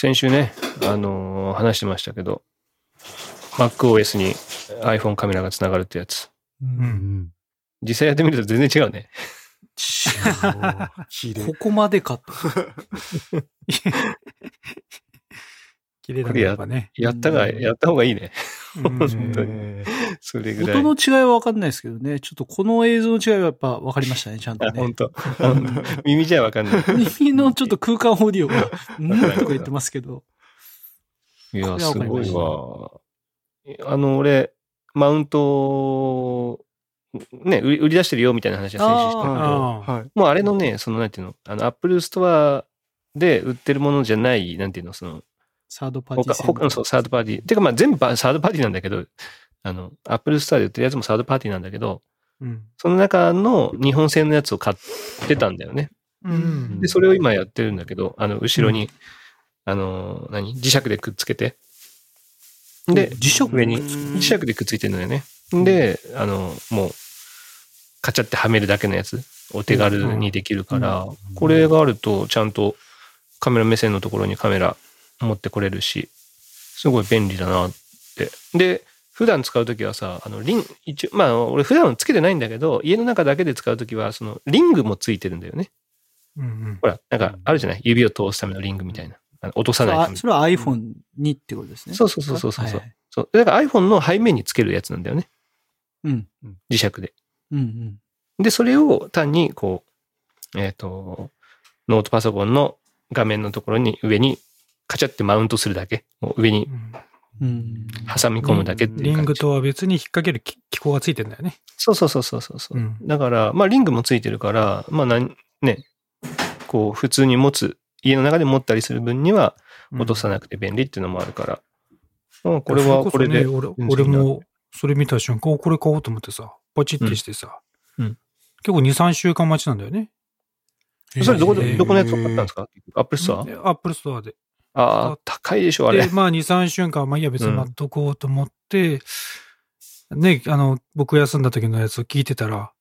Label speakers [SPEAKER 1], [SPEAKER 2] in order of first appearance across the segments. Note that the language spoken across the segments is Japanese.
[SPEAKER 1] 先週ね、あのー話してましたけど、MacOS に iPhone カメラがつながるってやつ。
[SPEAKER 2] う。
[SPEAKER 3] うんん。
[SPEAKER 1] 実際やってみると全然違うね。
[SPEAKER 2] こ。こまでかと。
[SPEAKER 4] 綺麗だね、やっ。
[SPEAKER 1] やったが、やった方がいいね。
[SPEAKER 4] うん
[SPEAKER 1] 本当に
[SPEAKER 3] え
[SPEAKER 1] それぐらい。
[SPEAKER 2] 音の違いはわかんないですけどね。ちょっとこの映像の違いはやっぱわかりましたね、ちゃんと
[SPEAKER 1] あ、
[SPEAKER 2] ね
[SPEAKER 1] 本。当本当耳じゃわかんない。
[SPEAKER 2] 耳のちょっと空間オーディオが、うんとか言ってますけど。
[SPEAKER 1] いや、すごい
[SPEAKER 2] わ。
[SPEAKER 1] あの、俺、マウント、ね、売り出してるよみたいな話は先週したけど。もうあれのね、その、なんていうの、あの、アップルストアで売ってるものじゃない、なんていうの、その、
[SPEAKER 2] サードパーティ
[SPEAKER 1] 他、
[SPEAKER 2] ー
[SPEAKER 1] 他の、そう、サードパーティー。てか、まあ、全部サードパーティーなんだけど、あの、アップルストアで売ってるやつもサードパーティーなんだけど、
[SPEAKER 4] うん。
[SPEAKER 1] その中の日本製のやつを買ってたんだよね。
[SPEAKER 4] うん。
[SPEAKER 1] で、それを今やってるんだけど、あの、後ろに、あの、何？磁石でくっつけて。で、
[SPEAKER 2] 磁石？
[SPEAKER 1] 上に、磁石でくっついてるのよね。で、あの、もう、カチャってはめるだけのやつ、お手軽にできるから、これがあると、ちゃんとカメラ目線のところにカメラ持ってこれるし、すごい便利だなって。で、普段使うときはさ、あの、リン、一応、まあ、俺普段つけてないんだけど、家の中だけで使うときは、その、リングもついてるんだよね。
[SPEAKER 4] うん
[SPEAKER 1] ほら、なんか、あるじゃない？指を通すためのリングみたいな。落とさないため
[SPEAKER 2] それは iPhone にってことですね。
[SPEAKER 1] そうそうそうそうそう。
[SPEAKER 2] はいはい
[SPEAKER 1] そう。だから iPhone の背面につけるやつなんだよね。
[SPEAKER 2] うん。
[SPEAKER 1] 磁石で。
[SPEAKER 2] うんうん。
[SPEAKER 1] で、それを単に、こう、えっ、と、ノートパソコンの画面のところに上にカチャってマウントするだけ？もう上に
[SPEAKER 4] うん
[SPEAKER 2] うん。
[SPEAKER 1] 挟み込むだけっていう感じ。
[SPEAKER 4] リングとは別に引っ掛ける機機構がついてんだよね。
[SPEAKER 1] そうそうそうそうそうそう、
[SPEAKER 4] うん
[SPEAKER 1] だから、まあリングもついてるから、まあなん、ね、こう普通に持つ、家の中で持ったりする分には落とさなくて便利っていうのもあるから。まあこれはこれで。
[SPEAKER 4] そこそね
[SPEAKER 1] 全
[SPEAKER 4] 俺俺もそれ見た瞬間、おこれ買おうと思ってさ、ポチってしてさ、
[SPEAKER 1] うんうん
[SPEAKER 4] 結構2、3週間待ちなんだよね。
[SPEAKER 1] それどこで、
[SPEAKER 4] えー
[SPEAKER 1] どこのやつを買ったんですか？アップルストア？
[SPEAKER 4] でアップルストアで。
[SPEAKER 1] ああ、高いでしょ、あれ
[SPEAKER 4] で、。まあ2、3週間、まあいいや別に待っとこうと思って、ね、あの、僕休んだ時のやつを聞いてたら、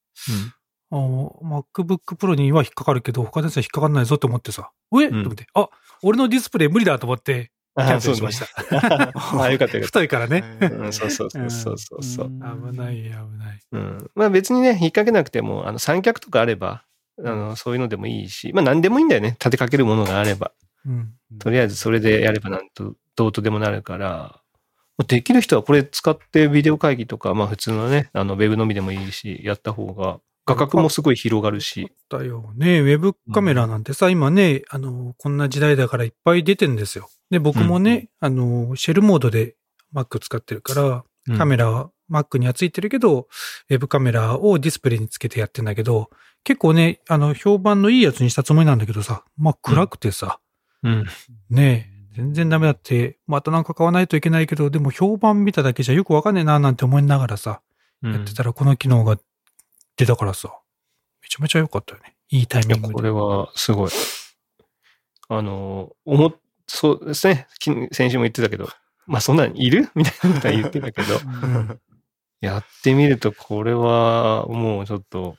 [SPEAKER 4] あの MacBook Pro には引っかかるけど、他のやつは引っかかんないぞと思ってさ、え、
[SPEAKER 1] うん
[SPEAKER 4] と思って、あ、俺のディスプレイ無理だと思って、キャンセルしました。
[SPEAKER 1] た。ああ、よかったよかっ
[SPEAKER 4] 太いからね。
[SPEAKER 1] た。うん、そうそうそうそうそうそう。
[SPEAKER 4] 危ない、危ない。
[SPEAKER 1] うん。まあ別にね、引っ掛けなくても、あの、三脚とかあれば、あの、そういうのでもいいし、まあ何でもいいんだよね。立てかけるものがあれば。
[SPEAKER 4] うん。
[SPEAKER 1] とりあえずそれでやればなんと、どうとでもなるから、できる人はこれ使ってビデオ会議とか、まあ普通のね、あの、ウェブのみでもいいし、やった方が、画角もすごい広がるし。
[SPEAKER 4] だよね。ウェブカメラなんてさ、今ね、あの、こんな時代だからいっぱい出てんですよ。で、僕もね、あの、シェルモードで Mac 使ってるから、カメラは Mac にはついてるけど、ウェブカメラをディスプレイにつけてやってんだけど、結構ね、あの、評判のいいやつにしたつもりなんだけどさ、まあ暗くてさ、
[SPEAKER 1] うん。
[SPEAKER 4] ねえ、全然ダメだって、またなんか買わないといけないけど、でも評判見ただけじゃよくわかんねえななんて思いながらさ、
[SPEAKER 1] うん
[SPEAKER 4] やってたらこの機能が出たからさ、めちゃめちゃ良かったよね。いいタイミングで。
[SPEAKER 1] これはすごい。あの、思っ、そうですね。き先週も言ってたけど、まあそんなんいる？みたいなことは言ってたけど、
[SPEAKER 4] うん
[SPEAKER 1] やってみるとこれはもうちょっと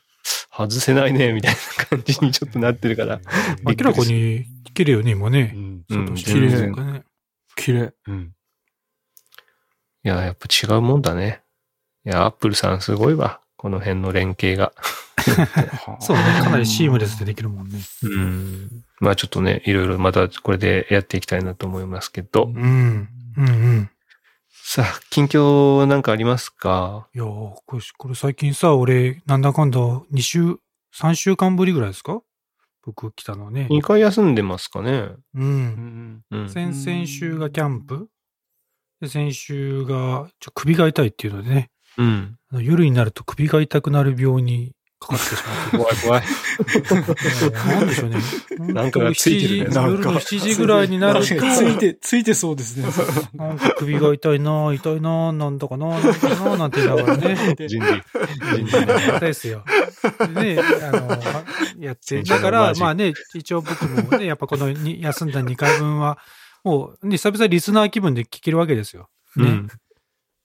[SPEAKER 1] 外せないね、みたいな感じにちょっとなってるから。
[SPEAKER 4] 明らかに綺麗よね、今
[SPEAKER 3] う
[SPEAKER 4] ね。
[SPEAKER 3] ん
[SPEAKER 1] うん
[SPEAKER 4] 外
[SPEAKER 2] 綺麗
[SPEAKER 4] ね。
[SPEAKER 2] 綺麗。
[SPEAKER 3] うん
[SPEAKER 1] いや、やっぱ違うもんだね。いや、アップルさんすごいわ。この辺の連携が。
[SPEAKER 4] そうね、かなりシームレスでできるもんね。
[SPEAKER 1] うん。まあちょっとね、いろいろまたこれでやっていきたいなと思いますけど。
[SPEAKER 4] うん。うんうん。
[SPEAKER 1] さあ、近況なんかありますか？
[SPEAKER 4] いやーこれ、これ最近さ、俺、なんだかんだ2週、3週間ぶりぐらいですか？僕来たのね。
[SPEAKER 1] ?2 回休んでますかね？
[SPEAKER 4] う。
[SPEAKER 3] うんん
[SPEAKER 1] うん。
[SPEAKER 4] 先々週がキャンプ。で、先週が、ちょ、首が痛いっていうのでね、
[SPEAKER 1] うん。
[SPEAKER 4] 夜になると首が痛くなる病にかかってしまって。
[SPEAKER 1] 怖い怖い。
[SPEAKER 4] なんでしょうね。
[SPEAKER 1] なんかがついてるね
[SPEAKER 4] 7時夜の7時ぐらいになると、
[SPEAKER 2] ついて、ついてそうですね。
[SPEAKER 4] なんか首が痛いな痛いななんだかななんだかななんて言いながらね。
[SPEAKER 1] 人類。人類
[SPEAKER 4] やったですよ。でね、あの、やって。だから、まあね、一応僕もね、やっぱこのに休んだ2回分は、もう、ね、久々リスナー気分で聞けるわけですよ。ね。
[SPEAKER 1] うん。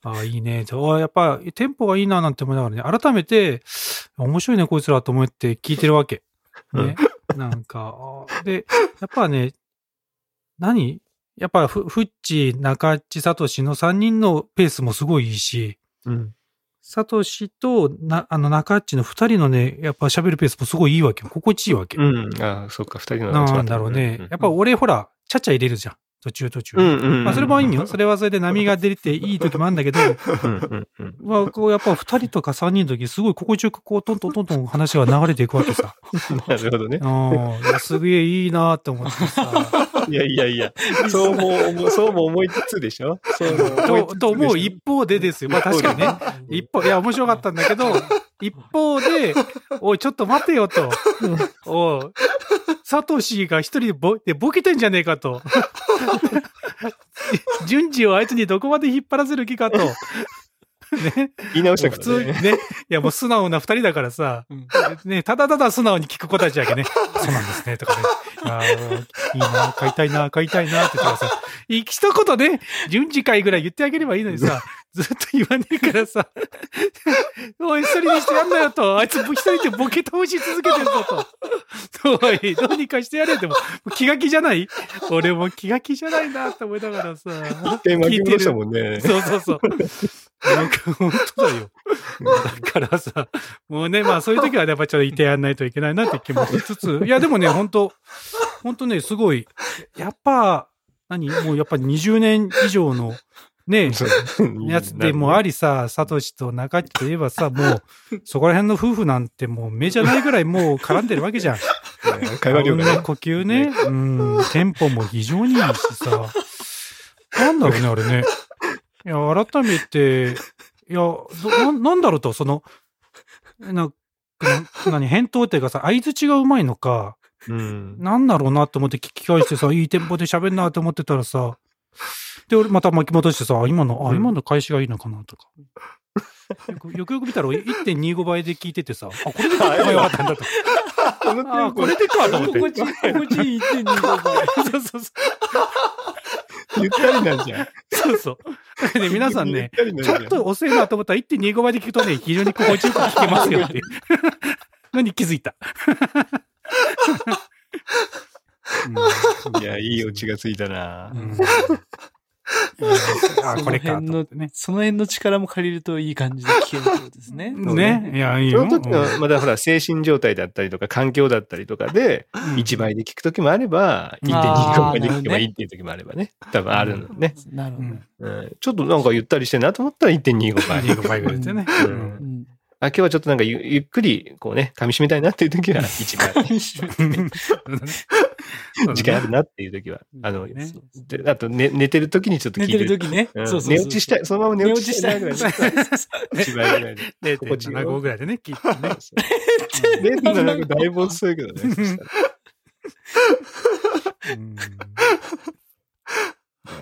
[SPEAKER 4] ああ、いいね。やっぱ、テンポがいいななんて思いながらね、改めて、面白いね、こいつらと思って聞いてるわけ。ね。なんか、で、やっぱね、何？やっぱフフッチ、中っち、サトシの3人のペースもすごいいいし、
[SPEAKER 1] うん。
[SPEAKER 4] サトシとな、あの中っちの2人のね、やっぱ喋るペースもすごいいいわけよ。心地いいわけ。
[SPEAKER 1] うん。ああ、そっか、二人の
[SPEAKER 4] なんだろうね。やっぱ俺ほら、ちゃっちゃ入れるじゃん。途中途中。まあそれもいいんよ。それはそれで波が出ていい時もあるんだけど。まあ、こうやっぱ二人とか三人の時、すごい心地よくこう、トントントントン話が流れていくわけさ。
[SPEAKER 1] なるほどね。
[SPEAKER 4] うん。すげえいいなって思ってさ。
[SPEAKER 1] いやいやいや、そうも思う、そうも思いつつでしょ？そうも
[SPEAKER 4] と思う一方でですよ。まあ確かにね。一方、いや、面白かったんだけど、一方で、おい、ちょっと待てよと。おい、サトシが一人でボでボケてんじゃねえかと。順次をあいつにどこまで引っ張らせる気かと。ね。
[SPEAKER 1] 言い直した
[SPEAKER 4] 普
[SPEAKER 1] からね。
[SPEAKER 4] 通にね。いや、もう素直な二人だからさ、ね、ただただ素直に聞く子たちだけね。そうなんですね、とかね。いやーいいな、買いたいな、買いたいな、って言ったらさ、一言ね、順次会ぐらい言ってあげればいいのにさ、ずっと言わねえからさ、おい、一人にしてやんなよと、あいつ一人でボケ倒し続けてるぞと。おい、どうにかしてやれってもう気が気じゃない？俺も気が気じゃないなって思いながらさ。
[SPEAKER 1] 一回巻き戻したもんね。
[SPEAKER 4] そうそうそう。なんか本当だよ。だからさ、もうね、まあそういう時はやっぱちょっといてやんないといけないなって気もしつつ、いやでもね、本当本当ね、すごい、やっぱ、何？もうやっぱ20年以上の、ね、
[SPEAKER 1] そう
[SPEAKER 4] やつでもありさ、サトシと中地といえばさ、もう、そこら辺の夫婦なんてもう目じゃないぐらいもう絡んでるわけじゃん。
[SPEAKER 1] 会話量がね。
[SPEAKER 4] 呼吸ね。うん。テンポも非常にいいしさ。なんだろうね、あれね。いや、改めて、いや、どななんだろうと、その、な、な何、返答っていうかさ、相づちがうまいのか、
[SPEAKER 1] うん。
[SPEAKER 4] なんだろうなって思って聞き返してさ、いいテンポで喋んなって思ってたらさ、で、俺また巻き戻してさ、あ今の、あ、
[SPEAKER 1] うん
[SPEAKER 4] 今の返しがいいのかなとか。よくよくよく見たら1.25倍で聞いててさ、あ、これで聞けばよかったんだと。あ、これでかと思って。
[SPEAKER 2] 心地心地いい1.25倍。
[SPEAKER 4] そうそうそう。
[SPEAKER 1] ゆったりなんじゃん。
[SPEAKER 4] そうそう。だからね、皆さんね、ちょっと遅いなと思ったら1.25倍で聞くとね、非常に心地よく聞けますよっていう のに気づいた。
[SPEAKER 1] いや、いいオチがついたな
[SPEAKER 4] う。んあ、これかね。
[SPEAKER 2] その辺の力も借りるといい感じで聞けるってことですね。
[SPEAKER 1] そ う
[SPEAKER 4] ね。いや、いい
[SPEAKER 1] そ
[SPEAKER 4] よ。
[SPEAKER 1] の時の、まだほら、精神状態だったりとか、環境だったりとかで、
[SPEAKER 4] うん
[SPEAKER 1] 1倍で聞く時もあれば、1.25倍で聞けばいいっていう時もあればね。多分あるのね。
[SPEAKER 2] なるほど。
[SPEAKER 1] うんちょっとなんかゆったりしてんなと思ったら1.25倍。
[SPEAKER 4] 1.25倍ぐらいでね。
[SPEAKER 1] う
[SPEAKER 4] うんん
[SPEAKER 2] うん
[SPEAKER 1] あ、今日はちょっとなんかゆゆっくり、こうね、噛み締めたいなっていう時は1倍。時間あるなっていう時は。あの、
[SPEAKER 4] ね
[SPEAKER 1] であと、ね、寝てる時にちょっと聞
[SPEAKER 2] 寝
[SPEAKER 1] いてる。
[SPEAKER 2] てる時ね。
[SPEAKER 1] うん
[SPEAKER 2] そうそうそう
[SPEAKER 1] 寝落ちしたい。そのまま寝落ちしたいなぐらい。
[SPEAKER 2] 寝落ち
[SPEAKER 1] 1倍ぐらいで。
[SPEAKER 4] 0.75ぐらいでね、聞いてね。
[SPEAKER 1] 0.75だいぶ遅いけどね。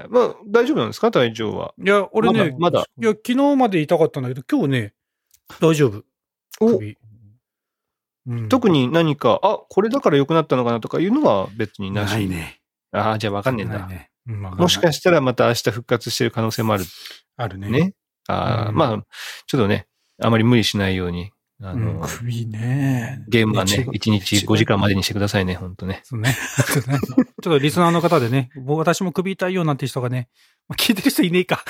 [SPEAKER 1] まあ、大丈夫なんですか？体調は。
[SPEAKER 4] いや、俺ね、
[SPEAKER 1] まだまだ
[SPEAKER 4] いや、昨日まで痛かったんだけど、今日ね、大丈夫。
[SPEAKER 1] お
[SPEAKER 4] 首うん
[SPEAKER 1] 特に何か、あ、これだから良くなったのかなとかいうのは別になし。
[SPEAKER 4] ないね。
[SPEAKER 1] ああ、じゃあわかんねえんだ。
[SPEAKER 4] ね。うん
[SPEAKER 1] もしかしたらまた明日復活してる可能性もある
[SPEAKER 4] あるね。
[SPEAKER 1] ね。ああ、
[SPEAKER 4] うん
[SPEAKER 1] まあ、ちょっとね、あまり無理しないように、あの、
[SPEAKER 4] うん
[SPEAKER 2] 首ね。
[SPEAKER 1] ゲームはね
[SPEAKER 2] 違う、
[SPEAKER 1] 1日5時間までにしてくださいね、ほんとね。
[SPEAKER 4] そうね。ちょっとリスナーの方でね、僕私も首痛いよなんて人がね、まあ聞いてる人いねえか。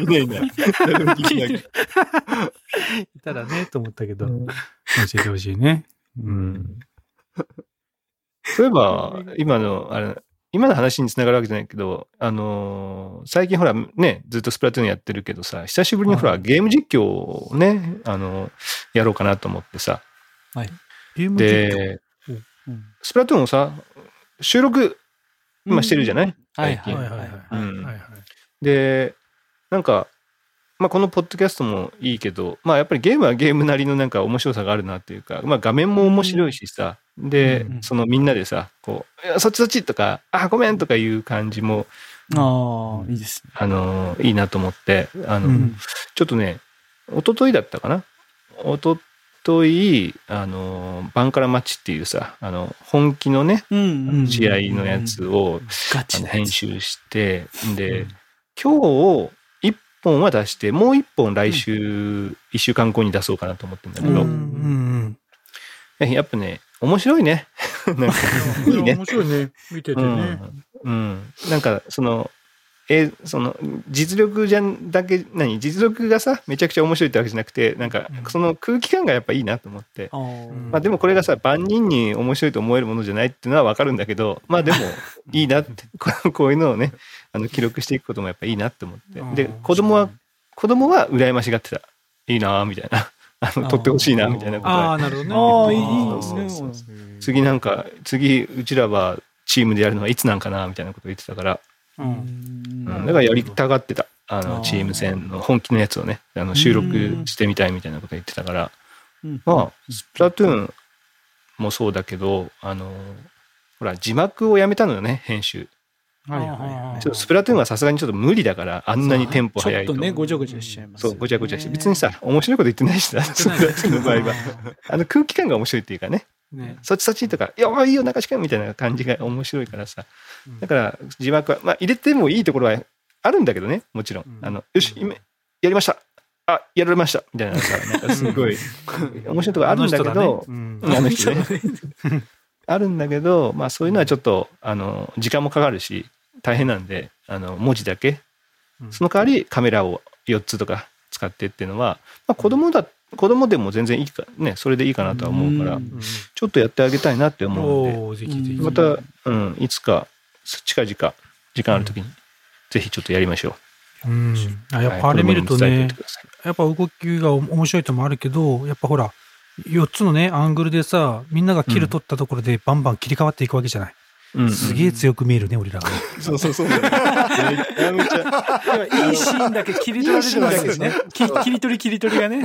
[SPEAKER 1] いな いいない。誰も聞 い
[SPEAKER 4] たらね、と思ったけど、
[SPEAKER 1] うん
[SPEAKER 4] 教えてほしいね。う。
[SPEAKER 1] うん。ん。そういえば、今の、あれ、今の話につながるわけじゃないけど、あのー最近ほらね、ずっとスプラトゥーンやってるけどさ、久しぶりにほら、
[SPEAKER 2] はい
[SPEAKER 1] ゲーム実況をね、あのやろうかなと思ってさ。
[SPEAKER 4] ゲーム実況。
[SPEAKER 1] で、
[SPEAKER 2] うん。
[SPEAKER 1] スプラトゥーンをさ、収録、今してるじゃない、
[SPEAKER 2] はい。
[SPEAKER 1] 最近。
[SPEAKER 4] はいはいはい。
[SPEAKER 1] うん。
[SPEAKER 4] はいはい。
[SPEAKER 1] で、なんか、まあ、このポッドキャストもいいけど、まあ、やっぱりゲームはゲームなりのなんか面白さがあるなっていうか、まあ、画面も面白いしさ、で、
[SPEAKER 4] うん
[SPEAKER 1] そのみんなでさ、こう、そっちそっちとか、あ、ごめんとかいう感じも、
[SPEAKER 2] ああ、いいですね。
[SPEAKER 1] あの、いいなと思って、あの、
[SPEAKER 4] うん。
[SPEAKER 1] ちょっとね、一昨日だったかな？一昨日あの、バンカラマッチっていうさ、あの、本気のね、
[SPEAKER 2] うんうん。
[SPEAKER 1] 試合のやつを、
[SPEAKER 2] ガチなやつ。
[SPEAKER 1] あの編集して、で、今日一本は出して、もう一本来週、一週間後に出そうかなと思ってるんだけど、
[SPEAKER 4] うんうん
[SPEAKER 1] やっぱね、面白いね。なんか、いいね。
[SPEAKER 4] 面白いね。見ててね。
[SPEAKER 1] うん。うん。なんか、その、え、その、実力じゃんだけ、何？実力がさ、めちゃくちゃ面白いってわけじゃなくて、なんか
[SPEAKER 4] う、ん。
[SPEAKER 1] その空気感がやっぱいいなと思って。
[SPEAKER 4] うん。
[SPEAKER 1] まあでもこれがさ、万人に面白いと思えるものじゃないっていうのはわかるんだけど、まあでも、いいなって、こういうのをね、あの、記録していくこともやっぱいいなって思って。で、子供は、子供は羨ましがってた。いいなぁみたいな。あの、撮ってほしいな、みたいなことは。
[SPEAKER 4] ああ、なるほどね。
[SPEAKER 1] 次なんか、次、うちらはチームでやるのはいつなんかなみたいなことを言ってたから、
[SPEAKER 2] うん
[SPEAKER 1] うん、だからやりたがってた。あの、チーム戦の本気のやつをね、あの、収録してみたいみたいなこと言ってたから、
[SPEAKER 2] うん
[SPEAKER 1] まあ、スプラトゥーンもそうだけど、あの、ほら、字幕をやめたのよね、編集。
[SPEAKER 4] はいはいはい。
[SPEAKER 1] ちょっとスプラトゥーンはさすがにちょっと無理だから、あんなにテンポ速いと。
[SPEAKER 2] ちょっとね、ごちゃごちゃしちゃいますよね。
[SPEAKER 1] そう、ごちゃごちゃして。別にさ、面白いこと言ってないしさ、スプラトゥーンの場合は。あの空気感が面白いっていうかね、
[SPEAKER 2] ね。
[SPEAKER 1] そっちそっちとか、いや、いいよ、中志君みたいな感じが面白いからさ。だから、字幕は、まあ、入れてもいいところはあるんだけどね、もちろん。
[SPEAKER 4] うん
[SPEAKER 1] あの、よし、今、やりました。あ、やられました。みたいなさ、なんか すごい、面白いところあるんだけど、
[SPEAKER 4] あの人だね
[SPEAKER 1] あるんだけど、まあそういうのはちょっと、あの、時間もかかるし、大変なんで、あの、文字だけ、
[SPEAKER 4] うん
[SPEAKER 1] その代わりカメラを4つとか使ってっていうのは、まあ子供だ、子供でも全然いいか、ね、それでいいかなとは思うから、ちょっとやってあげたいなって思うんで、
[SPEAKER 4] おーぜひぜひ。
[SPEAKER 1] また、うん、いつか、近々、時間あるときに、ぜひちょっとやりましょ
[SPEAKER 4] う
[SPEAKER 1] う。
[SPEAKER 4] やっぱあれ見るとねやっぱ動きが面白いともあるけど、やっぱほら、4つのね、アングルでさ、みんながキル取ったところでバンバン切り替わっていくわけじゃない。
[SPEAKER 1] うん
[SPEAKER 4] すげえ強く見えるね、俺らが。
[SPEAKER 1] そうそうそう。めちゃめちゃ。
[SPEAKER 2] いいシーンだけ切り取られるわけですね。き切り取り切り取りがね。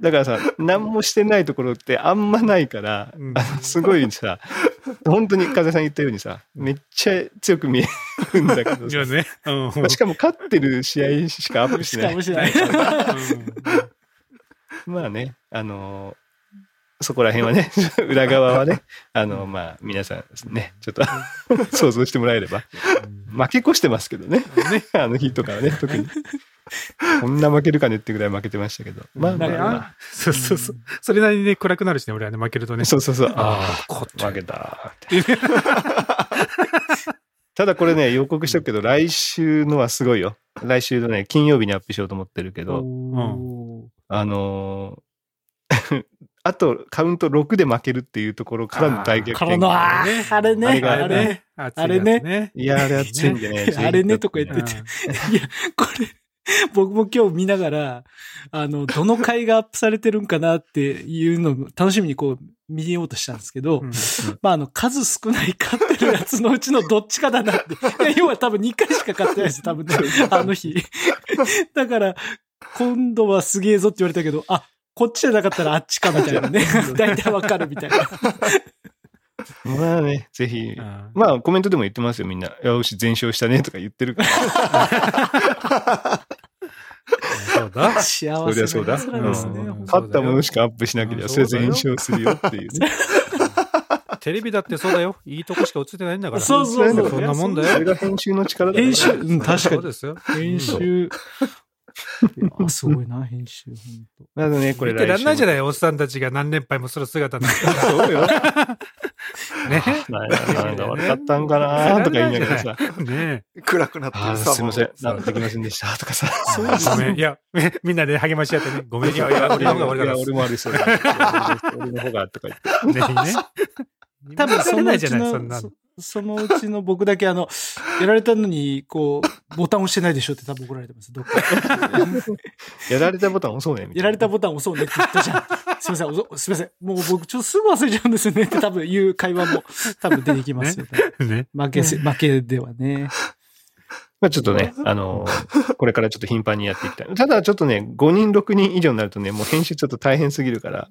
[SPEAKER 1] だからさ、何もしてないところってあんまないから、すごいさ、本当に風さん言ったようにさ、めっちゃ強く見えるんだけどさ
[SPEAKER 4] いやね。
[SPEAKER 1] しかも勝ってる試合しかアップしない
[SPEAKER 2] してかも。しれない。
[SPEAKER 1] まあね、あのーそこら辺はね、裏側はね、あのまあ、皆さんね、ちょっと 想像してもらえれば。負け越してますけどね。あの日とかはね、特に。こんな負けるかねってぐらい負けてましたけど。まあまあま
[SPEAKER 4] そうそうそう。それなりにね、暗くなるしね、俺はね、負けるとね。
[SPEAKER 1] あ。そうそうそう。あ
[SPEAKER 4] あ
[SPEAKER 1] あ、
[SPEAKER 4] こっち
[SPEAKER 1] 負けた。ただこれね、予告しとくけど、来週のはすごいよ。来週のね、金曜日にアップしようと思ってるけど、あのーあとカウント6で負けるっていうところからの大逆転。
[SPEAKER 2] の、あーあれね、
[SPEAKER 1] あれが
[SPEAKER 2] あれね。
[SPEAKER 4] あ
[SPEAKER 2] あれね
[SPEAKER 4] ね。
[SPEAKER 1] いや、あれ熱いんでね。
[SPEAKER 2] あれねとか言って
[SPEAKER 1] て。
[SPEAKER 2] て。いや、これ、僕も今日見ながら、あの、どの回がアップされてるんかなっていうのを楽しみにこう見ようとしたんですけど、
[SPEAKER 4] うん
[SPEAKER 2] まあ、あの、数少ない勝ってるやつのうちのどっちかだなって。要は多分2回しか勝ってないです、多分ね。あの日。だから、今度はすげえぞって言われたけど、あ、こっちじゃなかったらあっちかみたいなね。大体わかるみたいな。
[SPEAKER 1] まあね、ぜひ。
[SPEAKER 4] あ
[SPEAKER 1] まあコメントでも言ってますよ、みんな。よし、全勝したねとか言ってるから。
[SPEAKER 4] そうだ。
[SPEAKER 2] 幸せな
[SPEAKER 1] そりゃそうだ勝ったものしかアップしなければ、それ全勝するよっていうね。
[SPEAKER 4] テレビだってそうだよ。いいとこしか映ってないんだから。
[SPEAKER 2] そうそうそう
[SPEAKER 4] そんなもんだよ。
[SPEAKER 1] それが編集の力だから
[SPEAKER 2] 編集、うん、確かに。
[SPEAKER 4] そうですよ。
[SPEAKER 2] 編集。いや すごいな、編集、本当。
[SPEAKER 1] なのでね、これ
[SPEAKER 4] 見てらんないじゃ
[SPEAKER 1] ない。
[SPEAKER 4] おっさんたちが何連敗もする姿なんて。
[SPEAKER 1] そうよ。
[SPEAKER 4] ね。
[SPEAKER 1] なんか悪かったんかなとか言いながらさ。
[SPEAKER 4] ね
[SPEAKER 3] 暗くなってるさ
[SPEAKER 1] すいません。なんかできませんでしたとかさ。
[SPEAKER 2] そうです
[SPEAKER 4] ごめん。いや、みんなで励まし合ってね。ごめん。いや、いや、俺の方が悪か
[SPEAKER 1] いや
[SPEAKER 4] った
[SPEAKER 1] 俺も悪いそうだ。俺の方がとか言って。
[SPEAKER 4] ね。ね
[SPEAKER 2] 多分その
[SPEAKER 4] ないじゃない、そんなの
[SPEAKER 2] そ。そのうちの僕だけあの、やられたのに、こう、ボタン押してないでしょって多分怒られてます。どっか。
[SPEAKER 1] やられたボタン押そうね。
[SPEAKER 2] やられたボタン押そうねって言ったじゃん。すいません、おすいません。もう僕ちょっとすぐ忘れちゃうんですよねって多分言う会話も多分出てきますよ。
[SPEAKER 4] ね。
[SPEAKER 2] 負けせ、負けではね。
[SPEAKER 1] まあちょっとね、あのーこれからちょっと頻繁にやっていきたい。ただちょっとね、5人、6人以上になるとね、もう編集ちょっと大変すぎるから、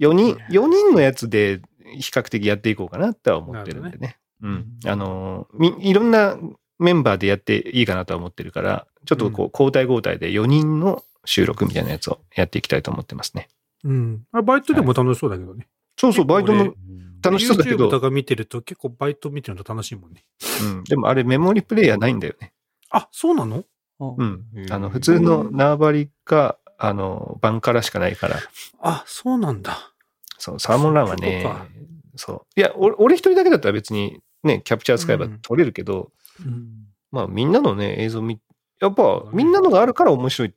[SPEAKER 1] 4人、4人のやつで比較的やっていこうかなっては思ってるんでね。うん。あのーみ、いろんなメンバーでやっていいかなとは思ってるから、ちょっとこう、交代交代で4人の収録みたいなやつをやっていきたいと思ってますね。
[SPEAKER 4] うん。あバイトでも楽しそうだけどね。
[SPEAKER 1] そうそう、バイトも楽しそうだけ
[SPEAKER 4] YouTube
[SPEAKER 1] ど
[SPEAKER 4] と、か見てると結構バイト見てると楽しいもんね。
[SPEAKER 1] うん。でもあれメモリプレイヤーないんだよね。
[SPEAKER 4] あ、そうなの？
[SPEAKER 2] う
[SPEAKER 1] うん。あの、普通の縄張りか、あの、バンカラしかないから。
[SPEAKER 4] あ、そうなんだ。
[SPEAKER 1] そう、サーモンランはね
[SPEAKER 4] そうか、
[SPEAKER 1] そう。いや、俺俺一人だけだったら別にね、キャプチャー使えば
[SPEAKER 4] うん
[SPEAKER 1] 撮れるけど、
[SPEAKER 2] うん
[SPEAKER 1] まあみんなのね、映像見、やっぱみんなのがあるから面白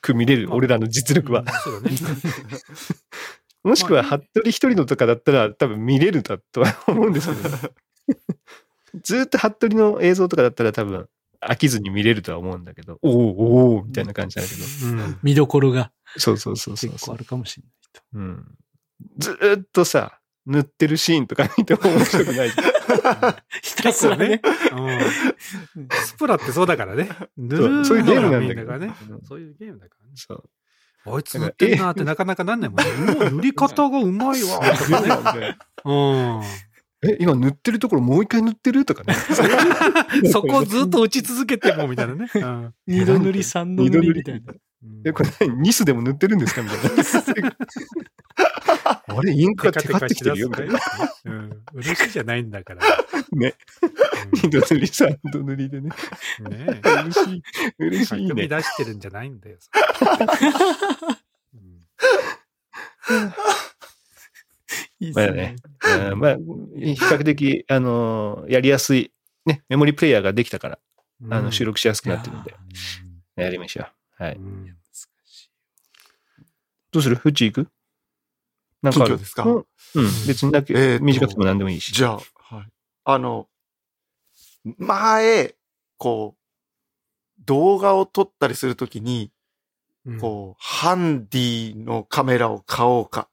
[SPEAKER 1] く見れる、
[SPEAKER 4] まあ
[SPEAKER 1] 俺らの実力は。
[SPEAKER 4] ね。
[SPEAKER 1] もしくは、
[SPEAKER 4] まあ
[SPEAKER 1] 服部一人のとかだったら多分見れるだとは思うんですけど、ずーっと服部の映像とかだったら多分飽きずに見れるとは思うんだけど、おおおーみたいな感じだけど。
[SPEAKER 4] うん。
[SPEAKER 2] 見どころが
[SPEAKER 1] そうそうそうそう
[SPEAKER 2] 結構あるかもしれないと。
[SPEAKER 1] うん。ずーっとさ、塗ってるシーンとか見ても面白くない。
[SPEAKER 2] ひたすらね。
[SPEAKER 4] うんスプラってそうだからね。塗
[SPEAKER 1] そう
[SPEAKER 4] る
[SPEAKER 1] そういうゲームなんだ
[SPEAKER 4] からね。
[SPEAKER 1] うん
[SPEAKER 4] そういうゲームだからね。
[SPEAKER 1] そう。
[SPEAKER 4] あいつ塗ってんなってなかなかなんないもんね。塗り方がうまいわ。とかねうん。
[SPEAKER 1] え、今塗ってるところもう一回塗ってるとかね。
[SPEAKER 4] そこをずっと打ち続けても、みたいなね。うん
[SPEAKER 2] 二度塗り、三度塗りみたいな。
[SPEAKER 1] え、これ何？ニスでも塗ってるんですか？みたいな。あれ、インクがテカってきてるよみたいな。
[SPEAKER 4] うん。嬉しいじゃないんだから。
[SPEAKER 1] ね。
[SPEAKER 4] うん
[SPEAKER 1] 二度塗り、三度塗りでね。
[SPEAKER 4] ね
[SPEAKER 1] 嬉しい。嬉しい
[SPEAKER 4] 匠
[SPEAKER 1] ね。
[SPEAKER 4] 出してるんじゃないんだよ。うん
[SPEAKER 2] いいっすね
[SPEAKER 1] まあね。うんまあ、比較的、あのーやりやすい、ね、メモリプレイヤーができたから、あの、収録しやすくなってるんで、やりましょう。はい。
[SPEAKER 4] うん
[SPEAKER 2] 難しい
[SPEAKER 1] どうする？フッチ行く？なんか
[SPEAKER 3] ですか？
[SPEAKER 1] うん。うん。別にだけ、
[SPEAKER 3] えーと
[SPEAKER 1] 短くても何でもいいし。
[SPEAKER 3] じゃあ、はい。あの、前、こう、動画を撮ったりするときに、
[SPEAKER 4] うん。
[SPEAKER 3] こう、ハンディのカメラを買おうか、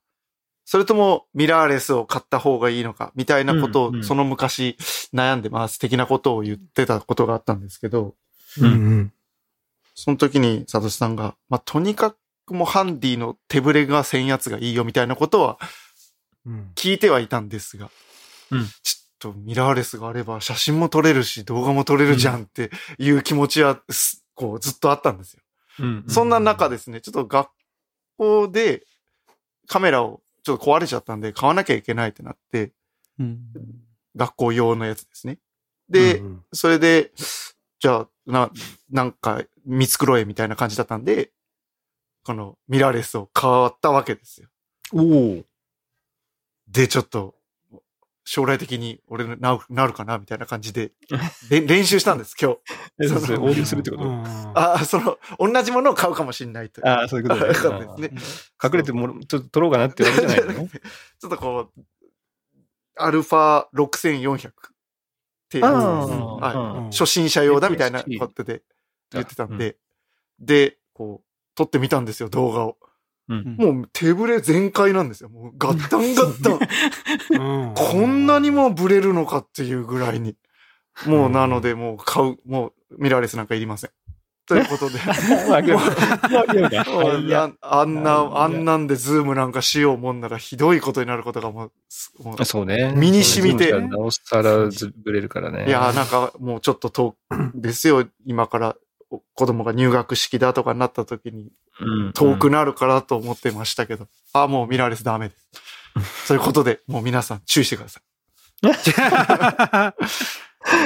[SPEAKER 3] それともミラーレスを買った方がいいのか、みたいなことを、
[SPEAKER 1] うんうん。
[SPEAKER 3] その昔悩んでます。的なことを言ってたことがあったんですけど、
[SPEAKER 4] うんうん。
[SPEAKER 3] その時にサトシさんが、まあ、とにかくもうハンディの手ぶれがせんやつがいいよみたいなことは
[SPEAKER 4] うん。
[SPEAKER 3] 聞いてはいたんですが、
[SPEAKER 1] うん。
[SPEAKER 3] ちょっとミラーレスがあれば写真も撮れるし動画も撮れるじゃんっていう気持ちはす、こうずっとあったんですよ。
[SPEAKER 1] うん
[SPEAKER 3] そんな中ですね、ちょっと学校でカメラをちょっと壊れちゃったんで買わなきゃいけないってなって、
[SPEAKER 2] うん。
[SPEAKER 3] 学校用のやつですね。で、
[SPEAKER 4] うん。
[SPEAKER 3] それで、じゃあ、な、なんか見繕えみたいな感じだったんで、このミラーレスを買ったわけですよ。
[SPEAKER 1] おお。
[SPEAKER 3] で、ちょっと、将来的に俺なるなるかなみたいな感じで、れ練習したんです、今日。
[SPEAKER 1] え
[SPEAKER 3] その
[SPEAKER 1] それ応募するってこと
[SPEAKER 4] うん
[SPEAKER 3] あ、その、同じものを買うかもしれないという。
[SPEAKER 1] ああ、そういうこと
[SPEAKER 3] ですね。
[SPEAKER 1] 隠れてもろ、ちょっと撮ろうかなってわけじゃないのね。
[SPEAKER 3] ちょっとこう、アルファ6400っていう、
[SPEAKER 1] あ
[SPEAKER 3] はい初心者用だみたいなことで言ってたんで、で、こう、撮ってみたんですよ、動画を。
[SPEAKER 1] うん
[SPEAKER 3] もう手ぶれ全開なんですよ。もうガッタンガッタン。
[SPEAKER 4] うん
[SPEAKER 3] こんなにもブレるのかっていうぐらいに。もうなので、もう買う、もうミラーレスなんかいりません。ということで。
[SPEAKER 1] まあ、でもまあでもね
[SPEAKER 3] もう
[SPEAKER 1] いや
[SPEAKER 3] ああんな、あんなんでズームなんかしようもんならひどいことになることがもう、すもう
[SPEAKER 1] そうね。
[SPEAKER 3] 身に染みて
[SPEAKER 1] なおさらずぶれるからね。
[SPEAKER 3] いやーなんかもうちょっと遠くですよ。今からお子供が入学式だとかになった時に
[SPEAKER 1] うん、
[SPEAKER 3] 遠くなるからと思ってましたけど。あ、もうミラーレスダメです。そういうことで、もう皆さん注意してくださ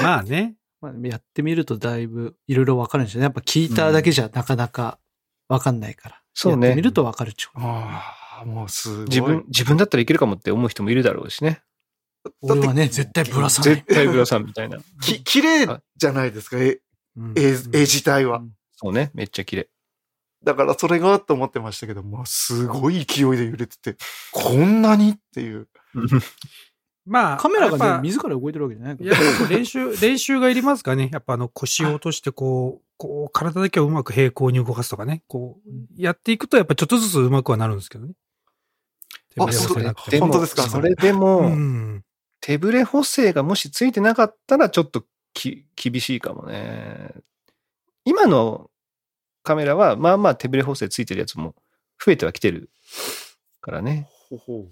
[SPEAKER 4] まあね。
[SPEAKER 2] まあ、やってみるとだいぶいろいろわかるんですよね。やっぱ聞いただけじゃなかなかわかんないから。
[SPEAKER 1] そうね
[SPEAKER 2] やってみるとわかるっちゅう
[SPEAKER 3] い。ああ、もうすごい。
[SPEAKER 1] 自分、自分だったらいけるかもって思う人もいるだろうしね。
[SPEAKER 2] 俺はね、絶対ぶらさない
[SPEAKER 1] 絶。対ブラさんみたいな。
[SPEAKER 3] き、綺麗じゃないですか、絵、
[SPEAKER 4] うん
[SPEAKER 3] 絵、絵自体は。
[SPEAKER 1] そうね。めっちゃ綺麗。
[SPEAKER 3] だからそれがと思ってましたけど、もうすごい勢いで揺れてて、こんなにっていう。
[SPEAKER 4] まあ、
[SPEAKER 2] カメラがね、自ら動いてるわけじゃないから。
[SPEAKER 4] 練習、練習がいりますかね。やっぱあの腰を落としてこう、こう、体だけをうまく平行に動かすとかね。こう、やっていくとやっぱちょっとずつうまくはなるんですけどね。
[SPEAKER 3] あ
[SPEAKER 4] 手ぶれ補正なくて
[SPEAKER 1] でも
[SPEAKER 3] 本当ですか？
[SPEAKER 1] それでも、
[SPEAKER 4] うん。
[SPEAKER 1] 手ぶれ補正がもしついてなかったらちょっとき厳しいかもね。今のカメラはまあまあ手ぶれ補正ついてるやつも増えてはきてるからね。
[SPEAKER 3] ほほ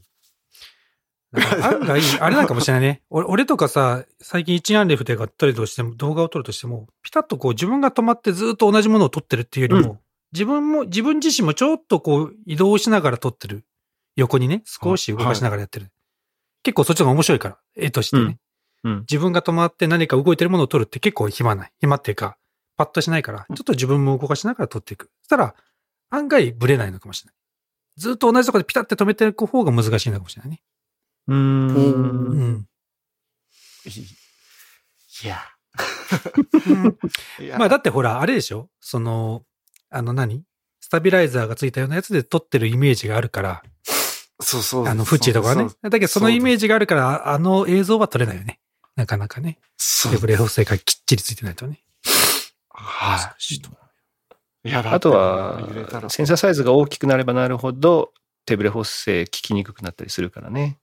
[SPEAKER 4] 案外、あれなんかもしれないね。俺俺とかさ、最近一眼レフでがっとりとしても、動画を撮るとしても、ピタッとこう自分が止まってずっと同じものを撮ってるっていうよりも、自分も、自分自身もちょっとこう移動しながら撮ってる。横にね、少し動かしながらやってる。結構そっちの方が面白いから、絵としてね。
[SPEAKER 1] うんうん
[SPEAKER 4] 自分が止まって何か動いてるものを撮るって結構暇ない。暇っていうか、パッとしないから、ちょっと自分も動かしながら撮っていく。そしたら、案外ブレないのかもしれない。ずっと同じところでピタって止めていく方が難しいのかもしれないね。
[SPEAKER 1] う
[SPEAKER 3] ん
[SPEAKER 4] うん。
[SPEAKER 3] いや。
[SPEAKER 4] まあだってほら、あれでしょ？その、あの何？スタビライザーがついたようなやつで撮ってるイメージがあるから、
[SPEAKER 3] そうそう。
[SPEAKER 4] あの、フッチとかはね。だけどそのイメージがあるから、ああの映像は撮れないよね。なかなかね。
[SPEAKER 3] そう
[SPEAKER 4] デブレ補正がきっちりついてないとね。
[SPEAKER 3] はい。いや、
[SPEAKER 1] あとはセンサーサイズが大きくなればなるほど、手ブレ補正効きにくくなったりするからね。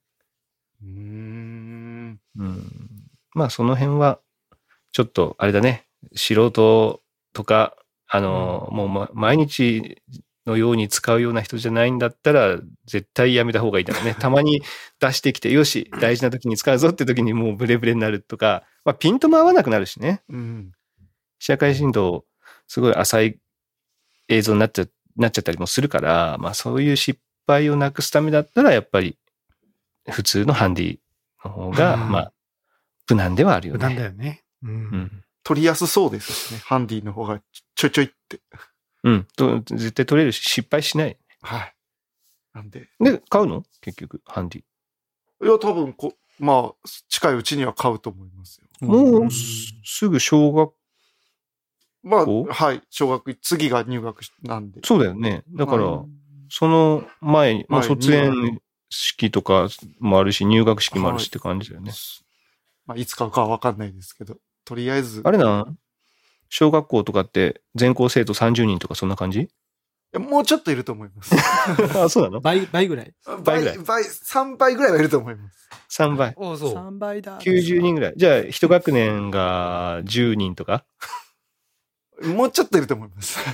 [SPEAKER 3] うーん。
[SPEAKER 1] うん。まあその辺は、ちょっとあれだね、素人とか、あの、もう、ま、毎日のように使うような人じゃないんだったら、絶対やめた方がいいだろうね。たまに出してきて、よし、大事な時に使うぞって時にもうブレブレになるとか、まあピントも合わなくなるしね。
[SPEAKER 3] うん。
[SPEAKER 1] 社会振動、すごい浅い映像になっちゃ、なっちゃったりもするから、まあそういう失敗をなくすためだったら、やっぱり普通のハンディの方が、
[SPEAKER 4] うん
[SPEAKER 1] まあ、無難ではあるよ
[SPEAKER 4] 無
[SPEAKER 1] ね。
[SPEAKER 4] 難だよね。うん。
[SPEAKER 1] うん。
[SPEAKER 3] 取りやすそうですしね。ハンディの方がちょいちょいって。
[SPEAKER 1] うん。と絶対取れるし、失敗しない。
[SPEAKER 3] はい。なんで。
[SPEAKER 1] で、買うの？結局、ハンディ。
[SPEAKER 3] いや、多分こ、まあ、近いうちには買うと思いますよ。
[SPEAKER 1] もう、
[SPEAKER 2] ん
[SPEAKER 1] すすぐ小学、
[SPEAKER 3] まあ、
[SPEAKER 1] お
[SPEAKER 3] はい。小学、次が入学なんで。
[SPEAKER 1] そうだよね。だから、
[SPEAKER 3] は
[SPEAKER 1] その前に、まあ卒園式とかもあるし、入学式もあるしって感じだよね。
[SPEAKER 3] まあ、いつ買うかはわかんないですけど、とりあえず。
[SPEAKER 1] あれな、小学校とかって全校生徒30人とかそんな感じ？
[SPEAKER 3] いやもうちょっといると思います。
[SPEAKER 1] あ、そうなの？
[SPEAKER 2] 倍、倍ぐらい？
[SPEAKER 1] 倍ぐらい？
[SPEAKER 3] 倍、3倍ぐらいはいると思います。
[SPEAKER 1] ?3 倍？
[SPEAKER 4] おそう。
[SPEAKER 2] 3倍だ。
[SPEAKER 1] 90人ぐらい。じゃあ、一学年が10人とか？
[SPEAKER 3] もうちょっといると思います。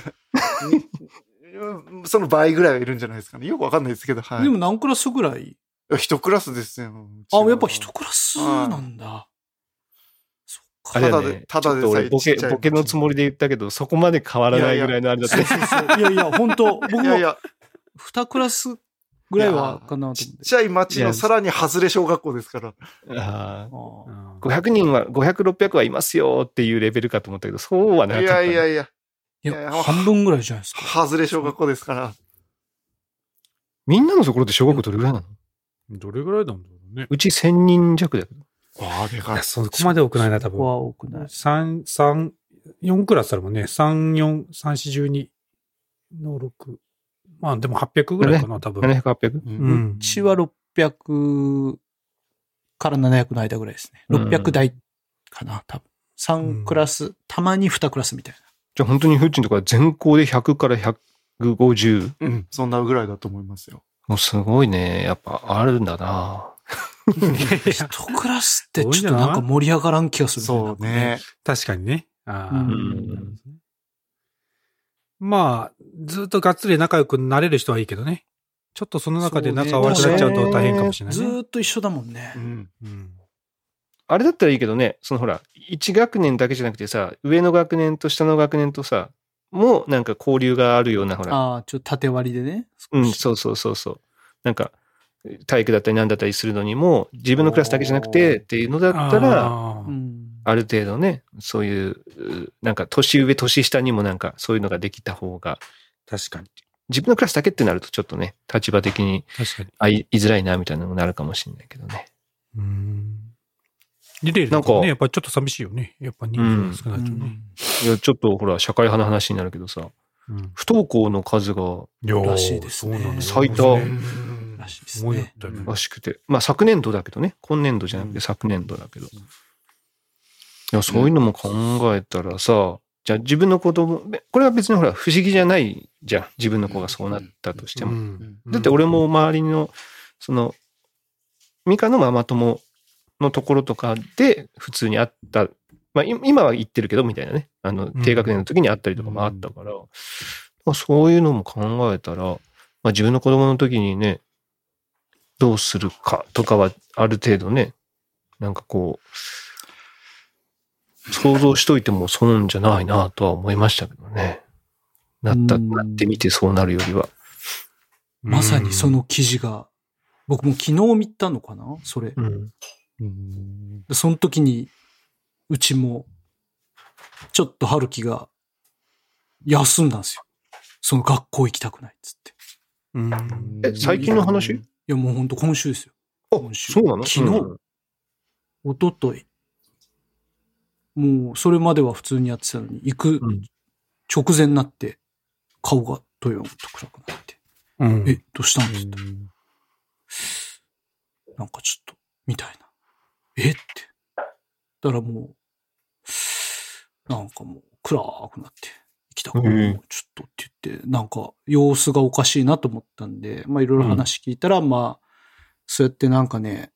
[SPEAKER 3] その倍ぐらいはいるんじゃないですかね。よくわかんないですけど、はい。
[SPEAKER 2] でも何クラスぐらい？
[SPEAKER 3] 一クラスですよ。うち
[SPEAKER 2] あ、
[SPEAKER 3] は
[SPEAKER 2] やっぱ一クラスなんだ。
[SPEAKER 1] あれだ
[SPEAKER 3] ただで
[SPEAKER 1] ね。
[SPEAKER 3] ただでさえちっちゃい
[SPEAKER 1] ボケのつもりで言ったけど、そこまで変わらないぐらいのあれだった。
[SPEAKER 2] いやいや、本当僕も二クラスぐらいはかなと
[SPEAKER 3] ち
[SPEAKER 2] 思っ
[SPEAKER 3] ちゃい町のさらに外れ小学校ですから。
[SPEAKER 1] あー
[SPEAKER 2] あ
[SPEAKER 4] うん
[SPEAKER 1] 500人は、500、600はいますよっていうレベルかと思ったけど、そうはなかっ
[SPEAKER 3] い
[SPEAKER 1] た
[SPEAKER 3] いやいや、
[SPEAKER 2] い
[SPEAKER 3] いやいや
[SPEAKER 2] や、半分ぐらいじゃないですか。
[SPEAKER 3] 外れ小学校ですから。
[SPEAKER 1] みんなのところって小学校どれぐらいなの？
[SPEAKER 4] どれぐらいなんだろうね。
[SPEAKER 1] うち1000人弱だけど。
[SPEAKER 3] ああ、でかい
[SPEAKER 4] いや、。そこまで多くないな、多分。
[SPEAKER 2] そこは多くない。
[SPEAKER 4] 三、三、四クラスあるもんね。三、四、三、四、十二の六。まあでも800ぐらいかな、多分。
[SPEAKER 1] 700、800?
[SPEAKER 3] う
[SPEAKER 4] うんん。
[SPEAKER 2] うちは600から700の間ぐらいですね。
[SPEAKER 1] うん
[SPEAKER 2] 600台かな、多分。3クラス、たまに2クラスみたい
[SPEAKER 1] じゃあ本当にフッチンとか全校で100から150。
[SPEAKER 3] うん、そんなぐらいだと思いますよ。
[SPEAKER 1] もうすごいね。やっぱあるんだな
[SPEAKER 2] な。1クラスってちょっとなんか盛り上がらん気がする
[SPEAKER 3] そう。ね。
[SPEAKER 4] 確かにね。ああ、
[SPEAKER 2] うん
[SPEAKER 4] まあ、ずっとがっつり仲良くなれる人はいいけどね。ちょっとその中で仲悪くなっちゃうと大変かもしれない
[SPEAKER 2] ず
[SPEAKER 4] ね。
[SPEAKER 2] ーっと一緒だもんね
[SPEAKER 3] う。ん。
[SPEAKER 4] うん
[SPEAKER 1] あれだったらいいけどね、そのほら、1学年だけじゃなくてさ、上の学年と下の学年とさ、もうなんか交流があるような、ほら、
[SPEAKER 2] ああ、ちょっと縦割りでね。
[SPEAKER 1] うん、そうそうそうそう。なんか、体育だったりなんだったりするのにも、自分のクラスだけじゃなくてっていうのだったら、
[SPEAKER 4] あ
[SPEAKER 1] る程度ね、そういう、うなんか年上、年下にもなんかそういうのができた方が、
[SPEAKER 4] 確かに。
[SPEAKER 1] 自分のクラスだけってなるとちょっとね、立場的に
[SPEAKER 4] 確かに。
[SPEAKER 1] 会いづらいなみたいなのもなるかもしれないけどね。
[SPEAKER 4] うん。リレーなんか
[SPEAKER 1] なんか
[SPEAKER 4] ね、やっぱりちょっと寂しいよね。やっぱ人数が少ないとね。
[SPEAKER 1] いや、ちょっとほら、社会派の話になるけどさ、
[SPEAKER 4] うん。
[SPEAKER 1] 不登校の数が
[SPEAKER 2] らしいですね
[SPEAKER 4] そうなんだ
[SPEAKER 1] 最多
[SPEAKER 3] うん
[SPEAKER 2] らしいですね。
[SPEAKER 4] たよね。
[SPEAKER 1] らしくて、まあ昨年度だけどね、今年度じゃなくて昨年度だけど。いや、そういうのも考えたらさ、じゃあ自分の子供、これは別にほら不思議じゃないじゃん。自分の子がそうなったとしても。
[SPEAKER 4] うん。
[SPEAKER 1] だって俺も周りの、その、ミカのママ友のところとかで普通にあった、まあい今は言ってるけどみたいなね、あの
[SPEAKER 4] うん。
[SPEAKER 1] 低学年の時にあったりとかもあったから、まあ、そういうのも考えたら、まあ自分の子供の時にね、どうするかとかはある程度ね、なんかこう、想像しといても損じゃないなとは思いましたけどね。なった、
[SPEAKER 2] うん
[SPEAKER 1] なってみてそうなるよりは。
[SPEAKER 2] まさにその記事が、僕も昨日見たのかなそれ。
[SPEAKER 1] うん。
[SPEAKER 3] うん
[SPEAKER 2] でその時に、うちも、ちょっと春樹が、休んだんですよ。その学校行きたくないっつって。
[SPEAKER 4] うん。
[SPEAKER 1] え、最近の話？
[SPEAKER 2] いや、もう本当今週ですよ。
[SPEAKER 1] あ
[SPEAKER 2] 今週。
[SPEAKER 1] そうなの？
[SPEAKER 2] 昨日。
[SPEAKER 1] うん
[SPEAKER 2] 一昨日。もう、それまでは普通にやってたのに、行く
[SPEAKER 1] うん。
[SPEAKER 2] 直前になって、顔がドヨンと暗くなって、
[SPEAKER 4] うん。
[SPEAKER 2] え、どうしたんですって、なんかちょっと、みたいな。え？って。だからもう、なんかもう暗くなって、行きたくない、
[SPEAKER 1] うん
[SPEAKER 2] もうちょっとって言って、なんか様子がおかしいなと思ったんで、まあいろいろ話聞いたら、まあ、そうやってなんかね、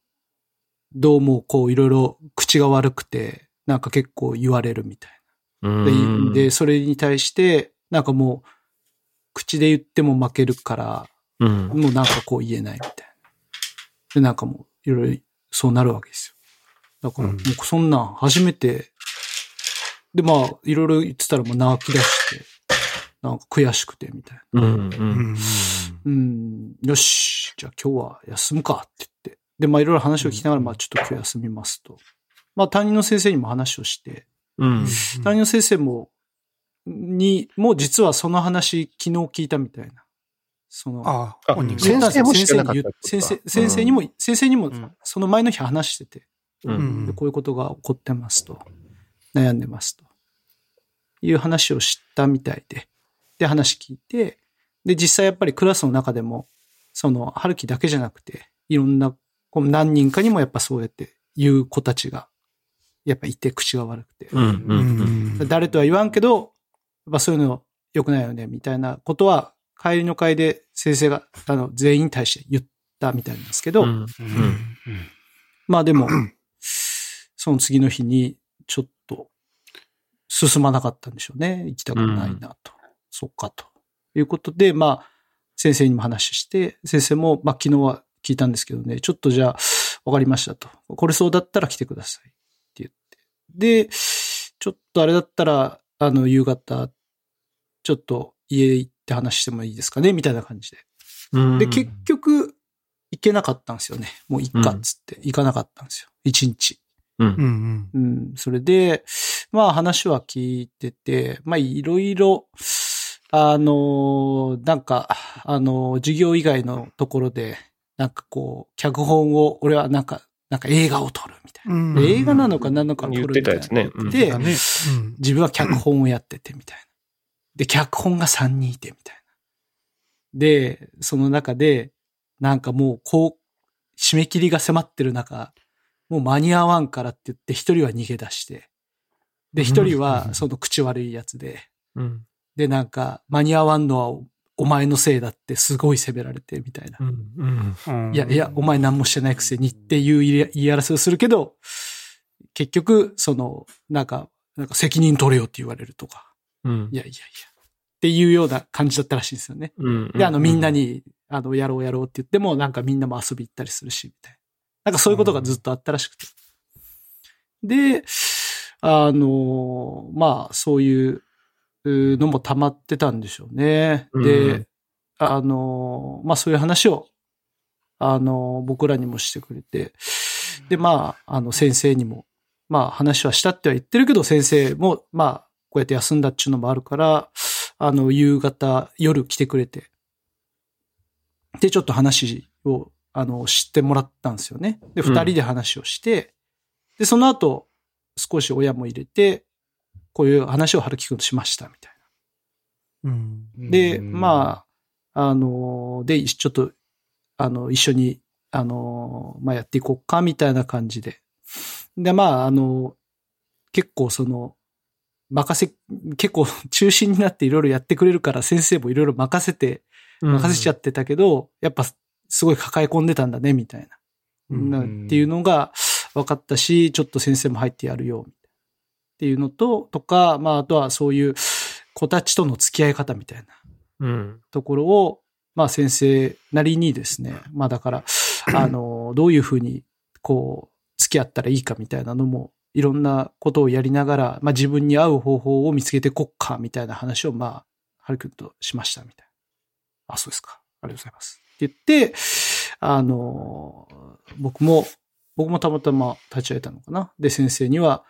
[SPEAKER 2] どうもこういろいろ口が悪くて、なんか結構言われるみたい
[SPEAKER 1] うん
[SPEAKER 2] な。で、でそれに対して、なんかもう、口で言っても負けるから、
[SPEAKER 1] うん。
[SPEAKER 2] もうなんかこう言えないみたいな。で、なんかもういろいろそうなるわけですよ。だからもうそんなん初めて、でまあいろいろ言ってたらもう泣き出して、なんか悔しくてみたいな。
[SPEAKER 1] うん。う。
[SPEAKER 4] うんん。
[SPEAKER 2] うん、よし、じゃあ今日は休むかって言って。で、まあいろいろ話を聞きながら、まあちょっと今日休みますと。まあ担任の先生にも話をして、
[SPEAKER 1] うん。
[SPEAKER 2] 担任の先生も、に、もう実はその話昨日聞いたみたいな。その、
[SPEAKER 4] あ
[SPEAKER 1] あ
[SPEAKER 4] あ、本人が。
[SPEAKER 1] 先生も知らなかった
[SPEAKER 2] に先生
[SPEAKER 1] か、
[SPEAKER 2] 先生にも、先生にも
[SPEAKER 3] うん、
[SPEAKER 2] その前の日話してて、
[SPEAKER 1] う。
[SPEAKER 4] うん
[SPEAKER 2] こういうことが起こってますと、悩んでますと、いう話を知ったみたいで、で、話聞いて、で、実際やっぱりクラスの中でも、その、春樹だけじゃなくて、いろんな、こう何人かにもやっぱそうやって言う子たちが、やっぱいて口が悪くて、
[SPEAKER 1] うん。う。
[SPEAKER 4] うんん。
[SPEAKER 2] 誰とは言わんけど、やっぱそういうの良くないよね、みたいなことは、帰りの会で先生が、あの、全員に対して言ったみたいなんですけど、
[SPEAKER 1] うん。
[SPEAKER 2] まあでも、その次の日に、ちょっと、進まなかったんでしょうね。行きたくないなと。そっか、ということで、まあ、先生にも話して、先生も、まあ昨日は聞いたんですけどね、ちょっとじゃあ、わかりましたと。これそうだったら来てください。って言って。で、ちょっとあれだったら、あの、夕方、ちょっと家行って話してもいいですかね？みたいな感じで。
[SPEAKER 1] うん。
[SPEAKER 2] で、結局、行けなかったんですよね。もういっかっつって、行かなかったんですよ。一日。
[SPEAKER 1] うん
[SPEAKER 4] う。ん。
[SPEAKER 2] うん。それで、まあ話は聞いてて、まあいろいろ、あの、なんか、あの、授業以外のところで、なんかこう、脚本を、俺はなんか、なんか映画を撮るみたいな。
[SPEAKER 4] うん
[SPEAKER 2] で映画なのか何なのか撮
[SPEAKER 1] 言っ
[SPEAKER 2] るみたいな。
[SPEAKER 1] てたやつね。うん
[SPEAKER 2] で。
[SPEAKER 4] うん。
[SPEAKER 2] 自分は脚本をやっててみたいな。で、脚本が3人いてみたいな。で、その中で、なんかもう、こう、締め切りが迫ってる中、もう間に合わんからって言って、一人は逃げ出して、で、一人はその口悪いやつで、
[SPEAKER 1] うん。
[SPEAKER 2] で、なんか、間に合わんのはおお前のせいだってすごい責められて、みたいな
[SPEAKER 1] う。ん。うん。
[SPEAKER 2] いや、いや、お前何もしてないくせにっていう言い言い争いをするけど、結局、その、なんか、なんか責任取れよって言われるとか、
[SPEAKER 1] うん
[SPEAKER 2] い。やいやいや、っていうような感じだったらしいんですよね。
[SPEAKER 1] うん。
[SPEAKER 2] で、あの、みんなに、あの、やろうやろうって言っても、なんかみんなも遊び行ったりするし、みたいな。なんかそういうことがずっとあったらしくて。で、あの、まあ、そういううのも溜まってたんでしょうね。
[SPEAKER 1] う
[SPEAKER 2] で
[SPEAKER 1] ん、
[SPEAKER 2] あの、まあそういう話を、あの、僕らにもしてくれて、で、まあ、あの、先生にも、まあ話はしたっては言ってるけど、先生も、まあ、こうやって休んだっていうのもあるから、あの、夕方、夜来てくれて、で、ちょっと話を、あの、知ってもらったんですよね。で、
[SPEAKER 1] うん
[SPEAKER 2] 二人で話をして、で、その後、少し親も入れて、こういう話を春樹くんとしました、みたい
[SPEAKER 4] うん。
[SPEAKER 2] な。で、まあ、あの、で、ちょっと、あの、一緒に、あの、まあ、やっていこうか、みたいな感じで。で、まあ、あの、結構その、任せ、結構 中心になっていろいろやってくれるから先生もいろいろ任せて、任せちゃってたけど、やっぱすごい抱え込んでたんだね、みたいな。
[SPEAKER 4] うん
[SPEAKER 2] なっていうのが分かったし、ちょっと先生も入ってやるよ、っていうのと、とか、まあ、あとはそういう子たちとの付き合い方みたいな
[SPEAKER 1] うん。
[SPEAKER 2] ところを、まあ先生なりにですね、まあだから、あの、どういうふうに、こう、付き合ったらいいかみたいなのも、いろんなことをやりながら、まあ自分に合う方法を見つけていこっか、みたいな話を、まあ、はるくんとしました、みたいな。あ、そうですか。ありがとうございます。って言って、あの、僕も、僕もたまたま立ち会えたのかな。で、先生には、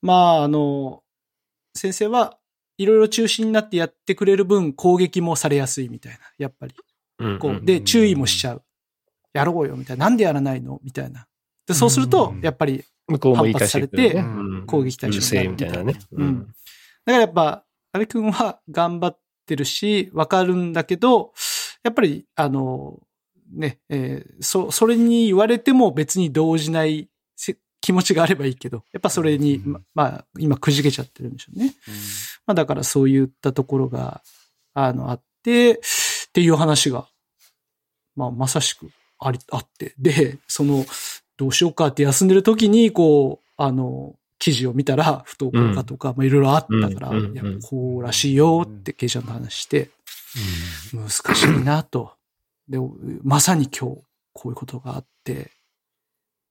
[SPEAKER 2] まあ、あの、先生はいろいろ中心になってやってくれる分攻撃もされやすいみたいな。やっぱり。
[SPEAKER 1] うん
[SPEAKER 2] こう、で、注意もしちゃう。やろうよ、みたいな。なんでやらないの？みたいな。で、そうすると
[SPEAKER 3] う、ん
[SPEAKER 2] やっぱり、
[SPEAKER 3] 反発されて
[SPEAKER 1] うん
[SPEAKER 2] 攻撃対象
[SPEAKER 1] うるせえみたいなね。
[SPEAKER 2] うん。だからやっぱ、安倍くんは頑張ってるし、わかるんだけど、やっぱり、あの、ね、えーそ、それに言われても別に動じないせ気持ちがあればいいけど、やっぱそれに、
[SPEAKER 3] うん。
[SPEAKER 2] ままあ、今くじけちゃってるんでしょうね。まあだからそういったところが、あの、あって、っていう話が、まあまさしくあり、あって。で、その、どうしようかって休んでる時に、こう、あの、記事を見たら、不登校かとか、まあいろいろあったから、
[SPEAKER 1] うん。うん。
[SPEAKER 2] いや、こうらしいよって、ケイちゃんと話して、難しいなと。で、まさに今日、こういうことがあって、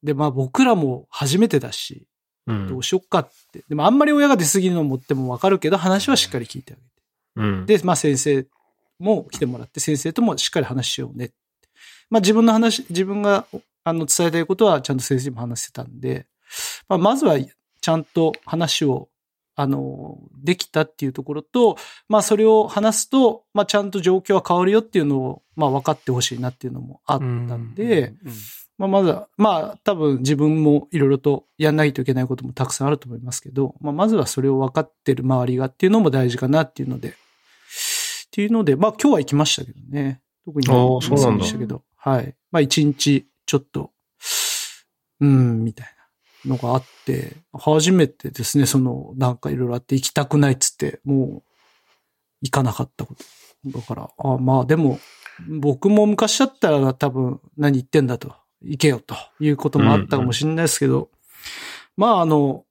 [SPEAKER 2] で、まあ僕らも初めてだし、
[SPEAKER 1] うん
[SPEAKER 2] どうしよっかって。でもあんまり親が出過ぎるのもってもわかるけど、話はしっかり聞いてあげて。
[SPEAKER 1] うん。
[SPEAKER 2] で、まあ先生も来てもらって、先生ともしっかり話しようね。まあ自分の話、自分があの伝えたいことはちゃんと先生にも話してたんで、まあまずはちゃんと話を、あの、できたっていうところと、まあそれを話すと、まあちゃんと状況は変わるよっていうのを、まあ分かってほしいなっていうのもあったんで、まあ、まずは、まあ、多分自分もいろいろとやんないといけないこともたくさんあると思いますけど、まあ、まずはそれを分かってる周りがっていうのも大事かなっていうので、っていうので、まあ、今日は行きましたけどね。特に
[SPEAKER 1] そうなんだ
[SPEAKER 2] でしたけど、はい。まあ、一日ちょっと、うーん、みたいなのがあって、初めてですね、その、なんかいろいろあって行きたくないっつって、もう、行かなかったこと。だから、あまあでも、僕も昔だったら多分何言ってんだと、行けよということもあったかもしれないですけど、まああの、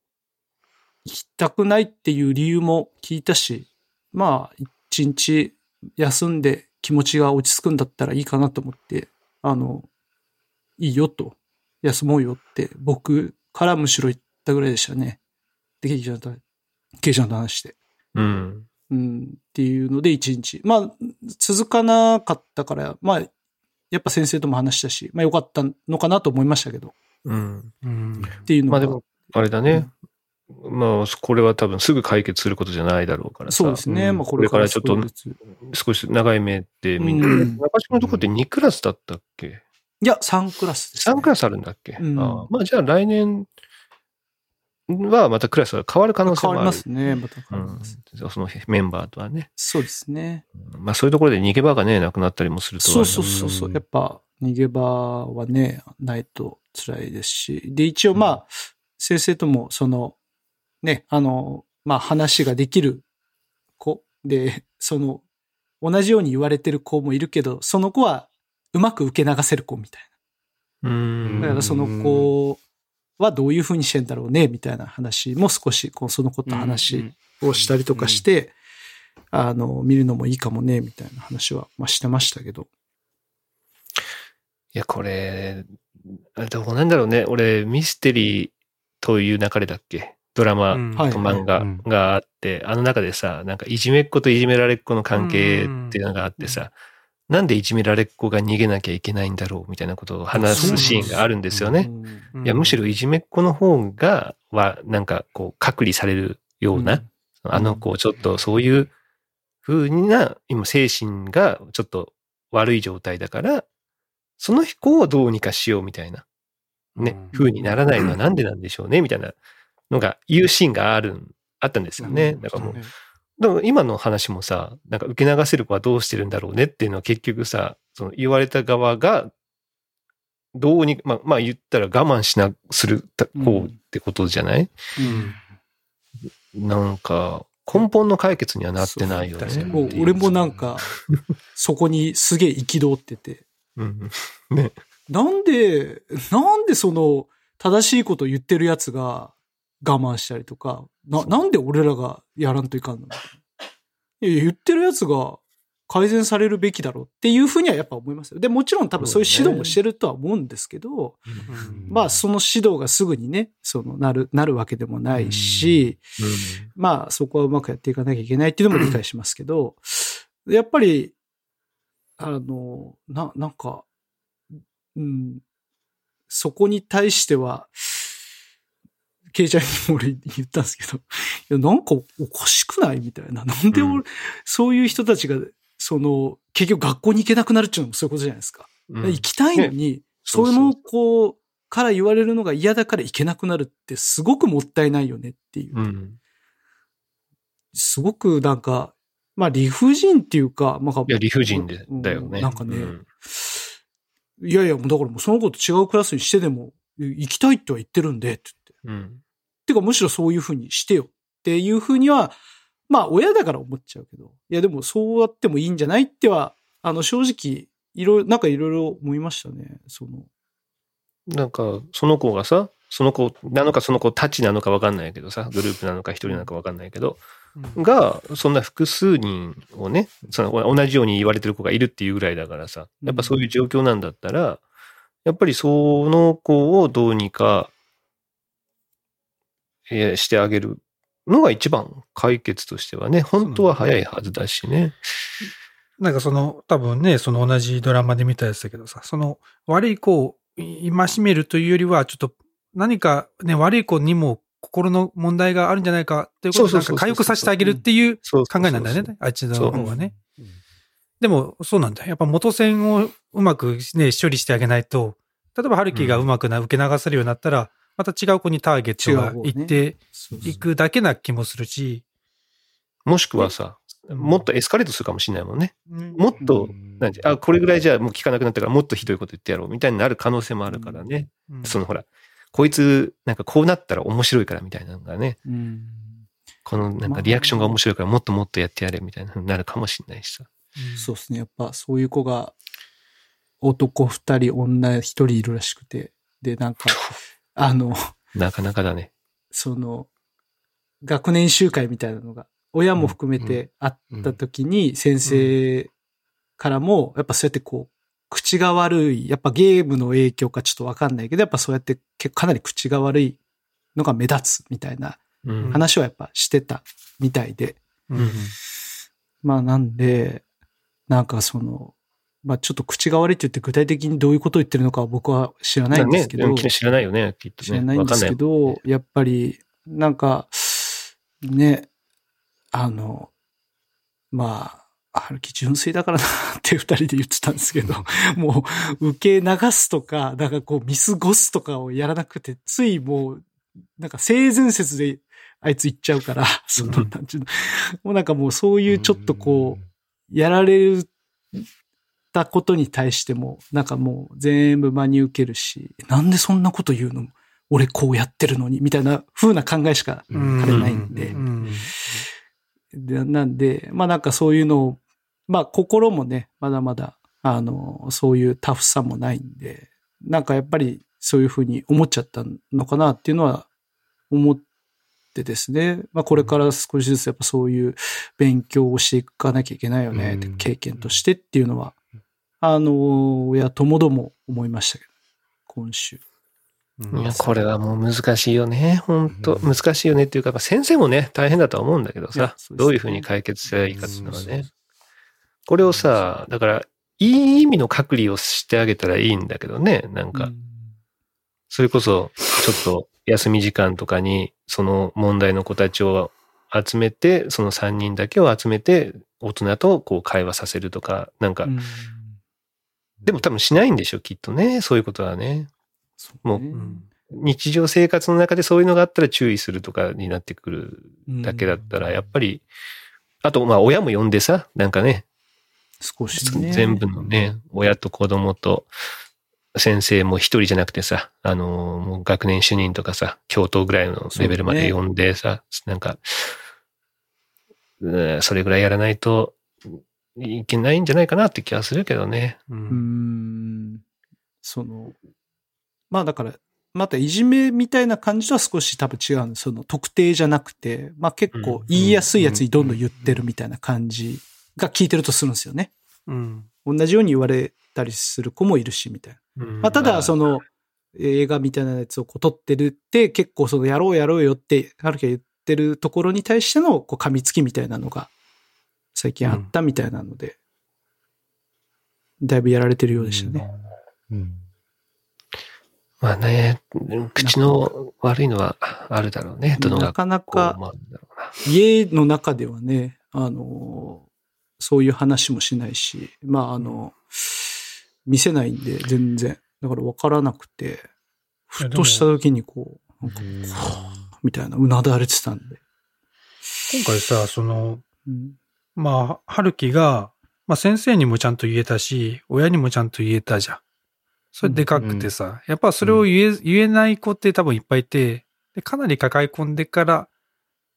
[SPEAKER 2] 行きたくないっていう理由も聞いたし、まあ一日休んで気持ちが落ち着くんだったらいいかなと思って、あの、いいよと、休もうよって僕からむしろ言ったぐらいでしたね。で、ケイちゃんと、ケイちゃんと話して。
[SPEAKER 1] うん。
[SPEAKER 2] うん、っていうので一日。まあ、続かなかったから、まあ、やっぱ先生とも話したし、まあよかったのかなと思いましたけど、
[SPEAKER 1] うん。
[SPEAKER 4] うん。
[SPEAKER 2] っていうのが。
[SPEAKER 1] まあでも、あれだね。まあ、これは多分すぐ解決することじゃないだろうからさ。
[SPEAKER 2] そうですね。
[SPEAKER 1] ん
[SPEAKER 2] まあこれから
[SPEAKER 1] ちょっと
[SPEAKER 2] 少し
[SPEAKER 1] 長い目で見て、
[SPEAKER 2] うん
[SPEAKER 1] 中島のとこって2クラスだったっけ？
[SPEAKER 2] いや、3クラスです、ね。
[SPEAKER 1] ?3 クラスあるんだっけ、
[SPEAKER 2] うん
[SPEAKER 1] ああまあじゃあ来年はまたクラスが変わる可能性
[SPEAKER 2] 変わ
[SPEAKER 1] もある。
[SPEAKER 2] りますね。また
[SPEAKER 1] う
[SPEAKER 2] 変わります。
[SPEAKER 1] ん、そのメンバーとはね。
[SPEAKER 2] そうですね。
[SPEAKER 1] まあそういうところで逃げ場がね、なくなったりもすると
[SPEAKER 2] そうそうそうそう。やっぱ逃げ場はね、ないと辛いですし。で、一応まあ、先生ともその、ね、あの、まあ話ができる子で、その、同じように言われてる子もいるけど、その子はうまく受け流せる子みたい
[SPEAKER 1] うん。
[SPEAKER 2] な。だからその子はどういうふうにしてんだろうね、みたいな話も少し、こう、その子と話をしたりとかして、あの、見るのもいいかもね、みたいな話は、まあしてましたけど。
[SPEAKER 1] いや、これ、あれどうなんだろうね。俺、ミステリーという流れだっけ？ドラマと漫画
[SPEAKER 3] うん
[SPEAKER 1] があって、あの中でさ、なんかいじめっ子といじめられっ子の関係っていうのがあってさ、なんでいじめられっ子が逃げなきゃいけないんだろうみたいなことを話すシーンがあるんですよね。
[SPEAKER 2] うん。
[SPEAKER 1] いや、むしろいじめっ子の方が、は、なんかこう、隔離されるような、あの子、ちょっとそういう風な、今精神がちょっと悪い状態だから、その子をどうにかしようみたいな、ね、風にならないのはなんでなんでしょうねみたいなのが、言うシーンがあるん、あったんですよね。だからもう、でも今の話もさ、なんか受け流せる子はどうしてるんだろうねっていうのは結局さ、その言われた側が、どうに、まあ、まあ言ったら我慢しな、する方ってことじゃない、なんか、根本の解決にはなってないよね。
[SPEAKER 2] もう俺もなんか、そこにすげえ憤ってて、
[SPEAKER 1] うん。
[SPEAKER 2] なんで、なんでその、正しいこと言ってるやつが我慢したりとか、な、なんで俺らがやらんといかんの？いや言ってるやつが改善されるべきだろうっていうふうにはやっぱ思いますよ。で、もちろん多分そういう指導もしてるとは思うんですけど、まあその指導がすぐにね、そのなる、なるわけでもないし、まあそこはうまくやっていかなきゃいけないっていうのも理解しますけど、やっぱり、あの、な、なんか、うん、そこに対しては、ケイちゃんにも俺言ったんですけど、いや、なんかおかしくないみたいな。なんで俺、
[SPEAKER 1] うん
[SPEAKER 2] そういう人たちがその、結局学校に行けなくなるっていうのもそういうことじゃないですか。
[SPEAKER 1] うん
[SPEAKER 2] 行きたいのに、
[SPEAKER 1] そうそ
[SPEAKER 2] の子から言われるのが嫌だから行けなくなるってすごくもったいないよねっていう。
[SPEAKER 1] うん。
[SPEAKER 2] すごくなんか、まあ理不尽っていうか、まあ、
[SPEAKER 1] いや、理不尽で
[SPEAKER 2] うん
[SPEAKER 1] だよね。
[SPEAKER 2] なんかね、
[SPEAKER 1] うん
[SPEAKER 2] いやいや、もうだからもうその子と違うクラスにしてでも、行きたいとは言ってるんで、って言って。
[SPEAKER 1] うん。
[SPEAKER 2] てかむしろそういうふうにしてよっていうふうには、まあ親だから思っちゃうけど、いやでもそうやってもいいんじゃないっては、あの正直、いろいろ、なんかいろいろ思いましたね。その、
[SPEAKER 1] なんか、その子がさ、その子なのかその子たちなのかわかんないけどさ、グループなのか一人なのかわかんないけど、が、そんな複数人をね、その同じように言われてる子がいるっていうぐらいだからさ、やっぱそういう状況なんだったら、やっぱりその子をどうにか、えーしてあげるのが一番解決としてはね、本当は早いはずだしね。
[SPEAKER 4] なんかその、多分ね、その同じドラマで見たやつだけどさ、その悪い子を戒めるというよりは、ちょっと何かね、悪い子にも心の問題があるんじゃないかっていうことをなんか回復させてあげるっていう
[SPEAKER 1] そう
[SPEAKER 4] 考えなんだよね、あっちの方はね。でも、そうなんだよ。やっぱ元線をうまくね、処理してあげないと、例えば、春樹がうまくな、受け流せるようになったら、また違う子にターゲットがいっていくだけな気もするし、
[SPEAKER 1] もしくはさ、もっとエスカレートするかもしれないもんね。もっ
[SPEAKER 3] う
[SPEAKER 1] と、
[SPEAKER 3] ん。
[SPEAKER 1] なんてあ、これぐらいじゃもう聞かなくなったからもっとひどいこと言ってやろうみたいになる可能性もあるからね。
[SPEAKER 4] うん。
[SPEAKER 1] そのほら、こいつ、なんかこうなったら面白いからみたいなのがね、
[SPEAKER 2] うん。
[SPEAKER 1] このなんかリアクションが面白いからもっともっとやってやれみたいな風になるかもしれないしさ。
[SPEAKER 2] そうですね。やっぱそういう子が男二人、女一人いるらしくて。で、なんか、あの、
[SPEAKER 1] なかなかだね。
[SPEAKER 2] その、学年集会みたいなのが、親も含めてあった時に、先生からも、やっぱそうやってこう、口が悪い、やっぱゲームの影響かちょっとわかんないけど、やっぱそうやって結構かなり口が悪いのが目立つみたいな
[SPEAKER 1] うん。
[SPEAKER 2] 話はやっぱしてたみたいで。
[SPEAKER 4] うん
[SPEAKER 2] まあなんで、なんかその、まあちょっと口が悪いって言って具体的にどういうことを言ってるのかは僕は知らないんですけど、
[SPEAKER 1] ね、知らないよね、きっとね。
[SPEAKER 2] 知らないんですけど、やっぱり、なんか、ね、あの、まあ、春樹純粋だからなって二人で言ってたんですけど、もう受け流すとか、なんかこう見過ごすとかをやらなくて、ついもう、なんか性善説であいつ言っちゃうから、その、
[SPEAKER 1] うん
[SPEAKER 2] なんちゅうの、もうなんかもうそういうちょっとこう、やられたことに対しても、なんかもう全部真に受けるし、なんでそんなこと言うの？俺こうやってるのに？みたいな風な考えしか
[SPEAKER 4] うん。
[SPEAKER 2] 彼ないんで。
[SPEAKER 4] う。ん。
[SPEAKER 2] でなんで、まあなんかそういうのを、まあ心もね、まだまだ、あの、そういうタフさもないんで、なんかやっぱりそういう風に思っちゃったのかなっていうのは思ってですね。まあこれから少しずつやっぱそういう勉強をしていかなきゃいけないよね、って
[SPEAKER 3] うん。
[SPEAKER 2] 経験としてっていうのは、あの、親ともども思いましたけど、今週。
[SPEAKER 1] いや、これはもう難しいよね。本当
[SPEAKER 3] うん
[SPEAKER 1] 難しいよねっていうか、まあ先生もね、大変だとは思うんだけどさ、どういうふうに解決すればいいかっていうのは
[SPEAKER 3] うん
[SPEAKER 1] ね。これをさ、だから、いい意味の隔離をしてあげたらいいんだけどね。なんか、それこそ、ちょっと休み時間とかに、その問題の子たちを集めて、その3人だけを集めて、大人とこう会話させるとか、なんか、
[SPEAKER 2] うん
[SPEAKER 1] でも多分しないんでしょ、きっとね。そういうことはね。もう
[SPEAKER 2] ね
[SPEAKER 1] 日常生活の中でそういうのがあったら注意するとかになってくるだけだったら、やっぱり、あと、まあ、親も呼んでさ、なんかね、
[SPEAKER 2] 少しね。
[SPEAKER 1] 全部のね、親と子供と先生も一人じゃなくてさ、あのーもう学年主任とかさ、教頭ぐらいのレベルまで呼んでさ、なんか、うんそれぐらいやらないといけないんじゃないかなって気がするけどね。
[SPEAKER 4] う
[SPEAKER 2] うんん。その、まあだから、またいじめみたいな感じとは少し多分違う。その特定じゃなくて、まあ結構言いやすいやつにどんどん言ってるみたいな感じが聞いてるとするんですよね。
[SPEAKER 4] うん
[SPEAKER 2] 同じように言われたりする子もいるし、みたいな。まあただ、その、映画みたいなやつをこう撮ってるって、結構そのやろうやろうよって、はるきが言ってるところに対しての、こう噛みつきみたいなのが、最近あったみたいなので、だいぶやられてるようでしたね。
[SPEAKER 3] うん
[SPEAKER 1] まあね、口の悪いのはあるだろうね。どの学
[SPEAKER 2] なかな
[SPEAKER 1] 校
[SPEAKER 2] か。家の中ではね、あのそういう話もしないし、まあ、あの、見せないんで、全然。だから分からなくて、ふとした時にこう、なんか、みたいな、うなだれてたんで。
[SPEAKER 4] 今回さ、その、
[SPEAKER 2] うん
[SPEAKER 4] まあ、春樹が、まあ先生にもちゃんと言えたし、親にもちゃんと言えたじゃん。それでかくてさ、やっぱそれを言え、言えない子って多分いっぱいいて、でかなり抱え込んでから、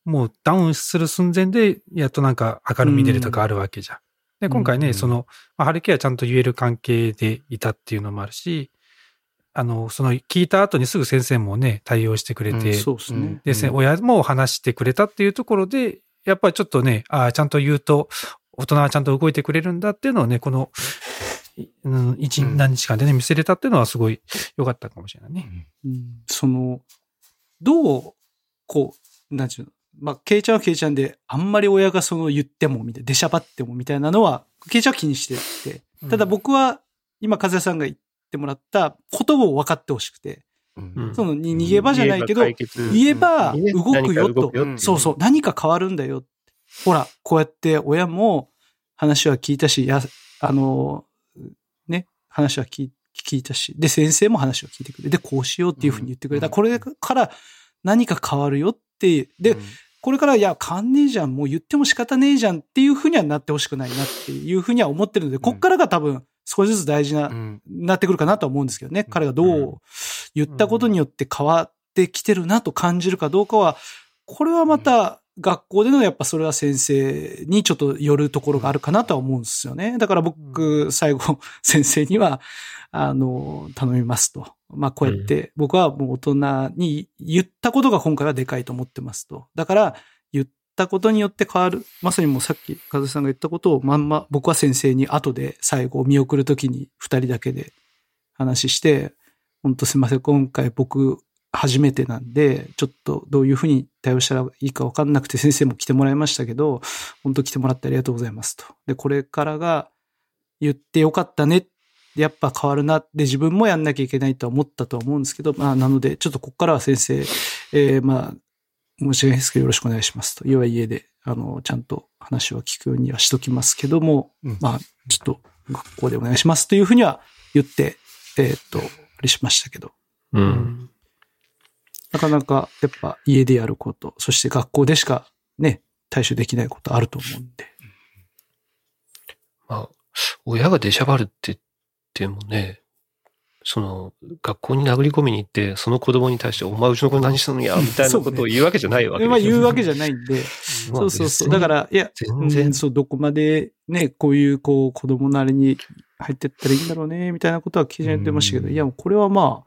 [SPEAKER 4] もうダウンする寸前で、やっとなんか明るみ出るとかあるわけじゃん。で、今回ね、
[SPEAKER 3] うん
[SPEAKER 4] その、まあ、春樹はちゃんと言える関係でいたっていうのもあるし、あの、その聞いた後にすぐ先生もね、対応してくれて、
[SPEAKER 3] うん
[SPEAKER 2] そうですね。
[SPEAKER 4] で、せ
[SPEAKER 3] うん
[SPEAKER 4] 親も話してくれたっていうところで、やっぱりちょっとね、ああ、ちゃんと言うと、大人はちゃんと動いてくれるんだっていうのをね、この、いうん、一、
[SPEAKER 3] うん。
[SPEAKER 4] 何日間でね、見せれたっていうのはすごい良かったかもしれないね。
[SPEAKER 2] うん。その、どう、こう、なんちゅうの、まあ、ケイちゃんはケイちゃんで、あんまり親がその言ってもみたいな、出しゃばってもみたいなのは、ケイちゃんは気にしてて、ただ僕は、今、和也さんが言ってもらったことを分かってほしくて、その、に逃げ場じゃないけど、言えば
[SPEAKER 1] ね
[SPEAKER 2] 動くよと。そうそう、何か変わるんだよ。ほら、こうやって親も話は聞いたし、や、あの、ね、話は聞い聞いたし、で、先生も話を聞いてくれて、で、こうしようっていうふうに言ってくれた。
[SPEAKER 3] うん。
[SPEAKER 2] これから何か変わるよって、で、これから、いや、変わんねえじゃん、もう言っても仕方ねえじゃんっていうふうにはなってほしくないなっていうふうには思ってるので、こっからが多分少しずつ大事な
[SPEAKER 3] う、ん。
[SPEAKER 2] なってくるかなとは思うんですけどね。彼がどう言ったことによって変わってきてるなと感じるかどうかは、これはまた学校でのやっぱそれは先生にちょっと寄るところがあるかなとは思うんですよね。だから僕、最後、先生には、あの、頼みますと。まあこうやって、僕はもう大人に言ったことが今回はでかいと思ってますと。だから、言ったことによって変わる。まさにもうさっき、和さんが言ったことをまんま、僕は先生に後で最後見送るときに二人だけで話して、本当すいません、今回僕初めてなんで、ちょっとどういうふうに対応したらいいか分かんなくて先生も来てもらいましたけど、本当来てもらってありがとうございますと。で、これからが言ってよかったね。やっぱ変わるなって自分もやんなきゃいけないとは思ったとは思うんですけど、まあなので、ちょっとここからは先生、えー、まあ、申し訳ないですけどよろしくお願いしますと。家は家で、あの、ちゃんと話は聞くようにはしときますけども、
[SPEAKER 3] うん
[SPEAKER 2] まあ、ちょっと学校でお願いしますというふうには言って、えーっと、あれしましたけど、
[SPEAKER 1] う。
[SPEAKER 4] うんん。
[SPEAKER 2] なかなかやっぱ家でやること、そして学校でしかね、対処できないことあると思うんで。
[SPEAKER 1] まあ、親が出しゃばるって言ってもね、その、学校に殴り込みに行って、その子供に対して、お前うちの子に何したの？や、みたいなことを言うわけじゃないわけ
[SPEAKER 2] まあ言うわけ
[SPEAKER 1] じ
[SPEAKER 2] じゃないんで、
[SPEAKER 1] まあ
[SPEAKER 2] そうそうそう。だから、いや、
[SPEAKER 1] 全然。
[SPEAKER 2] うんそう、どこまでね、こういう、こう、子供なりに入ってったらいいんだろうね、みたいなことは記事に言ってましたけど、
[SPEAKER 3] うん。
[SPEAKER 2] いや、これはま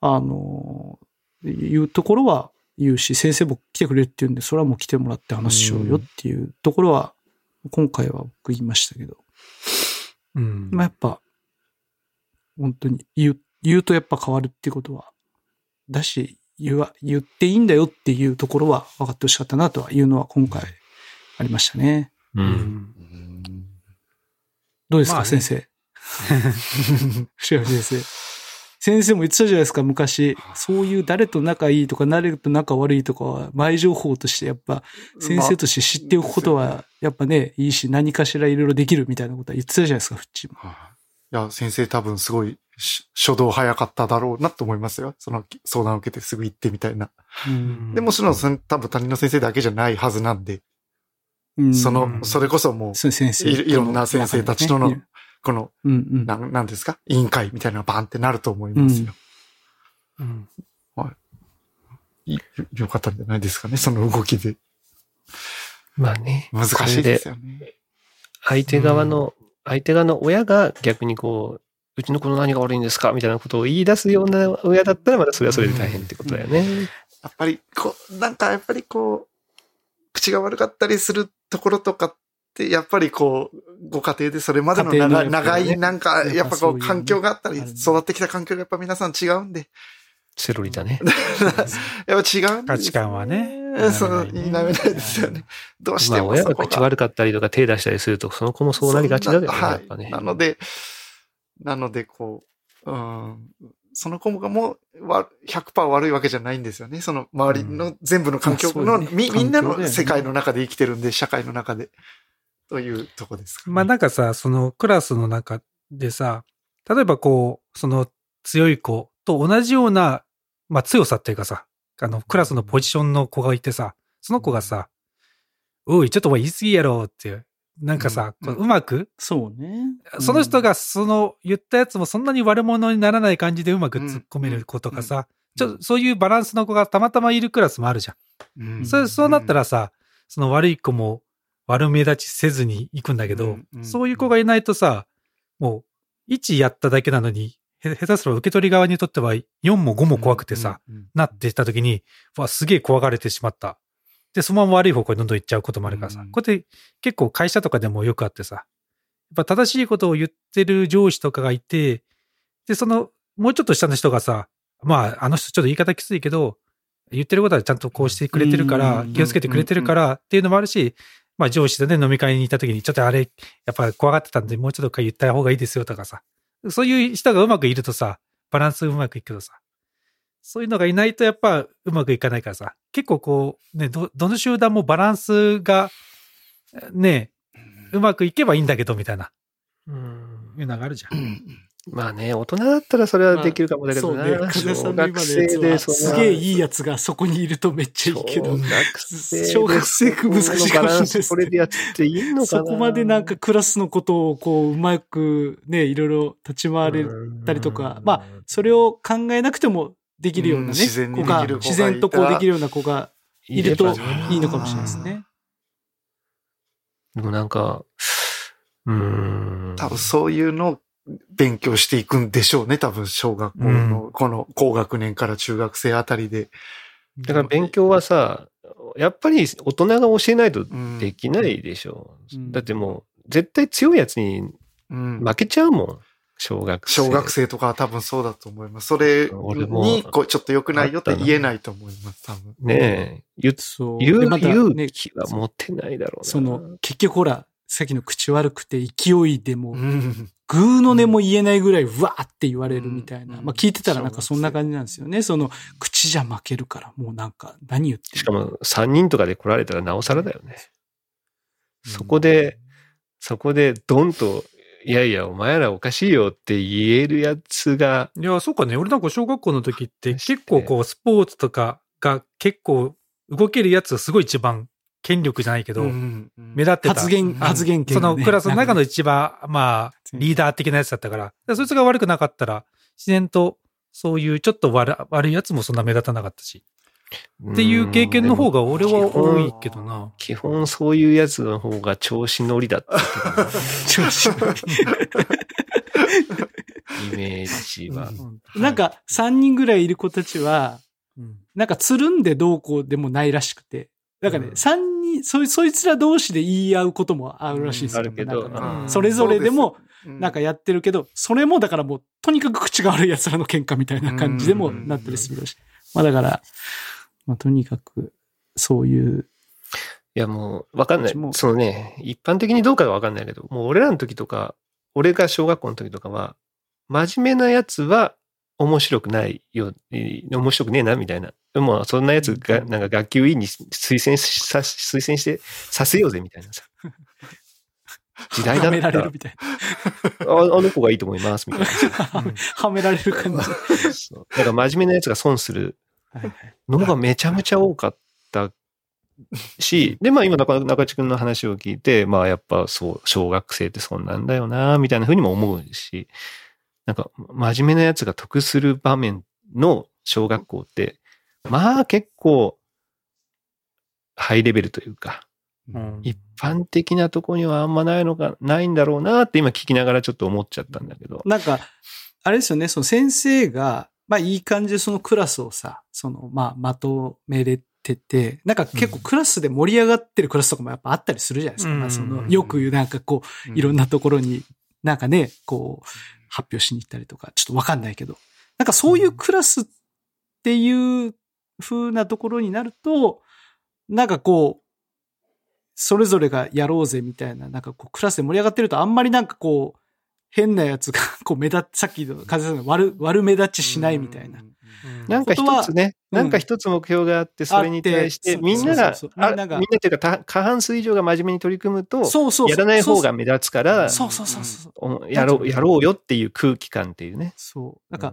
[SPEAKER 2] あ、あの、いうところは言うし、先生も来てくれるっていうんで、それはもう来てもらって話しようよっていうところは、今回は僕言いましたけど、
[SPEAKER 4] うん。
[SPEAKER 2] まあやっぱ、本当に言う、言うとやっぱ変わるっていうことは、だし、言わ、言っていいんだよっていうところは分かってほしかったなとはいうのは今回ありましたね。
[SPEAKER 1] う。
[SPEAKER 4] うんん。
[SPEAKER 3] うん
[SPEAKER 2] どうですか、
[SPEAKER 4] まあね
[SPEAKER 2] 先生？藤原先生。先生も言ってたじゃないですか、昔。そういう誰と仲いいとか、誰と仲悪いとかは、前情報としてやっぱ、先生として知っておくことは、やっぱね、いいし、何かしらいろいろできるみたいなことは言ってたじゃないですか、フッチも。
[SPEAKER 3] や、先生多分すごいし初動早かっただろうなと思いますよ。その相談を受けてすぐ行ってみたいな。
[SPEAKER 2] うん
[SPEAKER 3] でもちろんその多分他人の先生だけじゃないはずなんで、
[SPEAKER 2] うん
[SPEAKER 3] その、
[SPEAKER 4] うん
[SPEAKER 3] それこそもう。いいろんな先生たちとの
[SPEAKER 2] ね
[SPEAKER 3] この、
[SPEAKER 2] うんうん。
[SPEAKER 3] なん、なんですか？委員会みたいなのがバンってなると思いますよ。
[SPEAKER 4] うん。
[SPEAKER 3] いよかったんじゃないですかね、その動きで。
[SPEAKER 1] まあね。
[SPEAKER 3] 難しいですよね。
[SPEAKER 1] 相手側の、相手側の親が逆にこう、うちの子の何が悪いんですかみたいなことを言い出すような親だったら、またそれはそれで大変ってことだよね。
[SPEAKER 3] やっぱり、こう、なんかやっぱりこう、口が悪かったりするところとかって、やっぱりこう、ご家庭でそれまでの長長い、なんか、やっぱこう、環境があったり、育ってきた環境がやっぱ皆さん違うんで、
[SPEAKER 1] セロリだね。
[SPEAKER 3] やっぱ違うんです
[SPEAKER 4] 価値観はね
[SPEAKER 3] そう、
[SPEAKER 4] 否めない
[SPEAKER 3] ですよね。どうし
[SPEAKER 1] まあ
[SPEAKER 3] ても。
[SPEAKER 1] 親が口悪かったりとか手出したりすると、その子もそうなりがちだよね、
[SPEAKER 3] はい。
[SPEAKER 1] ね。
[SPEAKER 3] なので、なので、こう、うん、その子がもうわ100%悪いわけじゃないんですよね。その周りの全部の環境の、
[SPEAKER 2] うね
[SPEAKER 3] み、みんなの世界の中で生きてるんで、社会の中で。というとこですか、ね。
[SPEAKER 4] まあなんかさ、そのクラスの中でさ、例えばこう、その強い子と同じような、まあ強さっていうかさ、あの、クラスのポジションの子がいてさ、その子がさ、おい、ちょっとお前言い過ぎやろって、なんかさ、
[SPEAKER 3] うん
[SPEAKER 4] こううまく、
[SPEAKER 2] そうね。
[SPEAKER 4] その人がその言ったやつもそんなに悪者にならない感じでうまく突っ込める子とかさ、ちょそういうバランスの子がたまたまいるクラスもあるじゃん。
[SPEAKER 3] うん。
[SPEAKER 4] それそうなったらさ、その悪い子も悪目立ちせずに行くんだけど、そういう子がいないとさ、もう、1やっただけなのに、へ下手すら受け取り側にとっては4も5も怖くてさ、、なってた時に、わ、すげえ怖がれてしまった。で、そのまま悪い方向にどんどん行っちゃうこともあるからさ、
[SPEAKER 3] うん。
[SPEAKER 4] こうやって結構会社とかでもよくあってさ、やっぱ正しいことを言ってる上司とかがいて、で、その、もうちょっと下の人がさ、まあ、あの人ちょっと言い方きついけど、言ってることはちゃんとこうしてくれてるから
[SPEAKER 2] う、ん
[SPEAKER 4] 気をつけてくれてるからっていうのもあるし、まあ上司とね、飲み会に行った時に、ちょっとあれ、やっぱ怖がってたんで、もうちょっと言った方がいいですよとかさ、そういう人がうまくいるとさ、バランスうまくいくけどさ、そういうのがいないとやっぱうまくいかないからさ、結構こう、ね、ど、どの集団もバランスが、ね、うまくいけばいいんだけど、みたいな、
[SPEAKER 1] うん。
[SPEAKER 4] いうのがあるじゃん。
[SPEAKER 3] うん
[SPEAKER 1] まあね、大人だったらそれはできるかもだけどな。
[SPEAKER 2] そうね。
[SPEAKER 1] 小学生で
[SPEAKER 2] すげえいいやつがそこにいるとめっちゃいいけど
[SPEAKER 1] 小、学生で
[SPEAKER 2] 小学生難しいかもしれないです
[SPEAKER 1] れでやっていいのかな
[SPEAKER 2] そこまでなんかクラスのことをこう、うまくね、いろいろ立ち回れたりとか、まあ、それを考えなくてもできるようなね、
[SPEAKER 3] うん自然に
[SPEAKER 2] 子が
[SPEAKER 3] できる子がいた
[SPEAKER 2] 自然とこうできるような子がいるといいのかもしれないですね。
[SPEAKER 1] でもなんか、うーん。
[SPEAKER 3] 多分そういうのを勉強していくんでしょうね。多分小学校のこの高学年から中学生あたりで。
[SPEAKER 1] だから勉強はさ、やっぱり大人が教えないとできないでしょ。
[SPEAKER 2] うん
[SPEAKER 1] だってもう、絶対強いやつに
[SPEAKER 3] うん
[SPEAKER 1] 負けちゃうもん。小学生。
[SPEAKER 3] 小学生とかは多分そうだと思います。それに、こう、ちょっと良くないよって言えないと思います、多分。
[SPEAKER 1] ねえ、言
[SPEAKER 2] そう。
[SPEAKER 1] 言う、
[SPEAKER 2] でまた
[SPEAKER 1] 勇
[SPEAKER 2] ね
[SPEAKER 1] 気は持ってないだろうな。
[SPEAKER 2] その、結局ほら、さっきの口悪くて勢いでも
[SPEAKER 3] う、ん。
[SPEAKER 2] グーの音も言えないぐらい、うわーって言われるみたいな。
[SPEAKER 3] うん
[SPEAKER 2] まあ聞いてたらなんかそんな感じなんですよね。その、口じゃ負けるから、もうなんか、何言って
[SPEAKER 1] しかも3人とかで来られたらなおさらだよね。そこで、そこでドンと、いやいや、お前らおかしいよって言えるやつが、
[SPEAKER 4] いや、そうかね。俺なんか小学校の時って結構こう、スポーツとかが結構動けるやつがすごい一番権力じゃないけど、
[SPEAKER 3] うん
[SPEAKER 4] 目立ってた。
[SPEAKER 2] 発言、
[SPEAKER 3] うん
[SPEAKER 2] 発言権
[SPEAKER 4] そのクラスの中の一番、まあ、リーダー的なやつだったから、でそいつが悪くなかったら、自然とそういうちょっと悪悪いやつもそんな目立たなかったし。っていう経験の方が俺は多いけどな。
[SPEAKER 1] 基本そういうやつの方が調子乗りだった
[SPEAKER 2] 調子乗
[SPEAKER 1] イメージは。
[SPEAKER 2] りなんか、3人ぐらいいる子たちは、
[SPEAKER 4] うん、
[SPEAKER 2] なんかつるんでどうこうでもないらしくて。だからね、
[SPEAKER 1] うん
[SPEAKER 2] 三人、そい、そいつら同士で言い合うこともあるらしいですよ。
[SPEAKER 1] うんあるけど
[SPEAKER 2] それぞれでも、
[SPEAKER 3] な
[SPEAKER 2] なんかやってるけど、それもだからもう、とにかく口が悪い奴らの喧嘩みたいな感じでも
[SPEAKER 3] うん
[SPEAKER 2] なったりするし。まあだから、まあとにかく、そういう、
[SPEAKER 1] いやもう、わかんない。そのね、一般的にどうかはわかんないけど、もう俺らの時とか、俺が小学校の時とかは、真面目なやつは面白くないよ、えー面白くねえな、みたいな。もうそんなやつが、なんか学級委員に推薦しさ推薦してさせようぜ、みたいなさ。時代だ
[SPEAKER 2] はめ
[SPEAKER 1] ったら
[SPEAKER 2] られるみたい
[SPEAKER 1] あ、あの子がいいと思います、みたいな。
[SPEAKER 2] な。はめられる感じ。
[SPEAKER 1] そうだから真面目なやつが損するのがめちゃめちゃ多かったし、で、まあ今中中地君の話を聞いて、まあやっぱそう、小学生ってそんなんだよな、みたいな風にも思うし、なんか真面目なやつが得する場面の小学校って、まあ結構、ハイレベルというか、
[SPEAKER 4] うん。
[SPEAKER 1] 一般的なとこにはあんまないのか、ないんだろうなって今聞きながらちょっと思っちゃったんだけど。
[SPEAKER 2] なんか、あれですよね、その先生が、まあいい感じでそのクラスをさ、その、まあまとめれてて、なんか結構クラスで盛り上がってるクラスとかもやっぱあったりするじゃないですか。
[SPEAKER 4] うん。
[SPEAKER 2] まあその、よくなんかこう、いろんなところになんかね、こう、発表しに行ったりとか、ちょっとわかんないけど、なんかそういうクラスっていう風なところになると、なんかこう、それぞれがやろうぜみたいな、なんかこう、クラスで盛り上がってるとあんまりなんかこう、変なやつが、こう目立っ、さっきの風さんが悪、悪目立ちしないみたいな。
[SPEAKER 1] なんか一つね、
[SPEAKER 2] うん
[SPEAKER 1] なんか一つ目標があって、それに対して、みんなが、
[SPEAKER 2] みんなが
[SPEAKER 1] みんなっていうか、た過半数以上が真面目に取り組むと、
[SPEAKER 2] そうそう。
[SPEAKER 1] やらない方が目立つから、
[SPEAKER 2] そうそうそうそう。
[SPEAKER 1] おやろう、やろうよっていう空気感っていうね。
[SPEAKER 2] そう。なんか、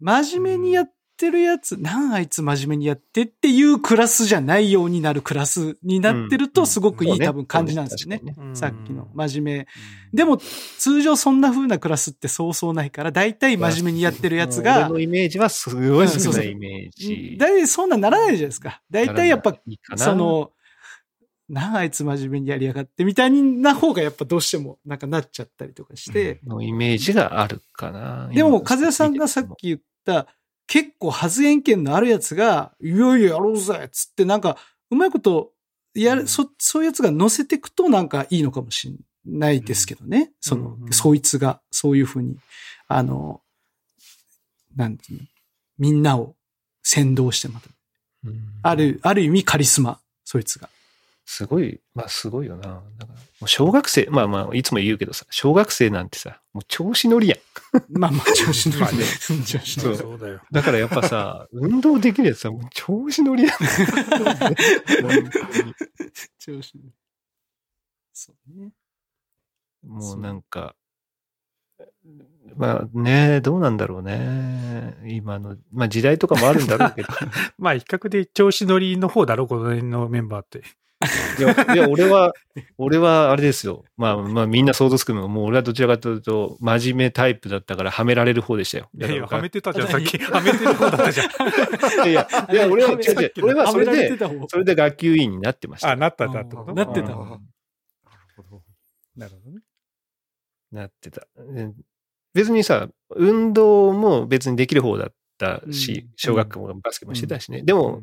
[SPEAKER 2] 真面目にやってるやつ、なんあいつ真面目にやってっていうクラスじゃないようになるクラスになってるとすごくいい多分感じなんですよね。さっきの真面目。でも通常そんな風なクラスってそうそうないから、大体真面目にやってるやつが
[SPEAKER 1] 俺、のイメージはすごいないイメージ。
[SPEAKER 2] 大体そんなならないじゃないですか。大体やっぱ、そ、の、なんあいつ真面目にやりやがってみたいな方がやっぱどうしてもなんかなっちゃったりとかして、
[SPEAKER 1] のイメージがあるかな。
[SPEAKER 2] でも、風さんがさっき言った、結構発言権のあるやつが、いよいよやろうぜつってなんか、うまいこと、やる、そ、そういうやつが乗せていくとなんかいいのかもしれないですけどね。その
[SPEAKER 4] う、ん
[SPEAKER 2] そいつが、そういうふうに、あの、なんていうの、みんなを先導してまた。
[SPEAKER 1] うん
[SPEAKER 2] ある、ある意味カリスマ、そいつが。
[SPEAKER 1] すごい、まあすごいよな。だからもう小学生、まあまあ、いつも言うけどさ、小学生なんてさ、もう調子乗りやん。
[SPEAKER 2] まあまあ、調子乗り。
[SPEAKER 4] まあね
[SPEAKER 2] 調子乗り。
[SPEAKER 1] そう
[SPEAKER 4] だよ。
[SPEAKER 1] だからやっぱさ、運動できるやつはもう調子乗りやん。
[SPEAKER 2] 調子乗り。そうね。
[SPEAKER 1] もうなんか、まあね、どうなんだろうね。今の、まあ時代とかもあるんだろうけど。
[SPEAKER 4] まあ、比較的調子乗りの方だろ、この辺のメンバーって。
[SPEAKER 1] いや、いや俺は、俺はあれですよ。まあまあみんな想像つくのが、もう俺はどちらかというと、真面目タイプだったから、はめられる方でしたよ。
[SPEAKER 4] いやいや、はめてたじゃん、さっき。はめてる方だったじゃん。
[SPEAKER 1] いやいや、俺は、違う違う俺はそれで、それで学級委員になってました
[SPEAKER 4] あ、。なったんだってこと
[SPEAKER 2] なってた
[SPEAKER 4] うん
[SPEAKER 3] なるほど。
[SPEAKER 4] なるほどね。
[SPEAKER 1] なってた。で別にさ、運動も別にできる方だったし、
[SPEAKER 2] うん
[SPEAKER 1] 小学校もバスケもしてたしね。でも、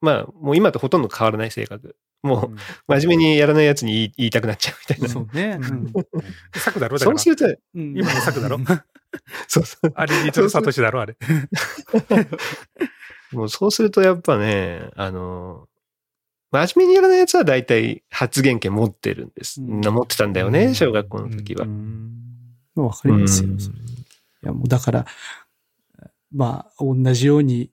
[SPEAKER 1] まあ、もう今とほとんど変わらない性格。もう、真面目にやらないやつに言い言いたくなっちゃうみたいな。
[SPEAKER 2] そうね。うん
[SPEAKER 4] 策だろ？だから
[SPEAKER 1] そうす。ると、
[SPEAKER 2] うん
[SPEAKER 4] 今の策だろ？
[SPEAKER 1] そうそう。
[SPEAKER 4] あれ、リトルサトシだろ？あれ。
[SPEAKER 1] もうそうするとやっぱね、あの、真面目にやらないやつは大体発言権持ってるんです。
[SPEAKER 2] うん
[SPEAKER 1] 持ってたんだよね、小学校の時は。
[SPEAKER 2] まあわかりますよ。
[SPEAKER 1] うん
[SPEAKER 2] いや、もうだから、まあ、同じように、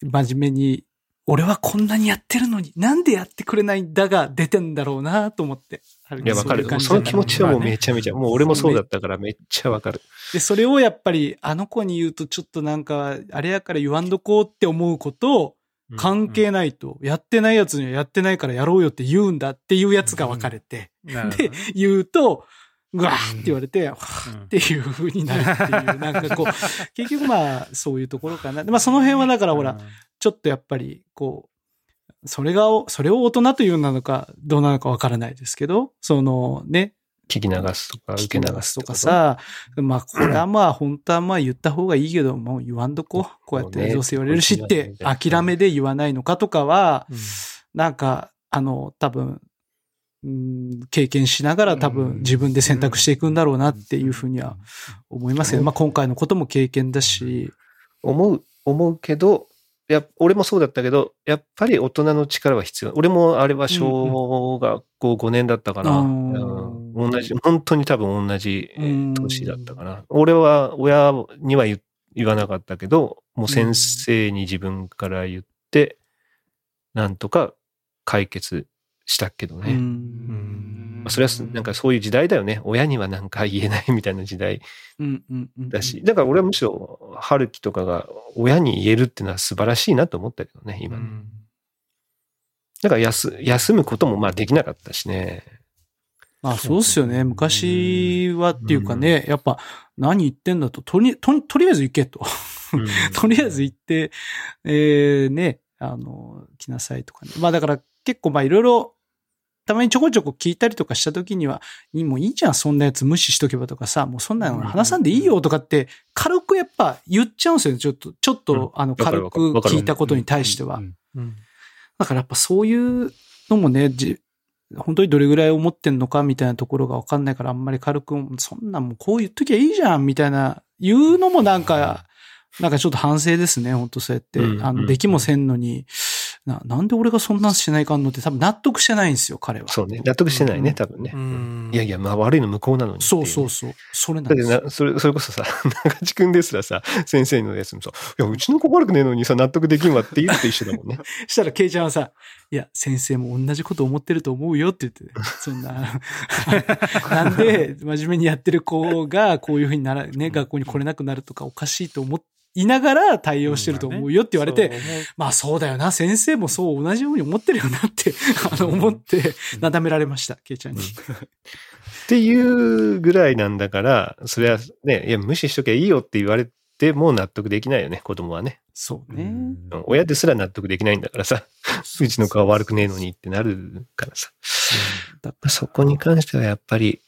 [SPEAKER 2] 真面目に、俺はこんなにやってるのに、なんでやってくれないんだが出てんだろうなと思って。
[SPEAKER 1] いや、わかる。もう
[SPEAKER 2] う
[SPEAKER 1] その気持ちはもうめちゃめちゃ、もう俺もそうだったからめっちゃわかる。
[SPEAKER 2] で、それをやっぱり、あの子に言うとちょっとなんか、あれやから言わんどこうって思うこと、関係ないと、やってないやつにはやってないからやろうよって言うんだっていうやつが分かれて、で
[SPEAKER 4] なるほどね、
[SPEAKER 2] 言うと、ぐわーって言われて、
[SPEAKER 4] うん
[SPEAKER 2] っていう風になるっていう、なんかこう、結局まあ、そういうところかな。でまあ、その辺はだからほら、、ちょっとやっぱり、こう、それが、それを大人というなのか、どうなのかわからないですけど、そのね、
[SPEAKER 1] 聞き流すとか、受け流す
[SPEAKER 2] と。
[SPEAKER 1] か
[SPEAKER 2] さ、まあ、これはまあ、本当はまあ言った方がいいけど、もう言わんとこ。こうやってどうせ言われるしって、諦めで言わないのかとかは、なんか、あの、多分、うん経験しながら多分自分で選択していくんだろうなっていうふうには思いますけど、まあ今回のことも経験だし、
[SPEAKER 1] 思う、思うけど、や俺もそうだったけど、やっぱり大人の力は必要。俺もあれは小学校5年だったかな。
[SPEAKER 2] うん
[SPEAKER 1] うん同じ、本当に多分同じえー年だったかな。俺は親には言言わなかったけど、もう先生に自分から言って、なんとか解決したけどね。
[SPEAKER 2] うん
[SPEAKER 1] まあそれはなんかそういう時代だよね。親にはなんか言えないみたいな時代
[SPEAKER 2] うんうんうん
[SPEAKER 1] だし。だから俺はむしろ、春樹とかが親に言えるっていうのは素晴らしいなと思ったけどね、今ね。だから休休むこともまあできなかったしね。
[SPEAKER 2] まあそうっすよね。昔はっていうかね、やっぱ何言ってんだと、とり、ととりあえず行けと。とりあえず行って、えー、ね、あの、来なさいとかね。まあだから結構まあいろいろ、たまにちょこちょこ聞いたりとかした時には、もういいじゃん、そんなやつ無視しとけばとかさ、もうそんなの話さんでいいよとかって、軽くやっぱ言っちゃうんですよね。ちょっと、ちょっと、あの、軽く聞いたことに対しては。
[SPEAKER 4] うん。
[SPEAKER 2] だからやっぱそういうのもね、じ本当にどれぐらい思ってん。のかみたいなところがわかん。ないからあん。まり軽く、そん。なん。もうこう言っときゃいいじゃん。みたいな、言うのもなん。か、なん。かちょっと反省ですね、本当そうやって。
[SPEAKER 1] うん。
[SPEAKER 2] あの、
[SPEAKER 1] うん。
[SPEAKER 2] できもせん。のに、な、なんで俺がそんなんしないかんのって多分納得してないんですよ、彼は。
[SPEAKER 1] そうね。納得してないね、
[SPEAKER 2] うん
[SPEAKER 1] 多分ね
[SPEAKER 4] う。ん
[SPEAKER 1] いやいや、まあ悪いの向こうなのに
[SPEAKER 2] そう
[SPEAKER 1] ね
[SPEAKER 2] そうそう。それなんですよ。
[SPEAKER 1] だってな、それ、それこそさ、中地君ですらさ、先生のやつもさ、いや、うちの子悪くねえのにさ、納得できんわって言うと一緒だもんね。
[SPEAKER 2] したら、ケイちゃんはさ、いや、先生も同じこと思ってると思うよって言って、そんな、なんで、真面目にやってる子が、こういうふうになら、ね、学校に来れなくなるとかおかしいと思いながら対応してると思うよって言われて、まあそうだよな、先生もそう同じように思ってるよなって、あの、思って、なだめられました、ケイちゃんに。
[SPEAKER 1] っていうぐらいなんだから、それはね、いや、無視しときゃいいよって言われても納得できないよね、子供はね。
[SPEAKER 2] そうね。
[SPEAKER 1] うん。親ですら納得できないんだからさ、うちの子は悪くねえのにってなるからさ。
[SPEAKER 2] だ
[SPEAKER 1] そこに関してはやっぱり、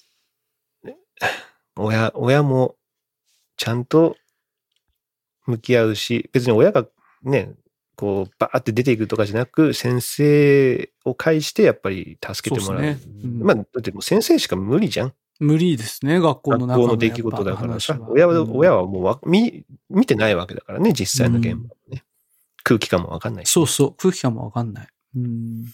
[SPEAKER 1] 親、親もちゃんと向き合うし、別に親がね、こう、バーって出ていくとかじゃなく、先生を介してやっぱり助けてもらう。
[SPEAKER 2] そうですねうん
[SPEAKER 1] まあ、だってもう先生しか無理じゃん。
[SPEAKER 2] 無理ですね、学校の
[SPEAKER 1] 学
[SPEAKER 2] 中
[SPEAKER 1] 校の出来事だからさ親は、
[SPEAKER 2] 話うん
[SPEAKER 1] 親はもうわ見、見てないわけだからね、実際の現場もね。空気感もわかんないし。
[SPEAKER 2] そうそう、空気感もわかんない。うん。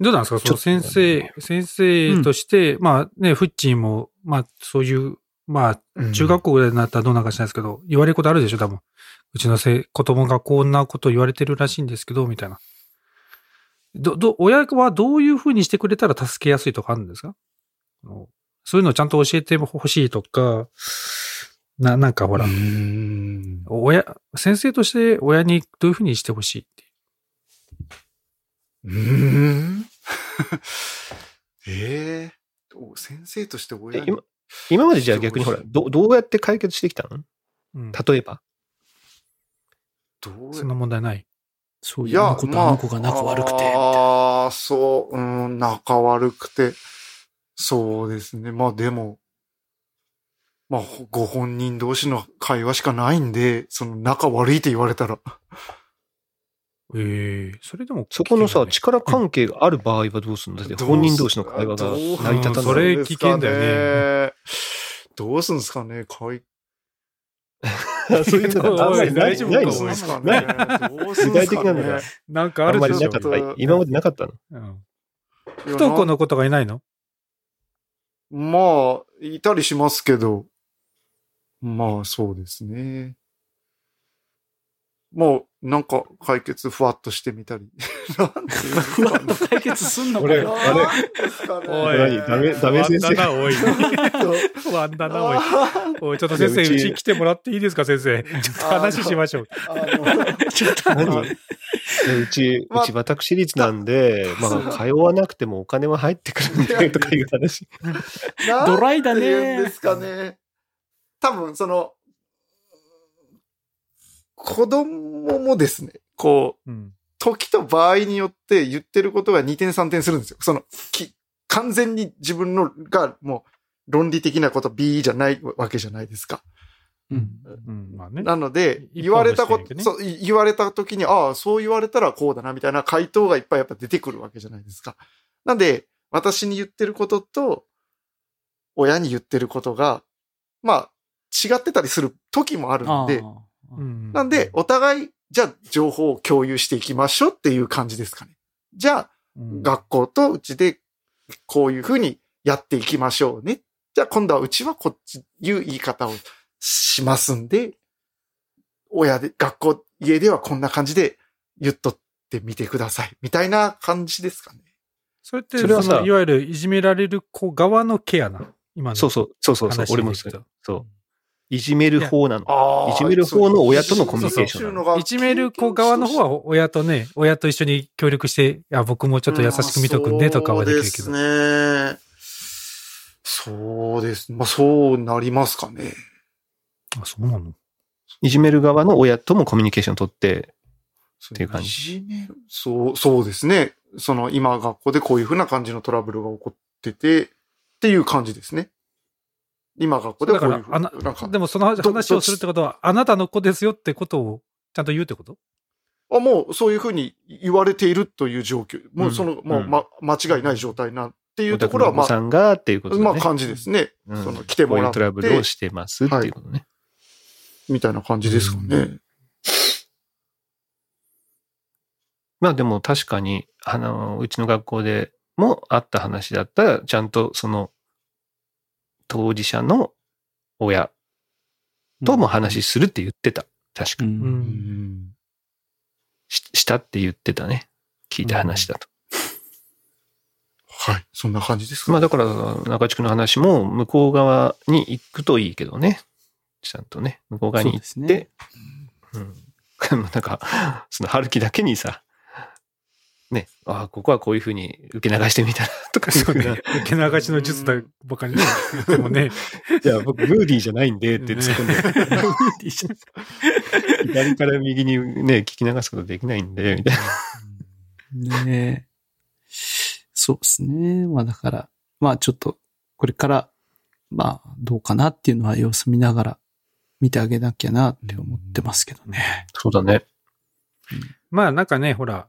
[SPEAKER 4] どうなんですか？その
[SPEAKER 1] ちょっと
[SPEAKER 4] 先生、先生として、まあね、フッチーも、まあそういう、まあ中学校ぐらいになったらどうなんかしないですけど、言われることあるでしょ多分。うちのせ子供がこんなこと言われてるらしいんですけど、みたいな。ど、ど、親はどういうふうにしてくれたら助けやすいとかあるんですか？そういうのをちゃんと教えてほしいとか、な、なんかほら、
[SPEAKER 3] うん。
[SPEAKER 4] 親、先生として親にどういうふうにしてほしいって。いう。
[SPEAKER 3] うーん。ええお先生として親に？
[SPEAKER 1] え今今までじゃあ逆にほら、どどうやって解決してきたの？
[SPEAKER 4] うん、
[SPEAKER 1] 例えば？
[SPEAKER 3] どう
[SPEAKER 4] そんな問題ない。
[SPEAKER 2] そういう、子とあの子が仲悪くて、
[SPEAKER 3] ああ、そう、うん、仲悪くて。そうですね。まあでも、まあ、ほご本人同士の会話しかないんで、その仲悪いって言われたら。
[SPEAKER 4] ええそれでも、
[SPEAKER 1] そこのさ、力関係がある場合はどうするん。だって、本人同士の会話が成り立た
[SPEAKER 4] うん
[SPEAKER 1] ない。
[SPEAKER 4] それ危険だよ
[SPEAKER 3] ね。どうすんですかね？会
[SPEAKER 1] そういうのがあんまりない
[SPEAKER 4] 大丈夫か
[SPEAKER 1] ないの
[SPEAKER 3] どうすんですかね。
[SPEAKER 1] 具体
[SPEAKER 3] ですか
[SPEAKER 1] 的なのが。
[SPEAKER 3] ね
[SPEAKER 4] なんか
[SPEAKER 1] あ
[SPEAKER 4] るでしょ。
[SPEAKER 1] なかった。今までなかったの？
[SPEAKER 4] うん。不登校の子とかいないの？
[SPEAKER 3] まあ、いたりしますけど、まあそうですね。もう、なんか解決ふわっとしてみたり。
[SPEAKER 2] と解決すんのか
[SPEAKER 1] 俺
[SPEAKER 2] よ。
[SPEAKER 1] あれ
[SPEAKER 4] おい
[SPEAKER 1] 何？ダメダメ先生
[SPEAKER 4] 不安だな、おい。不安だな、おい。おい、ちょっと先生、
[SPEAKER 1] いうち
[SPEAKER 4] ち来てもらっていいですか、先生。ちょっと話しましょう。
[SPEAKER 2] ちょっと、
[SPEAKER 1] うち、
[SPEAKER 3] まあ
[SPEAKER 1] うち私立なんで、まあ、通わなくてもお金は入ってくるんだよとかいう話。
[SPEAKER 2] ドライだね
[SPEAKER 3] ですかね。多分、その、子供もですね、こう、
[SPEAKER 4] うん。
[SPEAKER 3] 時と場合によって言ってることが2点3点するんですよ。その、き完全に自分のがもう論理的なこと B じゃないわけじゃないですか。
[SPEAKER 2] うん。
[SPEAKER 4] うん、まあね。
[SPEAKER 3] なので、
[SPEAKER 4] 一
[SPEAKER 3] 言われたこと、
[SPEAKER 4] ね
[SPEAKER 3] そう、い言われた時に、ああ、そう言われたらこうだな、みたいな回答がいっぱいやっぱ出てくるわけじゃないですか。なんで、私に言ってることと、親に言ってることが、まあ、違ってたりする時もあるんで、
[SPEAKER 2] あ
[SPEAKER 4] うん
[SPEAKER 3] なんで、お互い、じゃあ情報を共有していきましょうっていう感じですかね。じゃあ、
[SPEAKER 4] うん
[SPEAKER 3] 学校とうちでこういうふうにやっていきましょうね。じゃあ今度はうちはこっちいう言い方をしますんで、親で、学校、家ではこんな感じで言っとってみてください。みたいな感じですかね。
[SPEAKER 4] それって、
[SPEAKER 1] それは
[SPEAKER 4] いわゆるいじめられる子側のケアな。今の。
[SPEAKER 1] そうそう、そうそうそう
[SPEAKER 4] 話、
[SPEAKER 1] 俺もそれ
[SPEAKER 4] でいくと。
[SPEAKER 1] そう。いじめる方なの。
[SPEAKER 3] あ
[SPEAKER 1] いじめる方の親とのコミュニケーションなの
[SPEAKER 4] いじめる子側の方は親とね、親と一緒に協力して、いや、僕もちょっと優しく見とくんでとかはできるけど。
[SPEAKER 3] そうですね。そうです。まあそうなりますかね。
[SPEAKER 4] あ、そうなの？
[SPEAKER 1] いじめる側の親ともコミュニケーション取って、
[SPEAKER 3] って
[SPEAKER 1] いう感じ
[SPEAKER 3] じめるそう、そうですね。その今学校でこういうふうな感じのトラブルが起こってて、っていう感じですね。今学校で
[SPEAKER 4] だから
[SPEAKER 3] はこういうふう、
[SPEAKER 4] あなでもその
[SPEAKER 3] ど
[SPEAKER 4] 話をするってことは、あなたの子ですよってことをちゃんと言うってこと？
[SPEAKER 3] あもうそういうふうに言われているという状況。もうその、
[SPEAKER 1] うん
[SPEAKER 3] もう、ま、間違いない状態なっていうところは、
[SPEAKER 1] お
[SPEAKER 3] まあ、
[SPEAKER 1] さんがっていうことだね。
[SPEAKER 3] まあ感じですね。
[SPEAKER 1] うん
[SPEAKER 3] その来てもらって
[SPEAKER 1] トラブルをしてますっていうことね。
[SPEAKER 3] みたいな感じですかね。
[SPEAKER 1] まあでも確かに、あの、うちの学校でもあった話だったら、ちゃんとその、当事者の親とも話するって言ってた。確か
[SPEAKER 2] う。
[SPEAKER 1] に。
[SPEAKER 4] うん
[SPEAKER 3] うん
[SPEAKER 1] ししたって言ってたね。聞いた話だと。
[SPEAKER 3] はい。そんな感じですか？
[SPEAKER 1] まあだから、中地区の話も向こう側に行くといいけどね。ちゃんとね、向こう側に行って、うん。なんか、その春樹だけにさ、ね、ああ、ここはこういうふうに受け流してみたらとか
[SPEAKER 4] そうね
[SPEAKER 1] い。
[SPEAKER 4] 受け流しの術だばかりね。でもね、
[SPEAKER 1] いや、僕、ムーディーじゃないんでって突っ込んで、
[SPEAKER 2] 一緒に
[SPEAKER 1] 左から右にね、聞き流すことできないんで、みたいな。
[SPEAKER 2] ねえ。そうですね。まあだから、まあちょっと、これから、まあどうかなっていうのは様子見ながら見てあげなきゃなって思ってますけどね。
[SPEAKER 1] そうだね。
[SPEAKER 4] まあなんかね、ほら、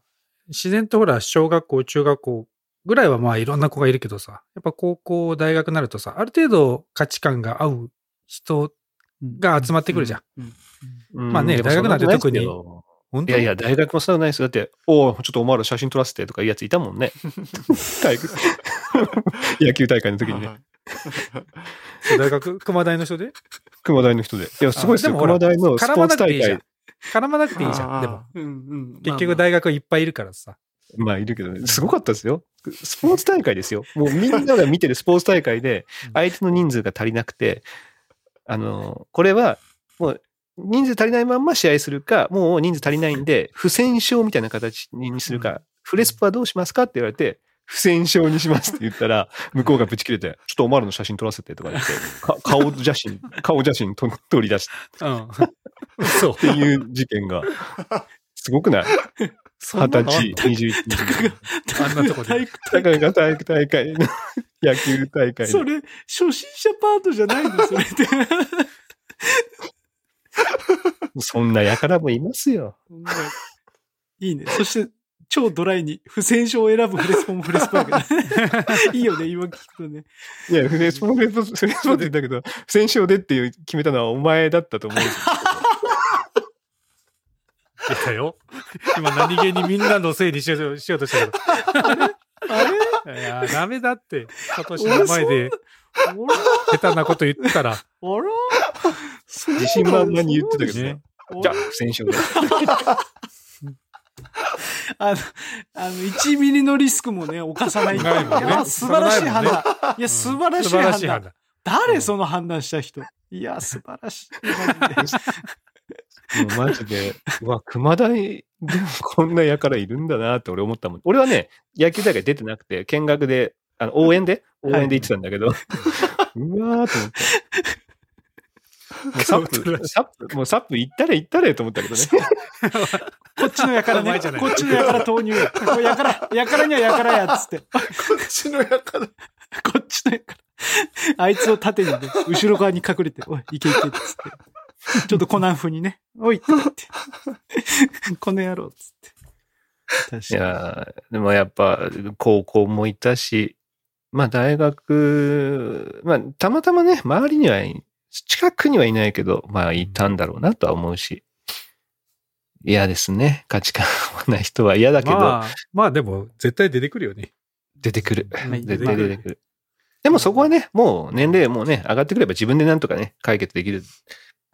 [SPEAKER 4] 自然とほら、小学校、中学校ぐらいはまあいろんな子がいるけどさ、やっぱ高校、大学になるとさ、ある程度価値観が合う人が集まってくるじゃん。
[SPEAKER 2] うん。
[SPEAKER 4] まあね大学なんて特に
[SPEAKER 1] いやいや、大学もそうないですよ。だって、おおちょっとお前ら写真撮らせてとかいうやついたもんね。体育 野球大会の時にね。
[SPEAKER 4] 大学、熊大の人で？
[SPEAKER 1] 熊大の人で。いや、すごいですよ。熊大のスポーツ大会。
[SPEAKER 4] 絡まなくていいじゃん。でも、
[SPEAKER 2] うんうん。
[SPEAKER 4] 結局大学いっぱいいるからさ。
[SPEAKER 1] まあ、いるけどね。すごかったですよ。スポーツ大会ですよ。もうみんなが見てるスポーツ大会で
[SPEAKER 4] うん、
[SPEAKER 1] 相手の人数が足りなくて、あの、これは、もう、人数足りないまんま試合するか、もう人数足りないんで、不戦勝みたいな形にするか、フレスポはどうしますかって言われて、不戦勝にしますって言ったら、向こうがぶち切れて、ちょっとお前らの写真撮らせてとか言って、か顔写真、顔写真と撮り出し
[SPEAKER 4] うん。そう
[SPEAKER 1] っ。ていう事件が、すごくない？二十歳、二十一、
[SPEAKER 4] あんなとこで
[SPEAKER 2] 体育
[SPEAKER 1] だからが体育大会の野球大会
[SPEAKER 2] それ、初心者パートじゃないの？それって。
[SPEAKER 1] そんな輩もいますよ。
[SPEAKER 2] いいね。そして、超ドライに不戦勝を選ぶフレスポもフレスポだ。いいよね、今聞くとね。
[SPEAKER 1] いや、フレスポフレスポ、フレスポって言ったけど、不戦勝でっていう決めたのはお前だったと思うんです
[SPEAKER 4] 出たよ。今何気にみんなのせいにしようしようとしたけ
[SPEAKER 2] あれ？
[SPEAKER 4] ど。いや、ダメだって。サトシの前で下手なこと言ったら。
[SPEAKER 2] あら
[SPEAKER 1] 自信満々に言ってたけど
[SPEAKER 4] ね
[SPEAKER 1] ね。じゃあ、不戦勝で。
[SPEAKER 2] あの、あの、1ミリのリスクもね、犯さない。い
[SPEAKER 4] ないもんね
[SPEAKER 2] や、素晴らしい判
[SPEAKER 4] そ
[SPEAKER 2] 断。いや、素晴らしい判断。
[SPEAKER 4] しい判断。
[SPEAKER 2] 誰その判断した人？いや、素晴らしい。マジで
[SPEAKER 1] もうマジで、うわ、熊大でもこんな輩いるんだなって俺思ったもん。俺はね、野球大会出てなくて、見学で、あの、応援で？応援で行ってたんだけど、うわーと思って。もうサップ、サップ、もうサップ行ったれ行ったれと思ったけどね。
[SPEAKER 2] こっちのやからね。こっちのやから投入や。これやから、やからにはやからや、つって。こ
[SPEAKER 3] こっちのやから。
[SPEAKER 2] っちのやから。あいつを縦にね、後ろ側に隠れて、おい、いけいけ、つって。ちょっとコナン風にね、おい、って言って。この野郎、つって。確
[SPEAKER 1] い
[SPEAKER 2] か
[SPEAKER 1] やーでもやっぱ、高校もいたし、まあ大学、まあたまたまね、周りにはい、近くにはいないけど、まあいたんだろうなとは思うし、嫌ですね。価値観合わない人は嫌だけど、
[SPEAKER 4] まあ、まあでも、絶対出てくるよね。
[SPEAKER 1] 出てくる。
[SPEAKER 2] に。
[SPEAKER 1] 絶対出てくる。でもそこはね、もう年齢もね、上がってくれば自分でなんとかね、解決できる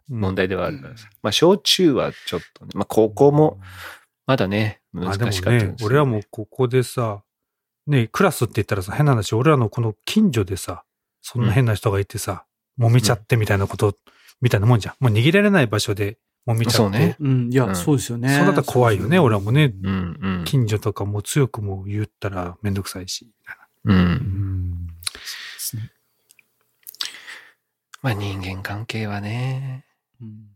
[SPEAKER 1] 問題ではあるからさ。まあ小中はちょっとね、まあ高校もまだね、難
[SPEAKER 4] あでも
[SPEAKER 1] しかったです、
[SPEAKER 4] ね、俺はもうここでさ、ね、クラスって言ったらさ、変な話、俺らのこの近所でさ、そんな変な人がいてさ、揉めちゃってみたいなこと、みたいなもんじゃん。もう逃げられない場所で揉めちゃって。
[SPEAKER 1] そうね
[SPEAKER 2] うん、いや、
[SPEAKER 1] うん
[SPEAKER 2] そうですよね。
[SPEAKER 4] そうなったら怖いよね、俺はもうね、
[SPEAKER 1] うんうん。
[SPEAKER 4] 近所とかも強くも言ったらめんどくさいし。みたい
[SPEAKER 1] うん。
[SPEAKER 4] なうん
[SPEAKER 1] まあ人間関係はね、
[SPEAKER 2] うん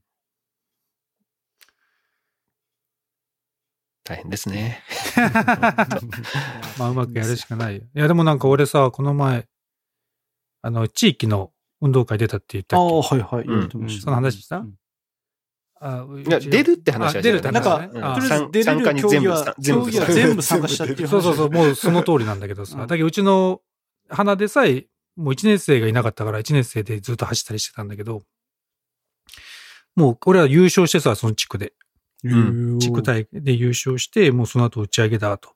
[SPEAKER 1] 大変ですね。
[SPEAKER 4] まあ、うまくやるしかないよ。いや、でもなんか俺さ、この前、あの、地域の運動会出たって言ったっ
[SPEAKER 2] ああ、
[SPEAKER 4] け
[SPEAKER 2] はいはい。言ってました
[SPEAKER 4] その話した？
[SPEAKER 2] うん
[SPEAKER 4] あ
[SPEAKER 1] いや、出るって話は
[SPEAKER 4] あ出るって
[SPEAKER 2] なんか、
[SPEAKER 4] 話だね。あ
[SPEAKER 2] とりあえず
[SPEAKER 1] 参
[SPEAKER 2] 出れる
[SPEAKER 1] 参加に全部
[SPEAKER 2] 競技は、
[SPEAKER 1] 全部
[SPEAKER 2] 競技は全部参加したっていう話。
[SPEAKER 4] そうそうそう、もうその通りなんだけどさ。
[SPEAKER 2] うん。
[SPEAKER 4] だけどうちの花でさえ、もう1年生がいなかったから1年生でずっと走ったりしてたんだけど、もう俺は優勝してさ、その地区で。
[SPEAKER 1] ん。
[SPEAKER 4] 地区大会で優勝して、もうその後打ち上げだと。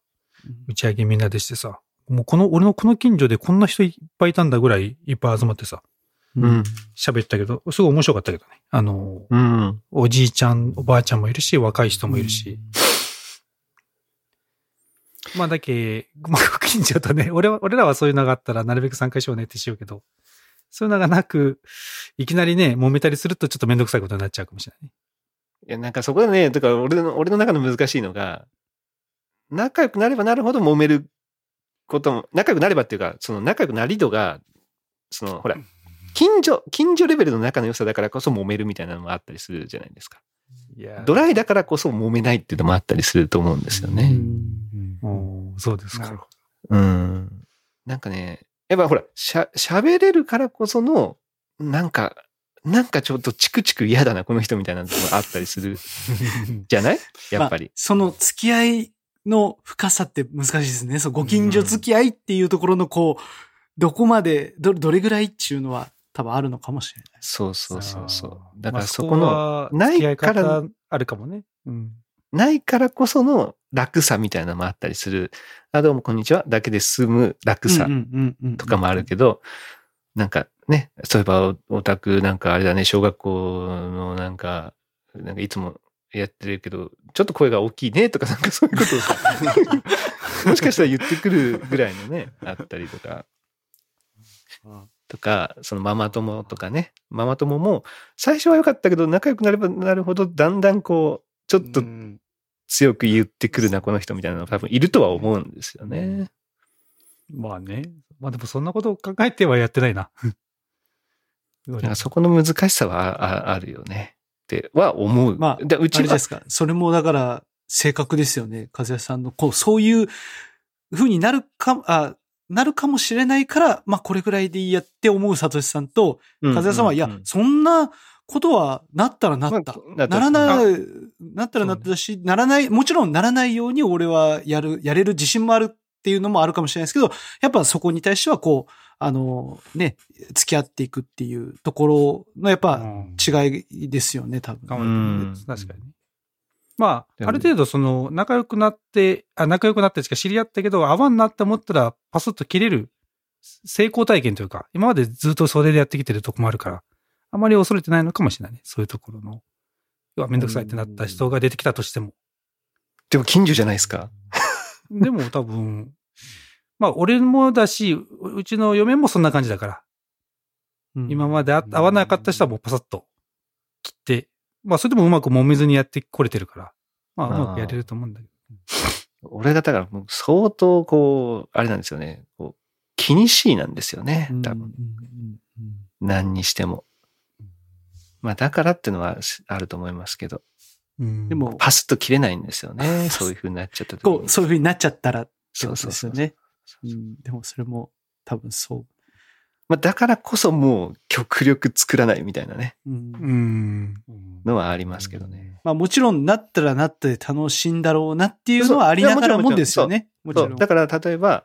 [SPEAKER 4] 打ち上げみんなでしてさ、もうこの、俺のこの近所でこんな人いっぱいいたんだぐらいいっぱい集まってさ、
[SPEAKER 1] うん。
[SPEAKER 4] 喋ったけど、すごい面白かったけどね。あの、
[SPEAKER 1] うん。
[SPEAKER 4] おじいちゃん、おばあちゃんもいるし、若い人もいるし。まあだけ、まあ近所とね、俺は、俺らはそういうのがあったらなるべく参加しようねってしようけど、そういうのがなく、いきなりね、揉めたりするとちょっとめんどくさいことになっちゃうかもしれないね。
[SPEAKER 1] いや、なんかそこでね、だから俺の、俺の中の難しいのが、仲良くなればなるほど揉めることも、仲良くなればっていうか、その仲良くなり度が、その、ほら、近所、近所レベルの仲の良さだからこそ揉めるみたいなのもあったりするじゃないですか。ドライだからこそ揉めないっていうのもあったりすると思うんですよね。
[SPEAKER 4] おーそうです
[SPEAKER 3] なる
[SPEAKER 4] か。
[SPEAKER 3] ほ
[SPEAKER 1] うん。なんかね、やっぱほら、しゃ、喋れるからこその、なんか、なんかちょっとチクチク嫌だな、この人みたいなのもあったりするじゃない？やっぱり
[SPEAKER 2] まあ。その付き合いの深さって難しいですね。そう、ご近所付き合いっていうところのこう、どこまで、ど、どれぐらいっていうのは多分あるのかもしれない。
[SPEAKER 1] そうそうそうそう。だから
[SPEAKER 4] まあ
[SPEAKER 1] そこの、
[SPEAKER 4] は
[SPEAKER 1] ないから
[SPEAKER 4] 方あるかもね。うん。
[SPEAKER 1] ないからこその楽さみたいなのもあったりする。あ、どうもこんにちは。だけで済む楽さとかもあるけど、なんかね、そういえばおオタクなんかあれだね、小学校のなんか、なんかいつもやってるけど、ちょっと声が大きいねとかなんかそういうことをさ、もしかしたら言ってくるぐらいのね、あったりとか。とか、そのママ友とかね、ママ友も最初は良かったけど仲良くなればなるほどだんだんこう、ちょっと
[SPEAKER 3] うん
[SPEAKER 1] 強く言ってくるな、この人みたいなのが多分いるとは思うんですよね。
[SPEAKER 4] まあね。まあでもそんなことを考えてはやってないな。
[SPEAKER 1] そこの難しさはあるよね。っては思う。
[SPEAKER 2] まあ
[SPEAKER 1] でうちは
[SPEAKER 2] あれですか。それもだから、性格ですよね。和也さんの、こう、そういう風になるか、あ、なるかもしれないから、まあ、これぐらいでいいやって思うサトシさんと、
[SPEAKER 1] うん
[SPEAKER 2] 和也さんは、いやそんなことはなったらなった。
[SPEAKER 1] まあ
[SPEAKER 2] ならない、なったらなったし、ならない、もちろんならないように俺はやる、やれる自信もあるっていうのもあるかもしれないですけど、やっぱそこに対してはこう、あの、ね、付き合っていくっていうところのやっぱ違いですよね、多分。
[SPEAKER 1] うん
[SPEAKER 4] 確かにね。まあ、ある程度その、仲良くなって、あ、仲良くなってしか知り合ったけど、合わんなって思ったら、パスッと切れる成功体験というか、今までずっとそれでやってきてるとこもあるから、あまり恐れてないのかもしれないね。そういうところの。要はめんどくさいってなった人が出てきたとしても。
[SPEAKER 1] でも近所じゃないですか。
[SPEAKER 4] でも多分、まあ俺もだし、ううちの嫁もそんな感じだから、
[SPEAKER 2] うん
[SPEAKER 4] 今まであ合わなかった人はもうパサッと切って、まあそれでもうまく揉めずにやってこれてるから、まあうまくやれると思うんだけど。
[SPEAKER 1] 俺がだからもう相当こう、あれなんですよね。こう気にしいなんですよね。多分。何にしても。まあだからっていうのはあると思いますけど、
[SPEAKER 4] うん
[SPEAKER 2] でも、
[SPEAKER 1] パスッと切れないんですよね。そういう風になっちゃった
[SPEAKER 2] こう、そういう風になっちゃったらってこと
[SPEAKER 1] そう
[SPEAKER 2] ですよね。うんでもそれも多分そ
[SPEAKER 1] まあだからこそもう極力作らないみたいなね、
[SPEAKER 2] う。うん
[SPEAKER 4] うん。
[SPEAKER 1] のはありますけどね。
[SPEAKER 2] まあもちろんなったらなって楽しいんだろうなっていうのはありながらもですよね。もちろん。
[SPEAKER 1] だから例えば、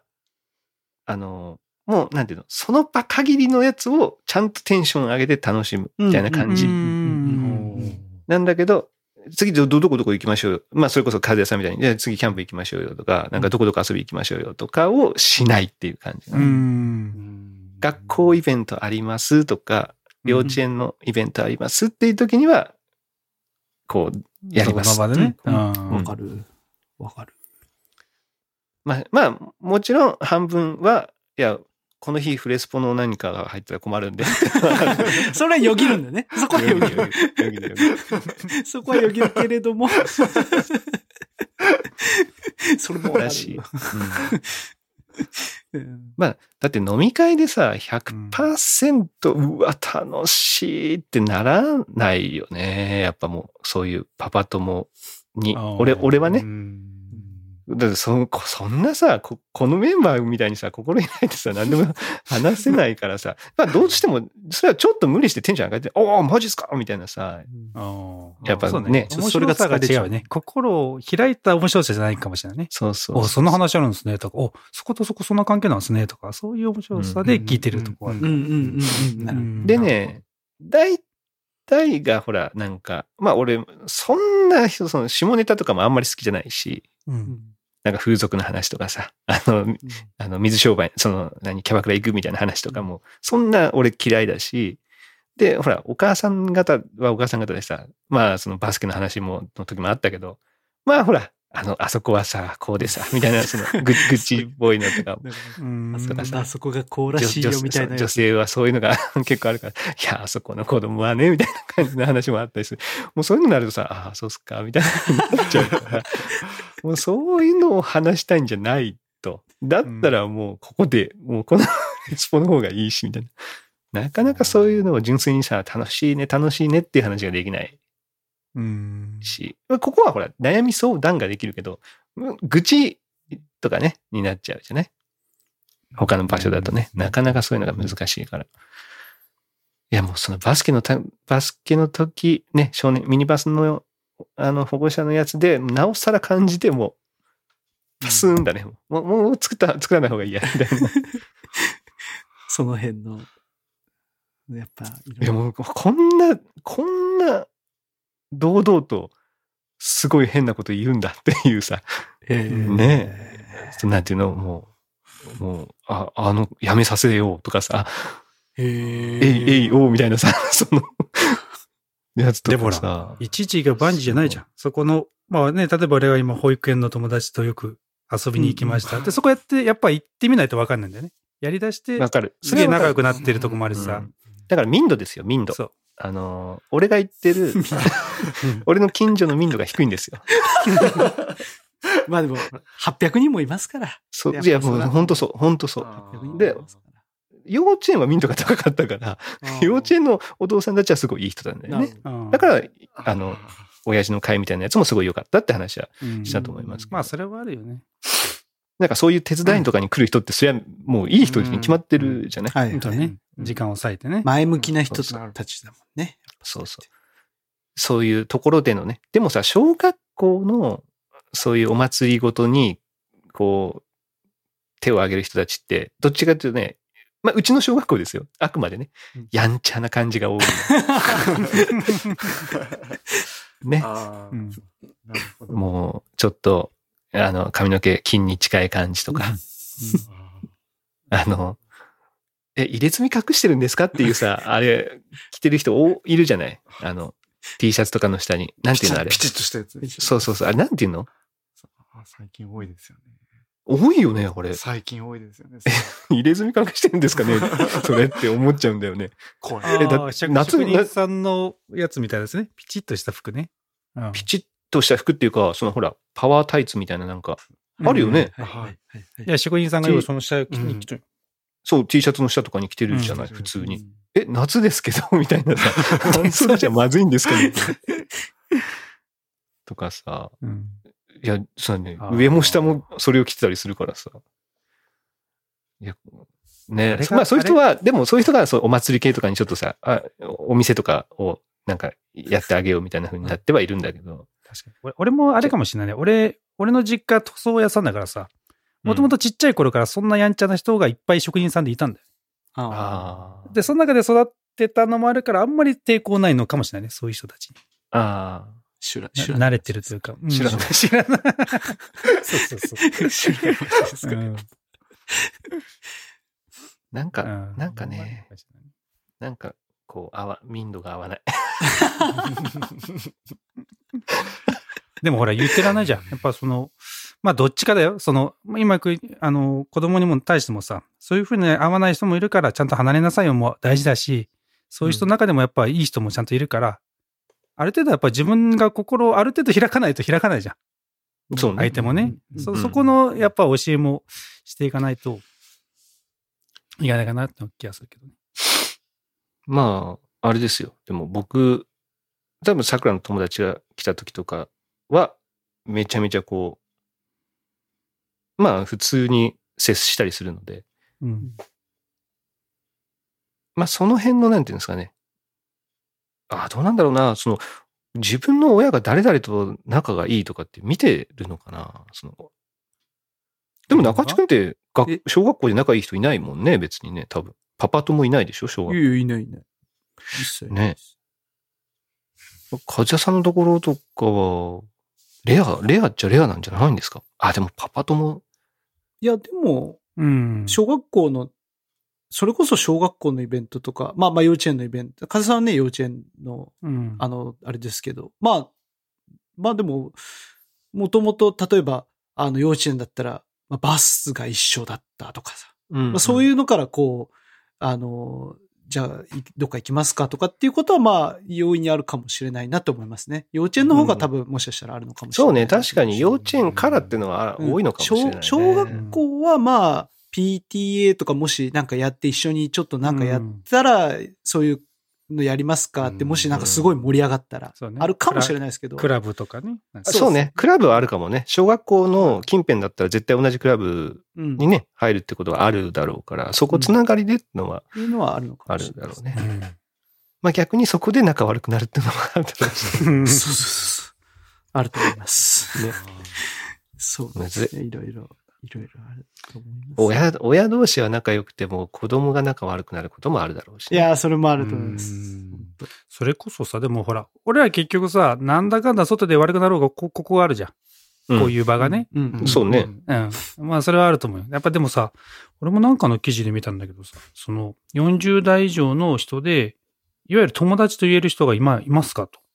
[SPEAKER 1] あの、もうなんていうの、その場限りのやつをちゃんとテンション上げて楽しむみたいな感じ。
[SPEAKER 4] うん
[SPEAKER 1] なんだけど、次ど、ど、どこどこ行きましょうよ。まあ、それこそ和也さんみたいに、じゃあ次キャンプ行きましょうよとか、なんかどこどこ遊び行きましょうよとかをしないっていう感じ。
[SPEAKER 4] うん。
[SPEAKER 1] 学校イベントありますとか、幼稚園のイベントありますっていう時には、こう、やります
[SPEAKER 4] その場でね。
[SPEAKER 2] うん
[SPEAKER 4] うん
[SPEAKER 2] わかる。わかる。
[SPEAKER 1] まあ、まあ、もちろん半分は、いや、この日フレスポの何かが入ったら困るんで。
[SPEAKER 2] それはよぎるんだね。そこはよぎる。
[SPEAKER 1] よぎるよぎる
[SPEAKER 2] そこはよぎるけれども。それもらる
[SPEAKER 1] しい。うん
[SPEAKER 2] うん
[SPEAKER 1] まあ、だって飲み会でさ、100%、うわ、楽しいってならないよね。やっぱもう、そういうパパ友に。俺、俺はね。だってそ、こそんなさこ、このメンバーみたいにさ、心にないとさ、何でも話せないからさ、まあどうしても、それはちょっと無理してテンション上がって、おお、マジっすか？みたいなさ、やっぱ
[SPEAKER 4] そう
[SPEAKER 1] ね。
[SPEAKER 4] 面白さが違うよね。心を開いた面白さじゃないかもしれないね。
[SPEAKER 1] そうそう
[SPEAKER 4] お、そんな話あるんですね、とか、お、そことそこそんな関係なんですね、とか、そういう面白さで聞いてるとこはある
[SPEAKER 2] うんうんうんうんなるほど
[SPEAKER 4] うん
[SPEAKER 1] でね、大体がほら、なんか、まあ俺、そんな人、その下ネタとかもあんまり好きじゃないし、
[SPEAKER 4] うん。
[SPEAKER 1] なんか風俗の話とかさ、あの、あの、水商売、その、何、キャバクラ行くみたいな話とかも、そんな俺嫌いだし、で、ほら、お母さん方はお母さん方でさ、まあ、そのバスケの話も、の時もあったけど、まあ、ほら、あの、あそこはさ、こうでさ、みたいな、その、ぐ、愚痴っぽいのとか、
[SPEAKER 4] うん
[SPEAKER 2] あそこ
[SPEAKER 1] かさ
[SPEAKER 2] あそこがこうらしいよみたいなやつ。
[SPEAKER 1] 女性はそういうのが 結構あるから、いや、あそこの子供はね、みたいな感じの話もあったりする。もうそういうのになるとさ、ああ、そうっすか、みたいななっちゃうから、もうそういうのを話したいんじゃないと。だったらもうここで、もうこのスポの方がいいし、みたいな。なかなかそういうのを純粋にさ、楽しいね、楽しいねっていう話ができない
[SPEAKER 4] うん。
[SPEAKER 1] し、ここはほら、悩み相談ができるけど、愚痴とかね、になっちゃうじゃない？他の場所だとね、なかなかそういうのが難しいから。いや、もうそのバスケのた、バスケの時、ね、少年、ミニバスの、あの、保護者のやつで、なおさら感じても、パスーンだね。もう、もう作った、作らない方がいいや、みたいな。
[SPEAKER 2] その辺の、やっぱ、い
[SPEAKER 1] いや、もう、こんな、こんな、堂々と、すごい変なこと言うんだっていうさ、
[SPEAKER 2] ええ
[SPEAKER 1] ねなんていうの、もう、もう、あ、あの、やめさせようとかさ、
[SPEAKER 2] え
[SPEAKER 1] えい、えい、おうみたいなさ、その、やつとかさ、
[SPEAKER 4] いちいちが万事じゃないじゃん。そこの、まあね、例えば俺が今保育園の友達とよく遊びに行きました。で、そこやって、やっぱ行ってみないとわかんないんだよね。やり出して
[SPEAKER 1] わ、かる。
[SPEAKER 4] すげえ仲良く
[SPEAKER 1] な
[SPEAKER 4] なってるとこもあるしさ。
[SPEAKER 1] だから民度ですよ、民度。
[SPEAKER 4] そう。
[SPEAKER 1] あのー、俺が言ってる、俺の近所の民度が低いんですよ。
[SPEAKER 2] まあでも、800人もいますから。
[SPEAKER 1] そう、いや、もう本当そう、本当そう。
[SPEAKER 2] 800人も
[SPEAKER 1] で幼稚園は民度が高かったから、
[SPEAKER 2] ら
[SPEAKER 1] 幼稚園のお父さんたちはすごいいい人なんだよね。
[SPEAKER 4] うん
[SPEAKER 1] だから、あの、親父の会みたいなやつもすごい良かったって話は
[SPEAKER 4] うん
[SPEAKER 1] したと思います
[SPEAKER 4] まあ、それはあるよね。
[SPEAKER 1] なんかそういう手伝いとかに来る人って、そりゃもういい人に決まってるじゃない、
[SPEAKER 2] はい
[SPEAKER 4] 本当ね。時間を割いてね。
[SPEAKER 2] 前向きな人たちだもんね。
[SPEAKER 1] そうそう。そういうところでのね。でもさ、小学校のそういうお祭りごとに、こう、手を挙げる人たちって、どっちかというとね、まあ、うちの小学校ですよ。あくまでね
[SPEAKER 2] うん。
[SPEAKER 1] やんちゃな感じが多い。ね。
[SPEAKER 3] あー
[SPEAKER 4] うん
[SPEAKER 3] なるほど。
[SPEAKER 1] もう、ちょっと、あの、髪の毛金に近い感じとか、あの、え、入れ墨隠してるんですかっていうさ、あれ、着てる人おいるじゃない？あの、T シャツとかの下に。なんていうのあれ？
[SPEAKER 3] ピ。チッとしたやつ。
[SPEAKER 1] そうそうそう。あれ、なんていうの？
[SPEAKER 3] あ最近多いですよね。
[SPEAKER 1] 多いよね、これ。
[SPEAKER 3] 最近多いですよね。
[SPEAKER 1] 入れ墨隠してるんですかね？それって思っちゃうんだよね。
[SPEAKER 3] 怖い。
[SPEAKER 4] あ
[SPEAKER 1] えだ夏
[SPEAKER 4] 職人さんのやつみたいですね。ピチッとした服ね。うん
[SPEAKER 1] ピチッとした服っていうか、そのほら、パワータイツみたいななんか、あるよね。
[SPEAKER 2] はいはいはい。
[SPEAKER 4] や、職人さんがよくその下を着に来てる。
[SPEAKER 1] そう、T シャツの下とかに着てるじゃない、
[SPEAKER 3] うん。
[SPEAKER 1] 普通に。え、夏ですけど？みたいなさ、半袖じゃまずいんですかね とかさ、
[SPEAKER 4] うん。
[SPEAKER 1] いや、そうね。上も下もそれを着てたりするからさ。いや、ね。まあそういう人は、でもそういう人がそうお祭り系とかにちょっとさ、あお店とかをなんかやってあげようみたいな風になってはいるんだけど。
[SPEAKER 4] 確かに。俺俺もあれかもしれないね。俺、俺の実家塗装屋さんだからさ、もともとちっちゃい頃からそんなやんちゃな人がいっぱい職人さんでいたんだよ。
[SPEAKER 2] あ
[SPEAKER 1] ああ。
[SPEAKER 4] で、その中で育ってたのもあるから、あんまり抵抗ないのかもしれないね。そういう人たちに。
[SPEAKER 1] ああ。
[SPEAKER 2] 知ら
[SPEAKER 4] な慣れてるというか。うん
[SPEAKER 1] 知らない
[SPEAKER 4] 知らない。そうそうそう。
[SPEAKER 2] 知らないですか
[SPEAKER 4] うん
[SPEAKER 1] なんか、
[SPEAKER 4] うん
[SPEAKER 1] なんかね、なんか、こう、合わ、民度が合わない。
[SPEAKER 4] でもほら言ってらんないじゃん。やっぱその、まあどっちかだよ。その、今く、あの、子供にも対してもさ、そういうふうに合わない人もいるから、ちゃんと離れなさいよも大事だし、そういう人の中でもやっぱいい人もちゃんといるから、ある程度やっぱ自分が心をある程度開かないと開かないじゃん。
[SPEAKER 1] そうね
[SPEAKER 4] 相手もね。
[SPEAKER 2] うん
[SPEAKER 4] そ、
[SPEAKER 1] うん
[SPEAKER 4] そこのやっぱ教えもしていかないと、いかないかなって気がするけどね。
[SPEAKER 1] まあ、あれですよ。でも僕、多分桜の友達が来た時とかは、めちゃめちゃこう、まあ普通に接したりするので、
[SPEAKER 4] うん。
[SPEAKER 1] まあその辺のなんていうんですかね。ああ、どうなんだろうな。その、自分の親が誰々と仲がいいとかって見てるのかな。その、でも中地君って学
[SPEAKER 2] え？
[SPEAKER 1] 小学校で仲いい人いないもんね、別にね、多分。パパ友いないでしょ、小学校。
[SPEAKER 2] いやいないいない。一切ないです。
[SPEAKER 1] 梶谷さんのところとかは、レア、レアっちゃレアなんじゃないんですか？あ、でもパパ友、
[SPEAKER 2] いや、でも、
[SPEAKER 4] うん。
[SPEAKER 2] 小学校の、それこそ小学校のイベントとか、まあまあ幼稚園のイベント、風さんはね、幼稚園の、
[SPEAKER 4] うん。
[SPEAKER 2] あの、あれですけど、まあ、まあでも、もともと、例えば、あの、幼稚園だったら、まあ、バスが一緒だったとかさ、
[SPEAKER 1] うん
[SPEAKER 2] まあ、そういうのからこう、あの、じゃあ、いどっか行きますかとかっていうことは、まあ、容易にあるかもしれないなと思いますね。幼稚園の方が多分、もしかしたらあるのかもしれない。
[SPEAKER 1] そうね、確かに幼稚園からっていうのは
[SPEAKER 2] うん
[SPEAKER 1] 多いのかもしれない、ね
[SPEAKER 2] 小小学校はまあ、PTA とかもしなんかやって一緒にちょっとなんかやったら、そういうのやりますか？って、
[SPEAKER 3] うん
[SPEAKER 2] もしなんかすごい盛り上がったらあるかもしれないですけど。
[SPEAKER 4] クラブとかね。
[SPEAKER 1] そうね、クラブはあるかもね。小学校の近辺だったら絶対同じクラブ
[SPEAKER 2] うん。
[SPEAKER 1] にね、入るってことはあるだろうから、そこつながりでってのは
[SPEAKER 2] いうのはあるのか
[SPEAKER 1] あ
[SPEAKER 2] もしれないです
[SPEAKER 1] るだろうね。
[SPEAKER 4] うん
[SPEAKER 1] まあ逆にそこで仲悪くなるっていうのもあるだろうし。
[SPEAKER 4] うん
[SPEAKER 2] そうそうそう。あると思います。
[SPEAKER 1] ね
[SPEAKER 2] そうですね。いろいろ、いろいろあると思います。
[SPEAKER 1] 親、親同士は仲良くても子供が仲悪くなることもあるだろうし、
[SPEAKER 2] いやー、それもあると思います
[SPEAKER 4] それこそさ、でもほら、俺は結局さ、なんだかんだ外で悪くなろうが、こ、ここがあるじゃん。
[SPEAKER 1] うん
[SPEAKER 4] こういう場がね。
[SPEAKER 2] うん。
[SPEAKER 1] そうね
[SPEAKER 4] うん。まあ、それはあると思うよ。やっぱでもさ、俺もなんかの記事で見たんだけどさ、その、40代以上の人で、いわゆる友達と言える人が今、いますかと
[SPEAKER 1] うん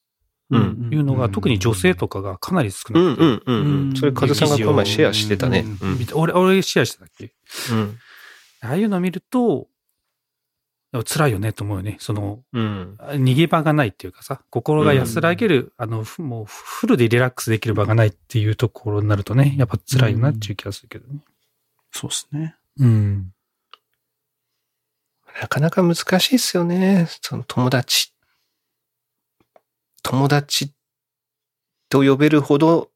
[SPEAKER 4] いうのが、
[SPEAKER 3] うん
[SPEAKER 4] 特に女性とかがかなり少
[SPEAKER 1] うん
[SPEAKER 4] なくて。
[SPEAKER 1] うんうんうん。それ、風さんがこの前シェアしてたね。
[SPEAKER 3] う
[SPEAKER 1] うん
[SPEAKER 4] 俺、俺シェアしてたっけ？
[SPEAKER 1] うん。
[SPEAKER 4] ああいうの見ると、辛いよねと思うよね。その、
[SPEAKER 1] うん。
[SPEAKER 4] 逃げ場がないっていうかさ、心が安らげる、あの、ふもうフルでリラックスできる場がないっていうところになるとね、やっぱ辛いよなっていう気がするけどね。
[SPEAKER 2] そうですね。
[SPEAKER 4] うん。
[SPEAKER 1] なかなか難しいっすよね。その友達。友達と呼べるほど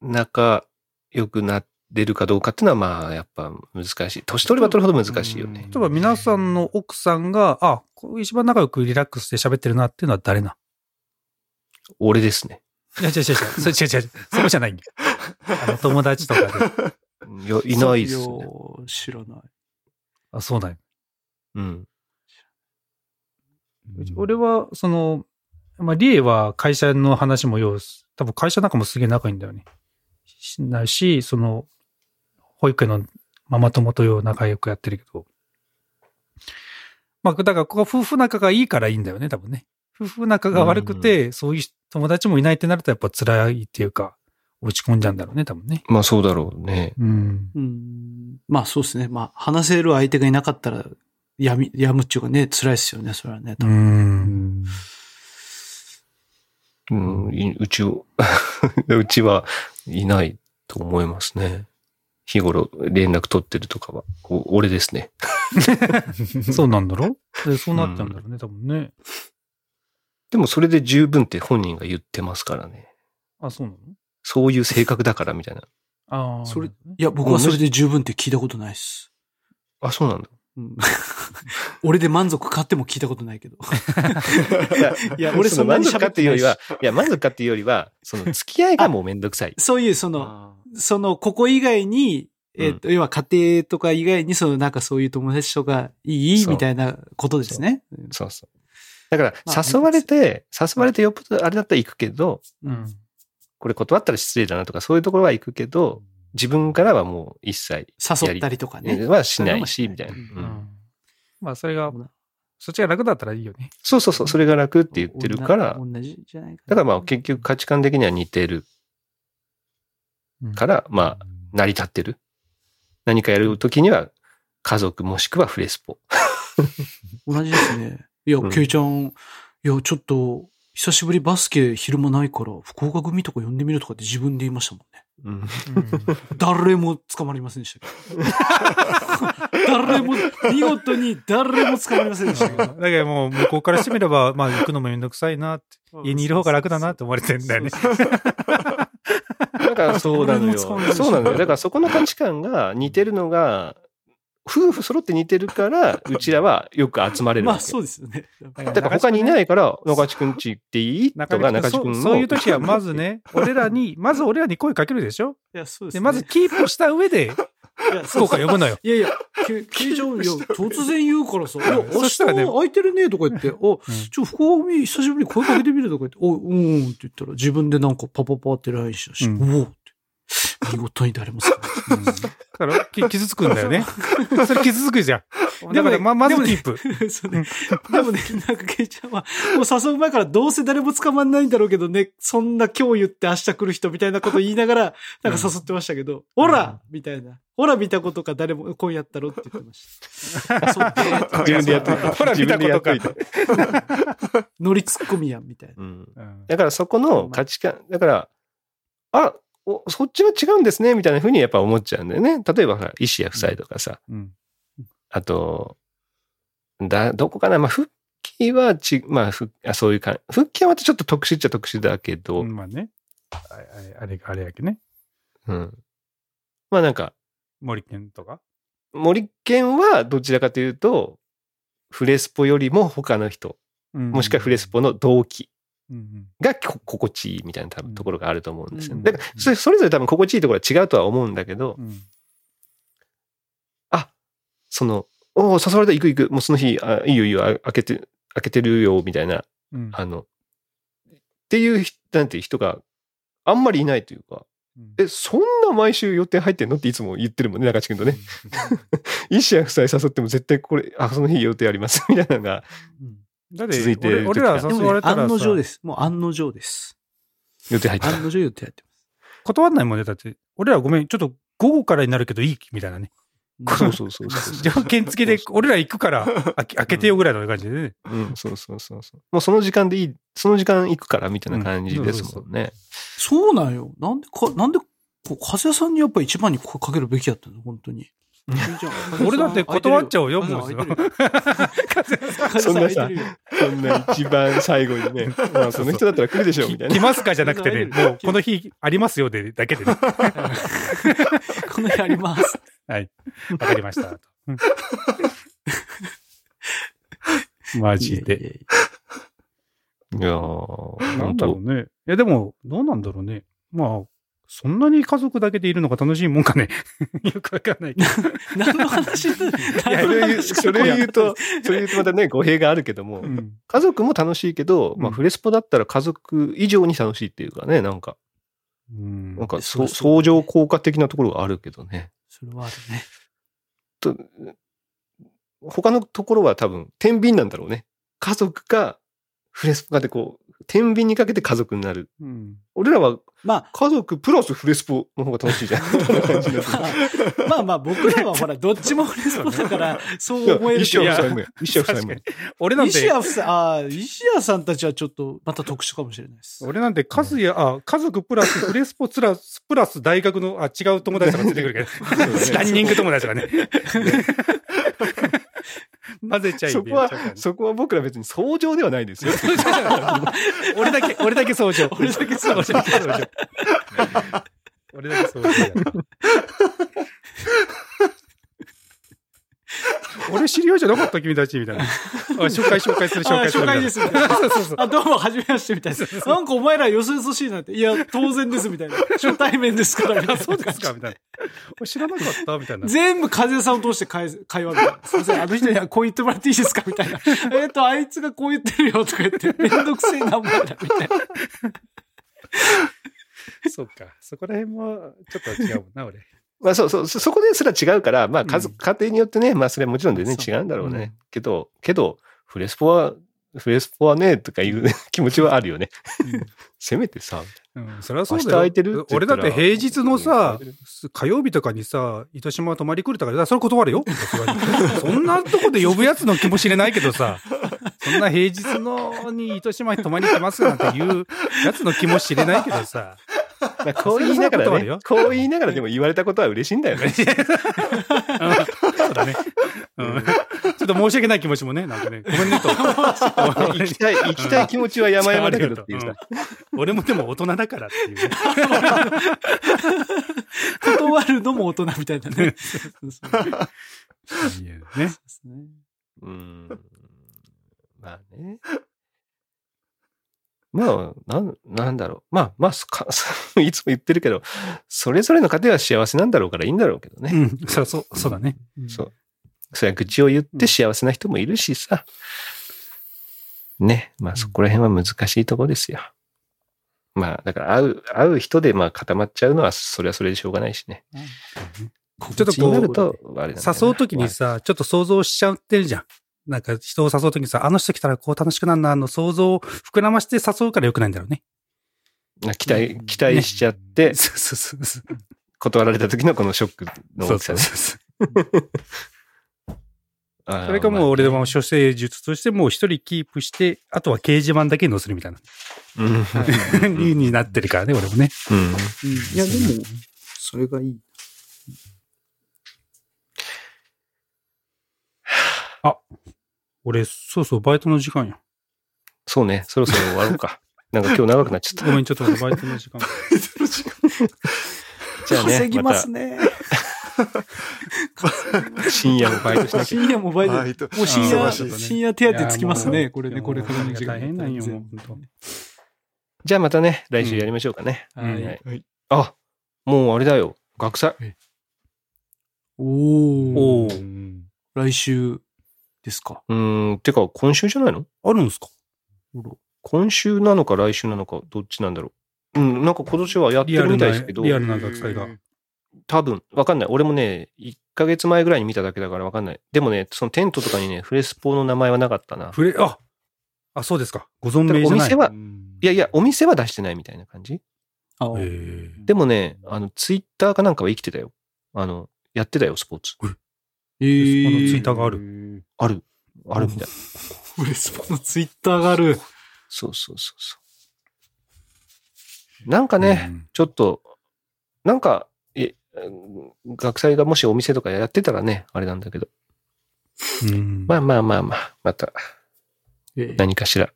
[SPEAKER 1] 仲良くなれるかどうかっていうのはまあやっぱ難しい。年取れば取るほど難しいよね。
[SPEAKER 4] 例えば皆さんの奥さんが、あ、こう一番仲良くリラックスで喋ってるなっていうのは誰な？
[SPEAKER 1] 俺ですね。
[SPEAKER 4] いや、違う違う違う。それ違う違う。そこじゃないんだよ。あの、友達とかで。
[SPEAKER 1] いや、いないっすね。
[SPEAKER 2] よ知らない。
[SPEAKER 4] あ、そうなんよ
[SPEAKER 1] うん。
[SPEAKER 4] 俺は、その、まあ、リエは会社の話もよう、多分会社なんかもすげえ仲いいんだよね。しないし、その、保育園のママ友とよう仲良くやってるけど。まあ、だから、ここ夫婦仲がいいからいいんだよね、多分ね。夫婦仲が悪くて、そういう友達もいないってなるとやっぱ辛いっていうか、落ち込んじゃうんだろうね、多分ね。
[SPEAKER 1] まあそうだろうね。
[SPEAKER 4] うん。
[SPEAKER 2] うん。まあそうですね。まあ話せる相手がいなかったら、やみ、やむっちゅうかね、辛いですよね、それはね。多
[SPEAKER 4] う
[SPEAKER 2] 分
[SPEAKER 4] ん。
[SPEAKER 1] うん、いうちを、うちはいないと思いますね。日頃連絡取ってるとかは、お俺ですね。
[SPEAKER 4] そうなんだろ？でそうなっちゃうんだろうね、多分ね。
[SPEAKER 1] でもそれで十分って本人が言ってますからね。
[SPEAKER 4] あ、そうなの？
[SPEAKER 1] そういう性格だからみたいな。
[SPEAKER 4] ああ。
[SPEAKER 2] それいや、僕はそれで十分って聞いたことないです。
[SPEAKER 1] あ、そうなんだ。
[SPEAKER 2] うん俺で満足かっても聞いたことないけど。
[SPEAKER 1] いや、
[SPEAKER 2] 俺そんなに
[SPEAKER 1] 満足か
[SPEAKER 2] 喋ってい
[SPEAKER 1] うよりは、いや、満足かっていうよりは、その付き合いがもうめんどくさい。
[SPEAKER 2] そういう、その、
[SPEAKER 3] あ
[SPEAKER 2] その、ここ以外に、えっ、と、要は家庭とか以外に、その、なんかそういう友達とかいい？みたいなことですね。うん
[SPEAKER 1] そうそう。だから、
[SPEAKER 2] まあ
[SPEAKER 1] 誘われて、誘われてよっぽどあれだったら行くけど、
[SPEAKER 4] うん。
[SPEAKER 1] これ断ったら失礼だなとか、そういうところは行くけど、自分からはもう一切
[SPEAKER 2] 誘ったりとかね。
[SPEAKER 1] はしないし、みたいな。
[SPEAKER 4] まあ、それが、そっちが楽だったらいいよね。
[SPEAKER 1] そうそうそう、それが楽って言ってるから、
[SPEAKER 2] 同じじゃない。
[SPEAKER 1] だからまあ結局価値観的には似てるから、まあ、成り立ってる。何かやるときには、家族もしくはフレスポ。
[SPEAKER 2] 同じですね。いや
[SPEAKER 1] う、ん
[SPEAKER 2] ケイちゃん、いや、ちょっと、久しぶりバスケ昼間ないから、福岡組とか呼んでみるとかって自分で言いましたもんね。
[SPEAKER 1] うん
[SPEAKER 2] 誰も捕まりませんでした。誰も、見事に誰も捕まりませんでした。
[SPEAKER 4] だけどもう、向こうからしてみれば、まあ、行くのもめんどくさいなって、家にいる方が楽だなって思われてんだよね。
[SPEAKER 1] だからそうなのよ。そうなのよ。だからそこの価値観が似てるのが、夫婦揃って似てるから、うちらはよく集まれる
[SPEAKER 2] まあ。そうですよね。
[SPEAKER 1] だから他にいないから、中地くんち行っていい？とか、中地くんも。
[SPEAKER 4] そういう時はまずね、俺らに、まず俺らに声かけるでしょ？
[SPEAKER 2] いや、そうです
[SPEAKER 4] で、
[SPEAKER 2] ね。
[SPEAKER 4] まずキープした上で、
[SPEAKER 2] いや、
[SPEAKER 4] 福岡呼ぶのよ。
[SPEAKER 2] いやいや、け、けいちゃん、いや、突然言うからさ、いや、明日
[SPEAKER 4] そしたらね
[SPEAKER 2] は空いてるね、とか言って、お、ちょ、福岡美久しぶりに声かけてみるとか言って、お、うん、うんって言ったら、自分でなんかパパパって LINE したし、
[SPEAKER 4] うん
[SPEAKER 2] おおって。見事に誰もさ。
[SPEAKER 4] うんだから、き傷つくんだよね。それ傷つくじゃん。だから、ま、まずキープ。
[SPEAKER 2] そうね。でもね、なんかケイちゃんは、もう誘う前からどうせ誰も捕まんないんだろうけどね、そんな今日言って明日来る人みたいなこと言いながら、なんか誘ってましたけど、ほらみたいな。ほら見たことか誰も今夜やったろって言ってました。そう
[SPEAKER 1] 自分でやって。
[SPEAKER 4] ほら見たことか
[SPEAKER 1] 自分でやっといて
[SPEAKER 2] 乗りツッコミやん、みたいな。
[SPEAKER 1] だからそこの価値観、だから、あ、おそっちは違うんですね、みたいな風にやっぱ思っちゃうんだよね。例えばほら、医師や夫妻とかさ、
[SPEAKER 4] うん
[SPEAKER 1] あと、だ、どこかな、まあ、復帰はち、まあ、ふあそういうか、復帰はまたちょっと特殊っちゃ特殊だけど、
[SPEAKER 4] うんまあね。ああれ、あれあれやけね。
[SPEAKER 1] うん。まあなんか、
[SPEAKER 4] 森健とか？
[SPEAKER 1] 森健はどちらかというと、フレスポよりも他の人、もしくはフレスポの動機
[SPEAKER 4] うん
[SPEAKER 1] がこ心地いいみたいな多分ところがあると思うんですよ。
[SPEAKER 2] うん
[SPEAKER 1] だからそれ、ぞれ多分心地いいところは違うとは思うんだけど、
[SPEAKER 4] うん。うん
[SPEAKER 1] あ、その、おお、誘われた、行く行く、もうその日、あいいよいいよ、あ開けて、開けてるよ、みたいな、
[SPEAKER 4] うん。
[SPEAKER 1] あの、っていう人、なんていう人があんまりいないというか、
[SPEAKER 4] うん。
[SPEAKER 1] え、そんな毎週予定入ってんの？っていつも言ってるもんね、中地君とね。医師や夫妻誘っても絶対これ、あ、その日予定あります、みたいなのが
[SPEAKER 4] だって
[SPEAKER 1] 続いてる
[SPEAKER 4] 俺、俺ら誘われ、たら
[SPEAKER 2] 案の定
[SPEAKER 4] さ、
[SPEAKER 2] です。もう案の定です。
[SPEAKER 1] 予定入ってた。
[SPEAKER 2] 案の定言ってやって
[SPEAKER 4] 断んないもんね。だって、俺らごめん、ちょっと午後からになるけどいいみたいなね。
[SPEAKER 2] ます。
[SPEAKER 1] そうそうそうそう。
[SPEAKER 4] 条件付きで、俺ら行くから、あ開けてよぐらいの感じでね。
[SPEAKER 1] うん、そうそうそうそう。もうその時間でいい、その時間行くからみたいな感じですもんね。
[SPEAKER 2] そうなんよ。なんでか、なんで、こう、風さんにやっぱ一番に声かけるべきやったの本当に。
[SPEAKER 4] 俺だって断っちゃうよもう
[SPEAKER 1] そんなさそんな一番最後にね、まあその人だったら来るでしょうみたいな。
[SPEAKER 4] 来ますかじゃなくてね、
[SPEAKER 2] うん
[SPEAKER 4] もうこの日ありますよで、だけでね。
[SPEAKER 2] この日あります。
[SPEAKER 4] はい。わかりました。マジで。
[SPEAKER 2] いや
[SPEAKER 4] なん
[SPEAKER 1] 本当
[SPEAKER 4] だろうね。いや、でも、どうなんだろうね。まあ、そんなに家族だけでいるのが楽しいもんかね？よくわかんない けど。
[SPEAKER 2] 何の話？だ
[SPEAKER 1] いやそれ言う、それ言うと、それ言うとまたね、語弊があるけども、
[SPEAKER 4] うん
[SPEAKER 1] 家族も楽しいけど、まあ
[SPEAKER 4] うん
[SPEAKER 1] フレスポだったら家族以上に楽しいっていうかね、なんか、
[SPEAKER 4] うん
[SPEAKER 1] なんかそ相乗効果的なところがあるけどね。
[SPEAKER 2] それはあるね。
[SPEAKER 1] と他のところは多分、天秤なんだろうね。家族か、フレスポかでこう、天秤にかけて家族になる。
[SPEAKER 4] うん
[SPEAKER 1] 俺らは
[SPEAKER 2] まあ、
[SPEAKER 1] 家族プラスフレスポの方が楽しいじゃん。
[SPEAKER 2] まあまあ僕らはほら、どっちもフレスポだから、そう思えるけど
[SPEAKER 1] 一社夫妻も。
[SPEAKER 4] 俺なんて
[SPEAKER 2] 石谷、夫妻、ああ、石谷さんたちはちょっとまた特殊かもしれないです。
[SPEAKER 4] 俺なんて、家族や、あ、家族プラス、フレスポプラス、プラス大学の、あ、違う友達とか出てくるけど、ランニング友達とかね。混ぜちゃい
[SPEAKER 1] そこは、そこは僕ら別に相乗ではないですよ。
[SPEAKER 4] 俺だけ、俺だけ相乗。
[SPEAKER 2] 俺だけ相乗
[SPEAKER 4] 俺だけ相乗。俺知り合いじゃなかった君たちみたいな。あ紹介紹介する紹
[SPEAKER 2] あ
[SPEAKER 4] 介する。
[SPEAKER 2] 紹介ですみたいな。
[SPEAKER 4] そうそうそう。
[SPEAKER 2] あ、どうも、はじめまして、みたいな。なんかお前らよそよそしいなって。いや、当然です、みたいな。初対面ですから、みたいな。
[SPEAKER 4] そうですかみたいな。俺知らなかったみたいな。
[SPEAKER 2] 全部風さんを通して会会話みたいな。すいません、あの人にはこう言ってもらっていいですかみたいな。えっと、あいつがこう言ってるよ、とか言って、めんどくせえな、お前ら、みたいな。
[SPEAKER 4] そうか。そこら辺も、ちょっと違うもんな、俺。
[SPEAKER 1] まあそうそう、そそこですら違うから、まあ家家庭によってね、まあそれはもちろん全然違うんだろうね。
[SPEAKER 4] うん
[SPEAKER 1] けど、けど、フレスポは、フレスポはね、とかいう 気持ちはあるよね。せめてさ、
[SPEAKER 4] うん、それはそうだよ。
[SPEAKER 1] 空いてるって言
[SPEAKER 4] 俺だって平日のさ
[SPEAKER 1] うん、
[SPEAKER 4] 火曜日とかにさ、糸島泊まり来るとか、それ断るよ。そんなとこで呼ぶやつの気もしれないけどさ、そんな平日のに糸島に泊まり来ますなんていうやつの気もしれないけどさ、
[SPEAKER 1] まあこう言いながらねこう言いながらでも言われたことは嬉しいんだよね。
[SPEAKER 4] そうだね。うんちょっと申し訳ない気持ちもね、なんかね、ごめんねと。
[SPEAKER 1] 行きたい、行きたい気持ちは山々だけどっていうさ。
[SPEAKER 4] うん俺もでも大人だからっていうね。
[SPEAKER 2] 断るのも大人みたいなね。そうそう
[SPEAKER 4] いいよね。
[SPEAKER 2] ですね
[SPEAKER 1] うん。まあね。まあ、なん、なんだろう。まあ、まあ、いつも言ってるけど、それぞれの家庭は幸せなんだろうからいいんだろうけどね。
[SPEAKER 4] うん、そう、そう、そうだね。
[SPEAKER 1] そう。それは愚痴を言って幸せな人もいるしさ。ね。まあそこら辺は難しいとこですよ。まあだから会う、会う人でまあ固まっちゃうのはそれはそれでしょうがないしね。
[SPEAKER 4] ちょっとこう、
[SPEAKER 1] そうなると、あれなんだよな
[SPEAKER 4] 誘うときにさ、ちょっと想像しちゃってるじゃん。なんか人を誘うときにさ、あの人来たらこう楽しくなるな、あの想像を膨らまして誘うから良くないんだろうね。
[SPEAKER 1] まあ期待、期待しちゃって、
[SPEAKER 4] そうそうそう。
[SPEAKER 1] 断られた時のこのショックの
[SPEAKER 4] そう
[SPEAKER 1] 大きさ
[SPEAKER 4] そう
[SPEAKER 1] ね。
[SPEAKER 4] そう。
[SPEAKER 1] あー
[SPEAKER 4] それかもう俺でも処世術としてもう一人キープして、あとは掲示板だけに載せるみたいな。
[SPEAKER 1] うん。
[SPEAKER 4] になってるからね、俺もね。
[SPEAKER 1] うん。
[SPEAKER 3] いや、でも、それがいい。
[SPEAKER 4] 俺、そうそう、バイトの時間や。
[SPEAKER 1] そうね。そろそろ終わろうか。なんか今日長くなっちゃっ
[SPEAKER 4] ごめん、ちょっと待って、バイトの時間。
[SPEAKER 1] た。じゃあね、
[SPEAKER 2] 稼ぎ
[SPEAKER 1] ま
[SPEAKER 2] すね。
[SPEAKER 1] 深夜もバイトしなきゃ。
[SPEAKER 2] 深夜もバイト。
[SPEAKER 3] バイト
[SPEAKER 2] もう深夜、深夜手当つきますね。これね、これからの時間。
[SPEAKER 4] 大変なんよ、もう本
[SPEAKER 1] じゃあまたね、来週やりましょうかね。
[SPEAKER 2] は
[SPEAKER 4] うん
[SPEAKER 2] い。
[SPEAKER 3] はい。
[SPEAKER 1] あ、もうあれだよ。学祭。
[SPEAKER 2] お
[SPEAKER 4] お
[SPEAKER 2] 来週ですか？
[SPEAKER 1] うーん、てか今週じゃないの？
[SPEAKER 4] あるんですか？
[SPEAKER 1] 今週なのか来週なのか、どっちなんだろう。うん、なんか今年はやってるみたいですけど、
[SPEAKER 4] リアルな学祭が。
[SPEAKER 1] 多分、わかんない。俺もね、1ヶ月前ぐらいに見ただけだからわかんない。でもね、そのテントとかにね、フレスポの名前はなかったな。
[SPEAKER 4] フレ、ああ、そうですか。ご存命じゃない。
[SPEAKER 1] お店は、いやいや、お店は出してないみたいな感じ
[SPEAKER 2] あ
[SPEAKER 1] でもね、あの、ツイッターかなんかは生きてたよ。あの、やってたよ、スポーツ。
[SPEAKER 2] えー
[SPEAKER 4] このツイッターがある。
[SPEAKER 1] ある。あるみたい。
[SPEAKER 2] フレスポのツイッターがある。
[SPEAKER 1] そうそうそうそう。なんかね、ちょっと、なんか、え、うん学祭がもしお店とかやってたらね、あれなんだけど。
[SPEAKER 4] うん。
[SPEAKER 1] まあまあまあまあ、また
[SPEAKER 2] えー
[SPEAKER 1] 何かしら、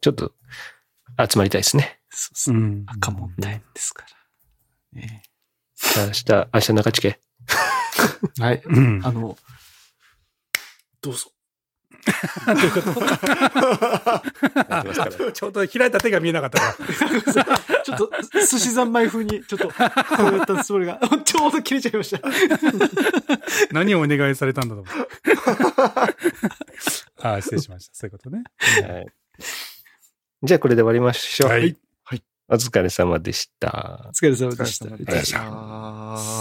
[SPEAKER 1] ちょっと集まりたいですね。
[SPEAKER 2] そうっすね。
[SPEAKER 4] うん。
[SPEAKER 2] 赤門タイムですから。ね
[SPEAKER 1] 明日、明日中地家。
[SPEAKER 2] はい。
[SPEAKER 4] うん。
[SPEAKER 2] あの、
[SPEAKER 3] どうぞ。
[SPEAKER 4] どういうことちょうど開いた手が見えなかったから。
[SPEAKER 2] ちょっと、寿司三昧風に、ちょっと、こうやったつもりが、ちょうど切れちゃいました。
[SPEAKER 4] 何をお願いされたんだと思う。ああ、失礼しました。そういうことね。
[SPEAKER 1] はい。じゃあこれで終わりましょう。
[SPEAKER 4] はい。
[SPEAKER 1] お疲れ様でした
[SPEAKER 2] お。疲れ様でした。
[SPEAKER 3] お疲れ様でした。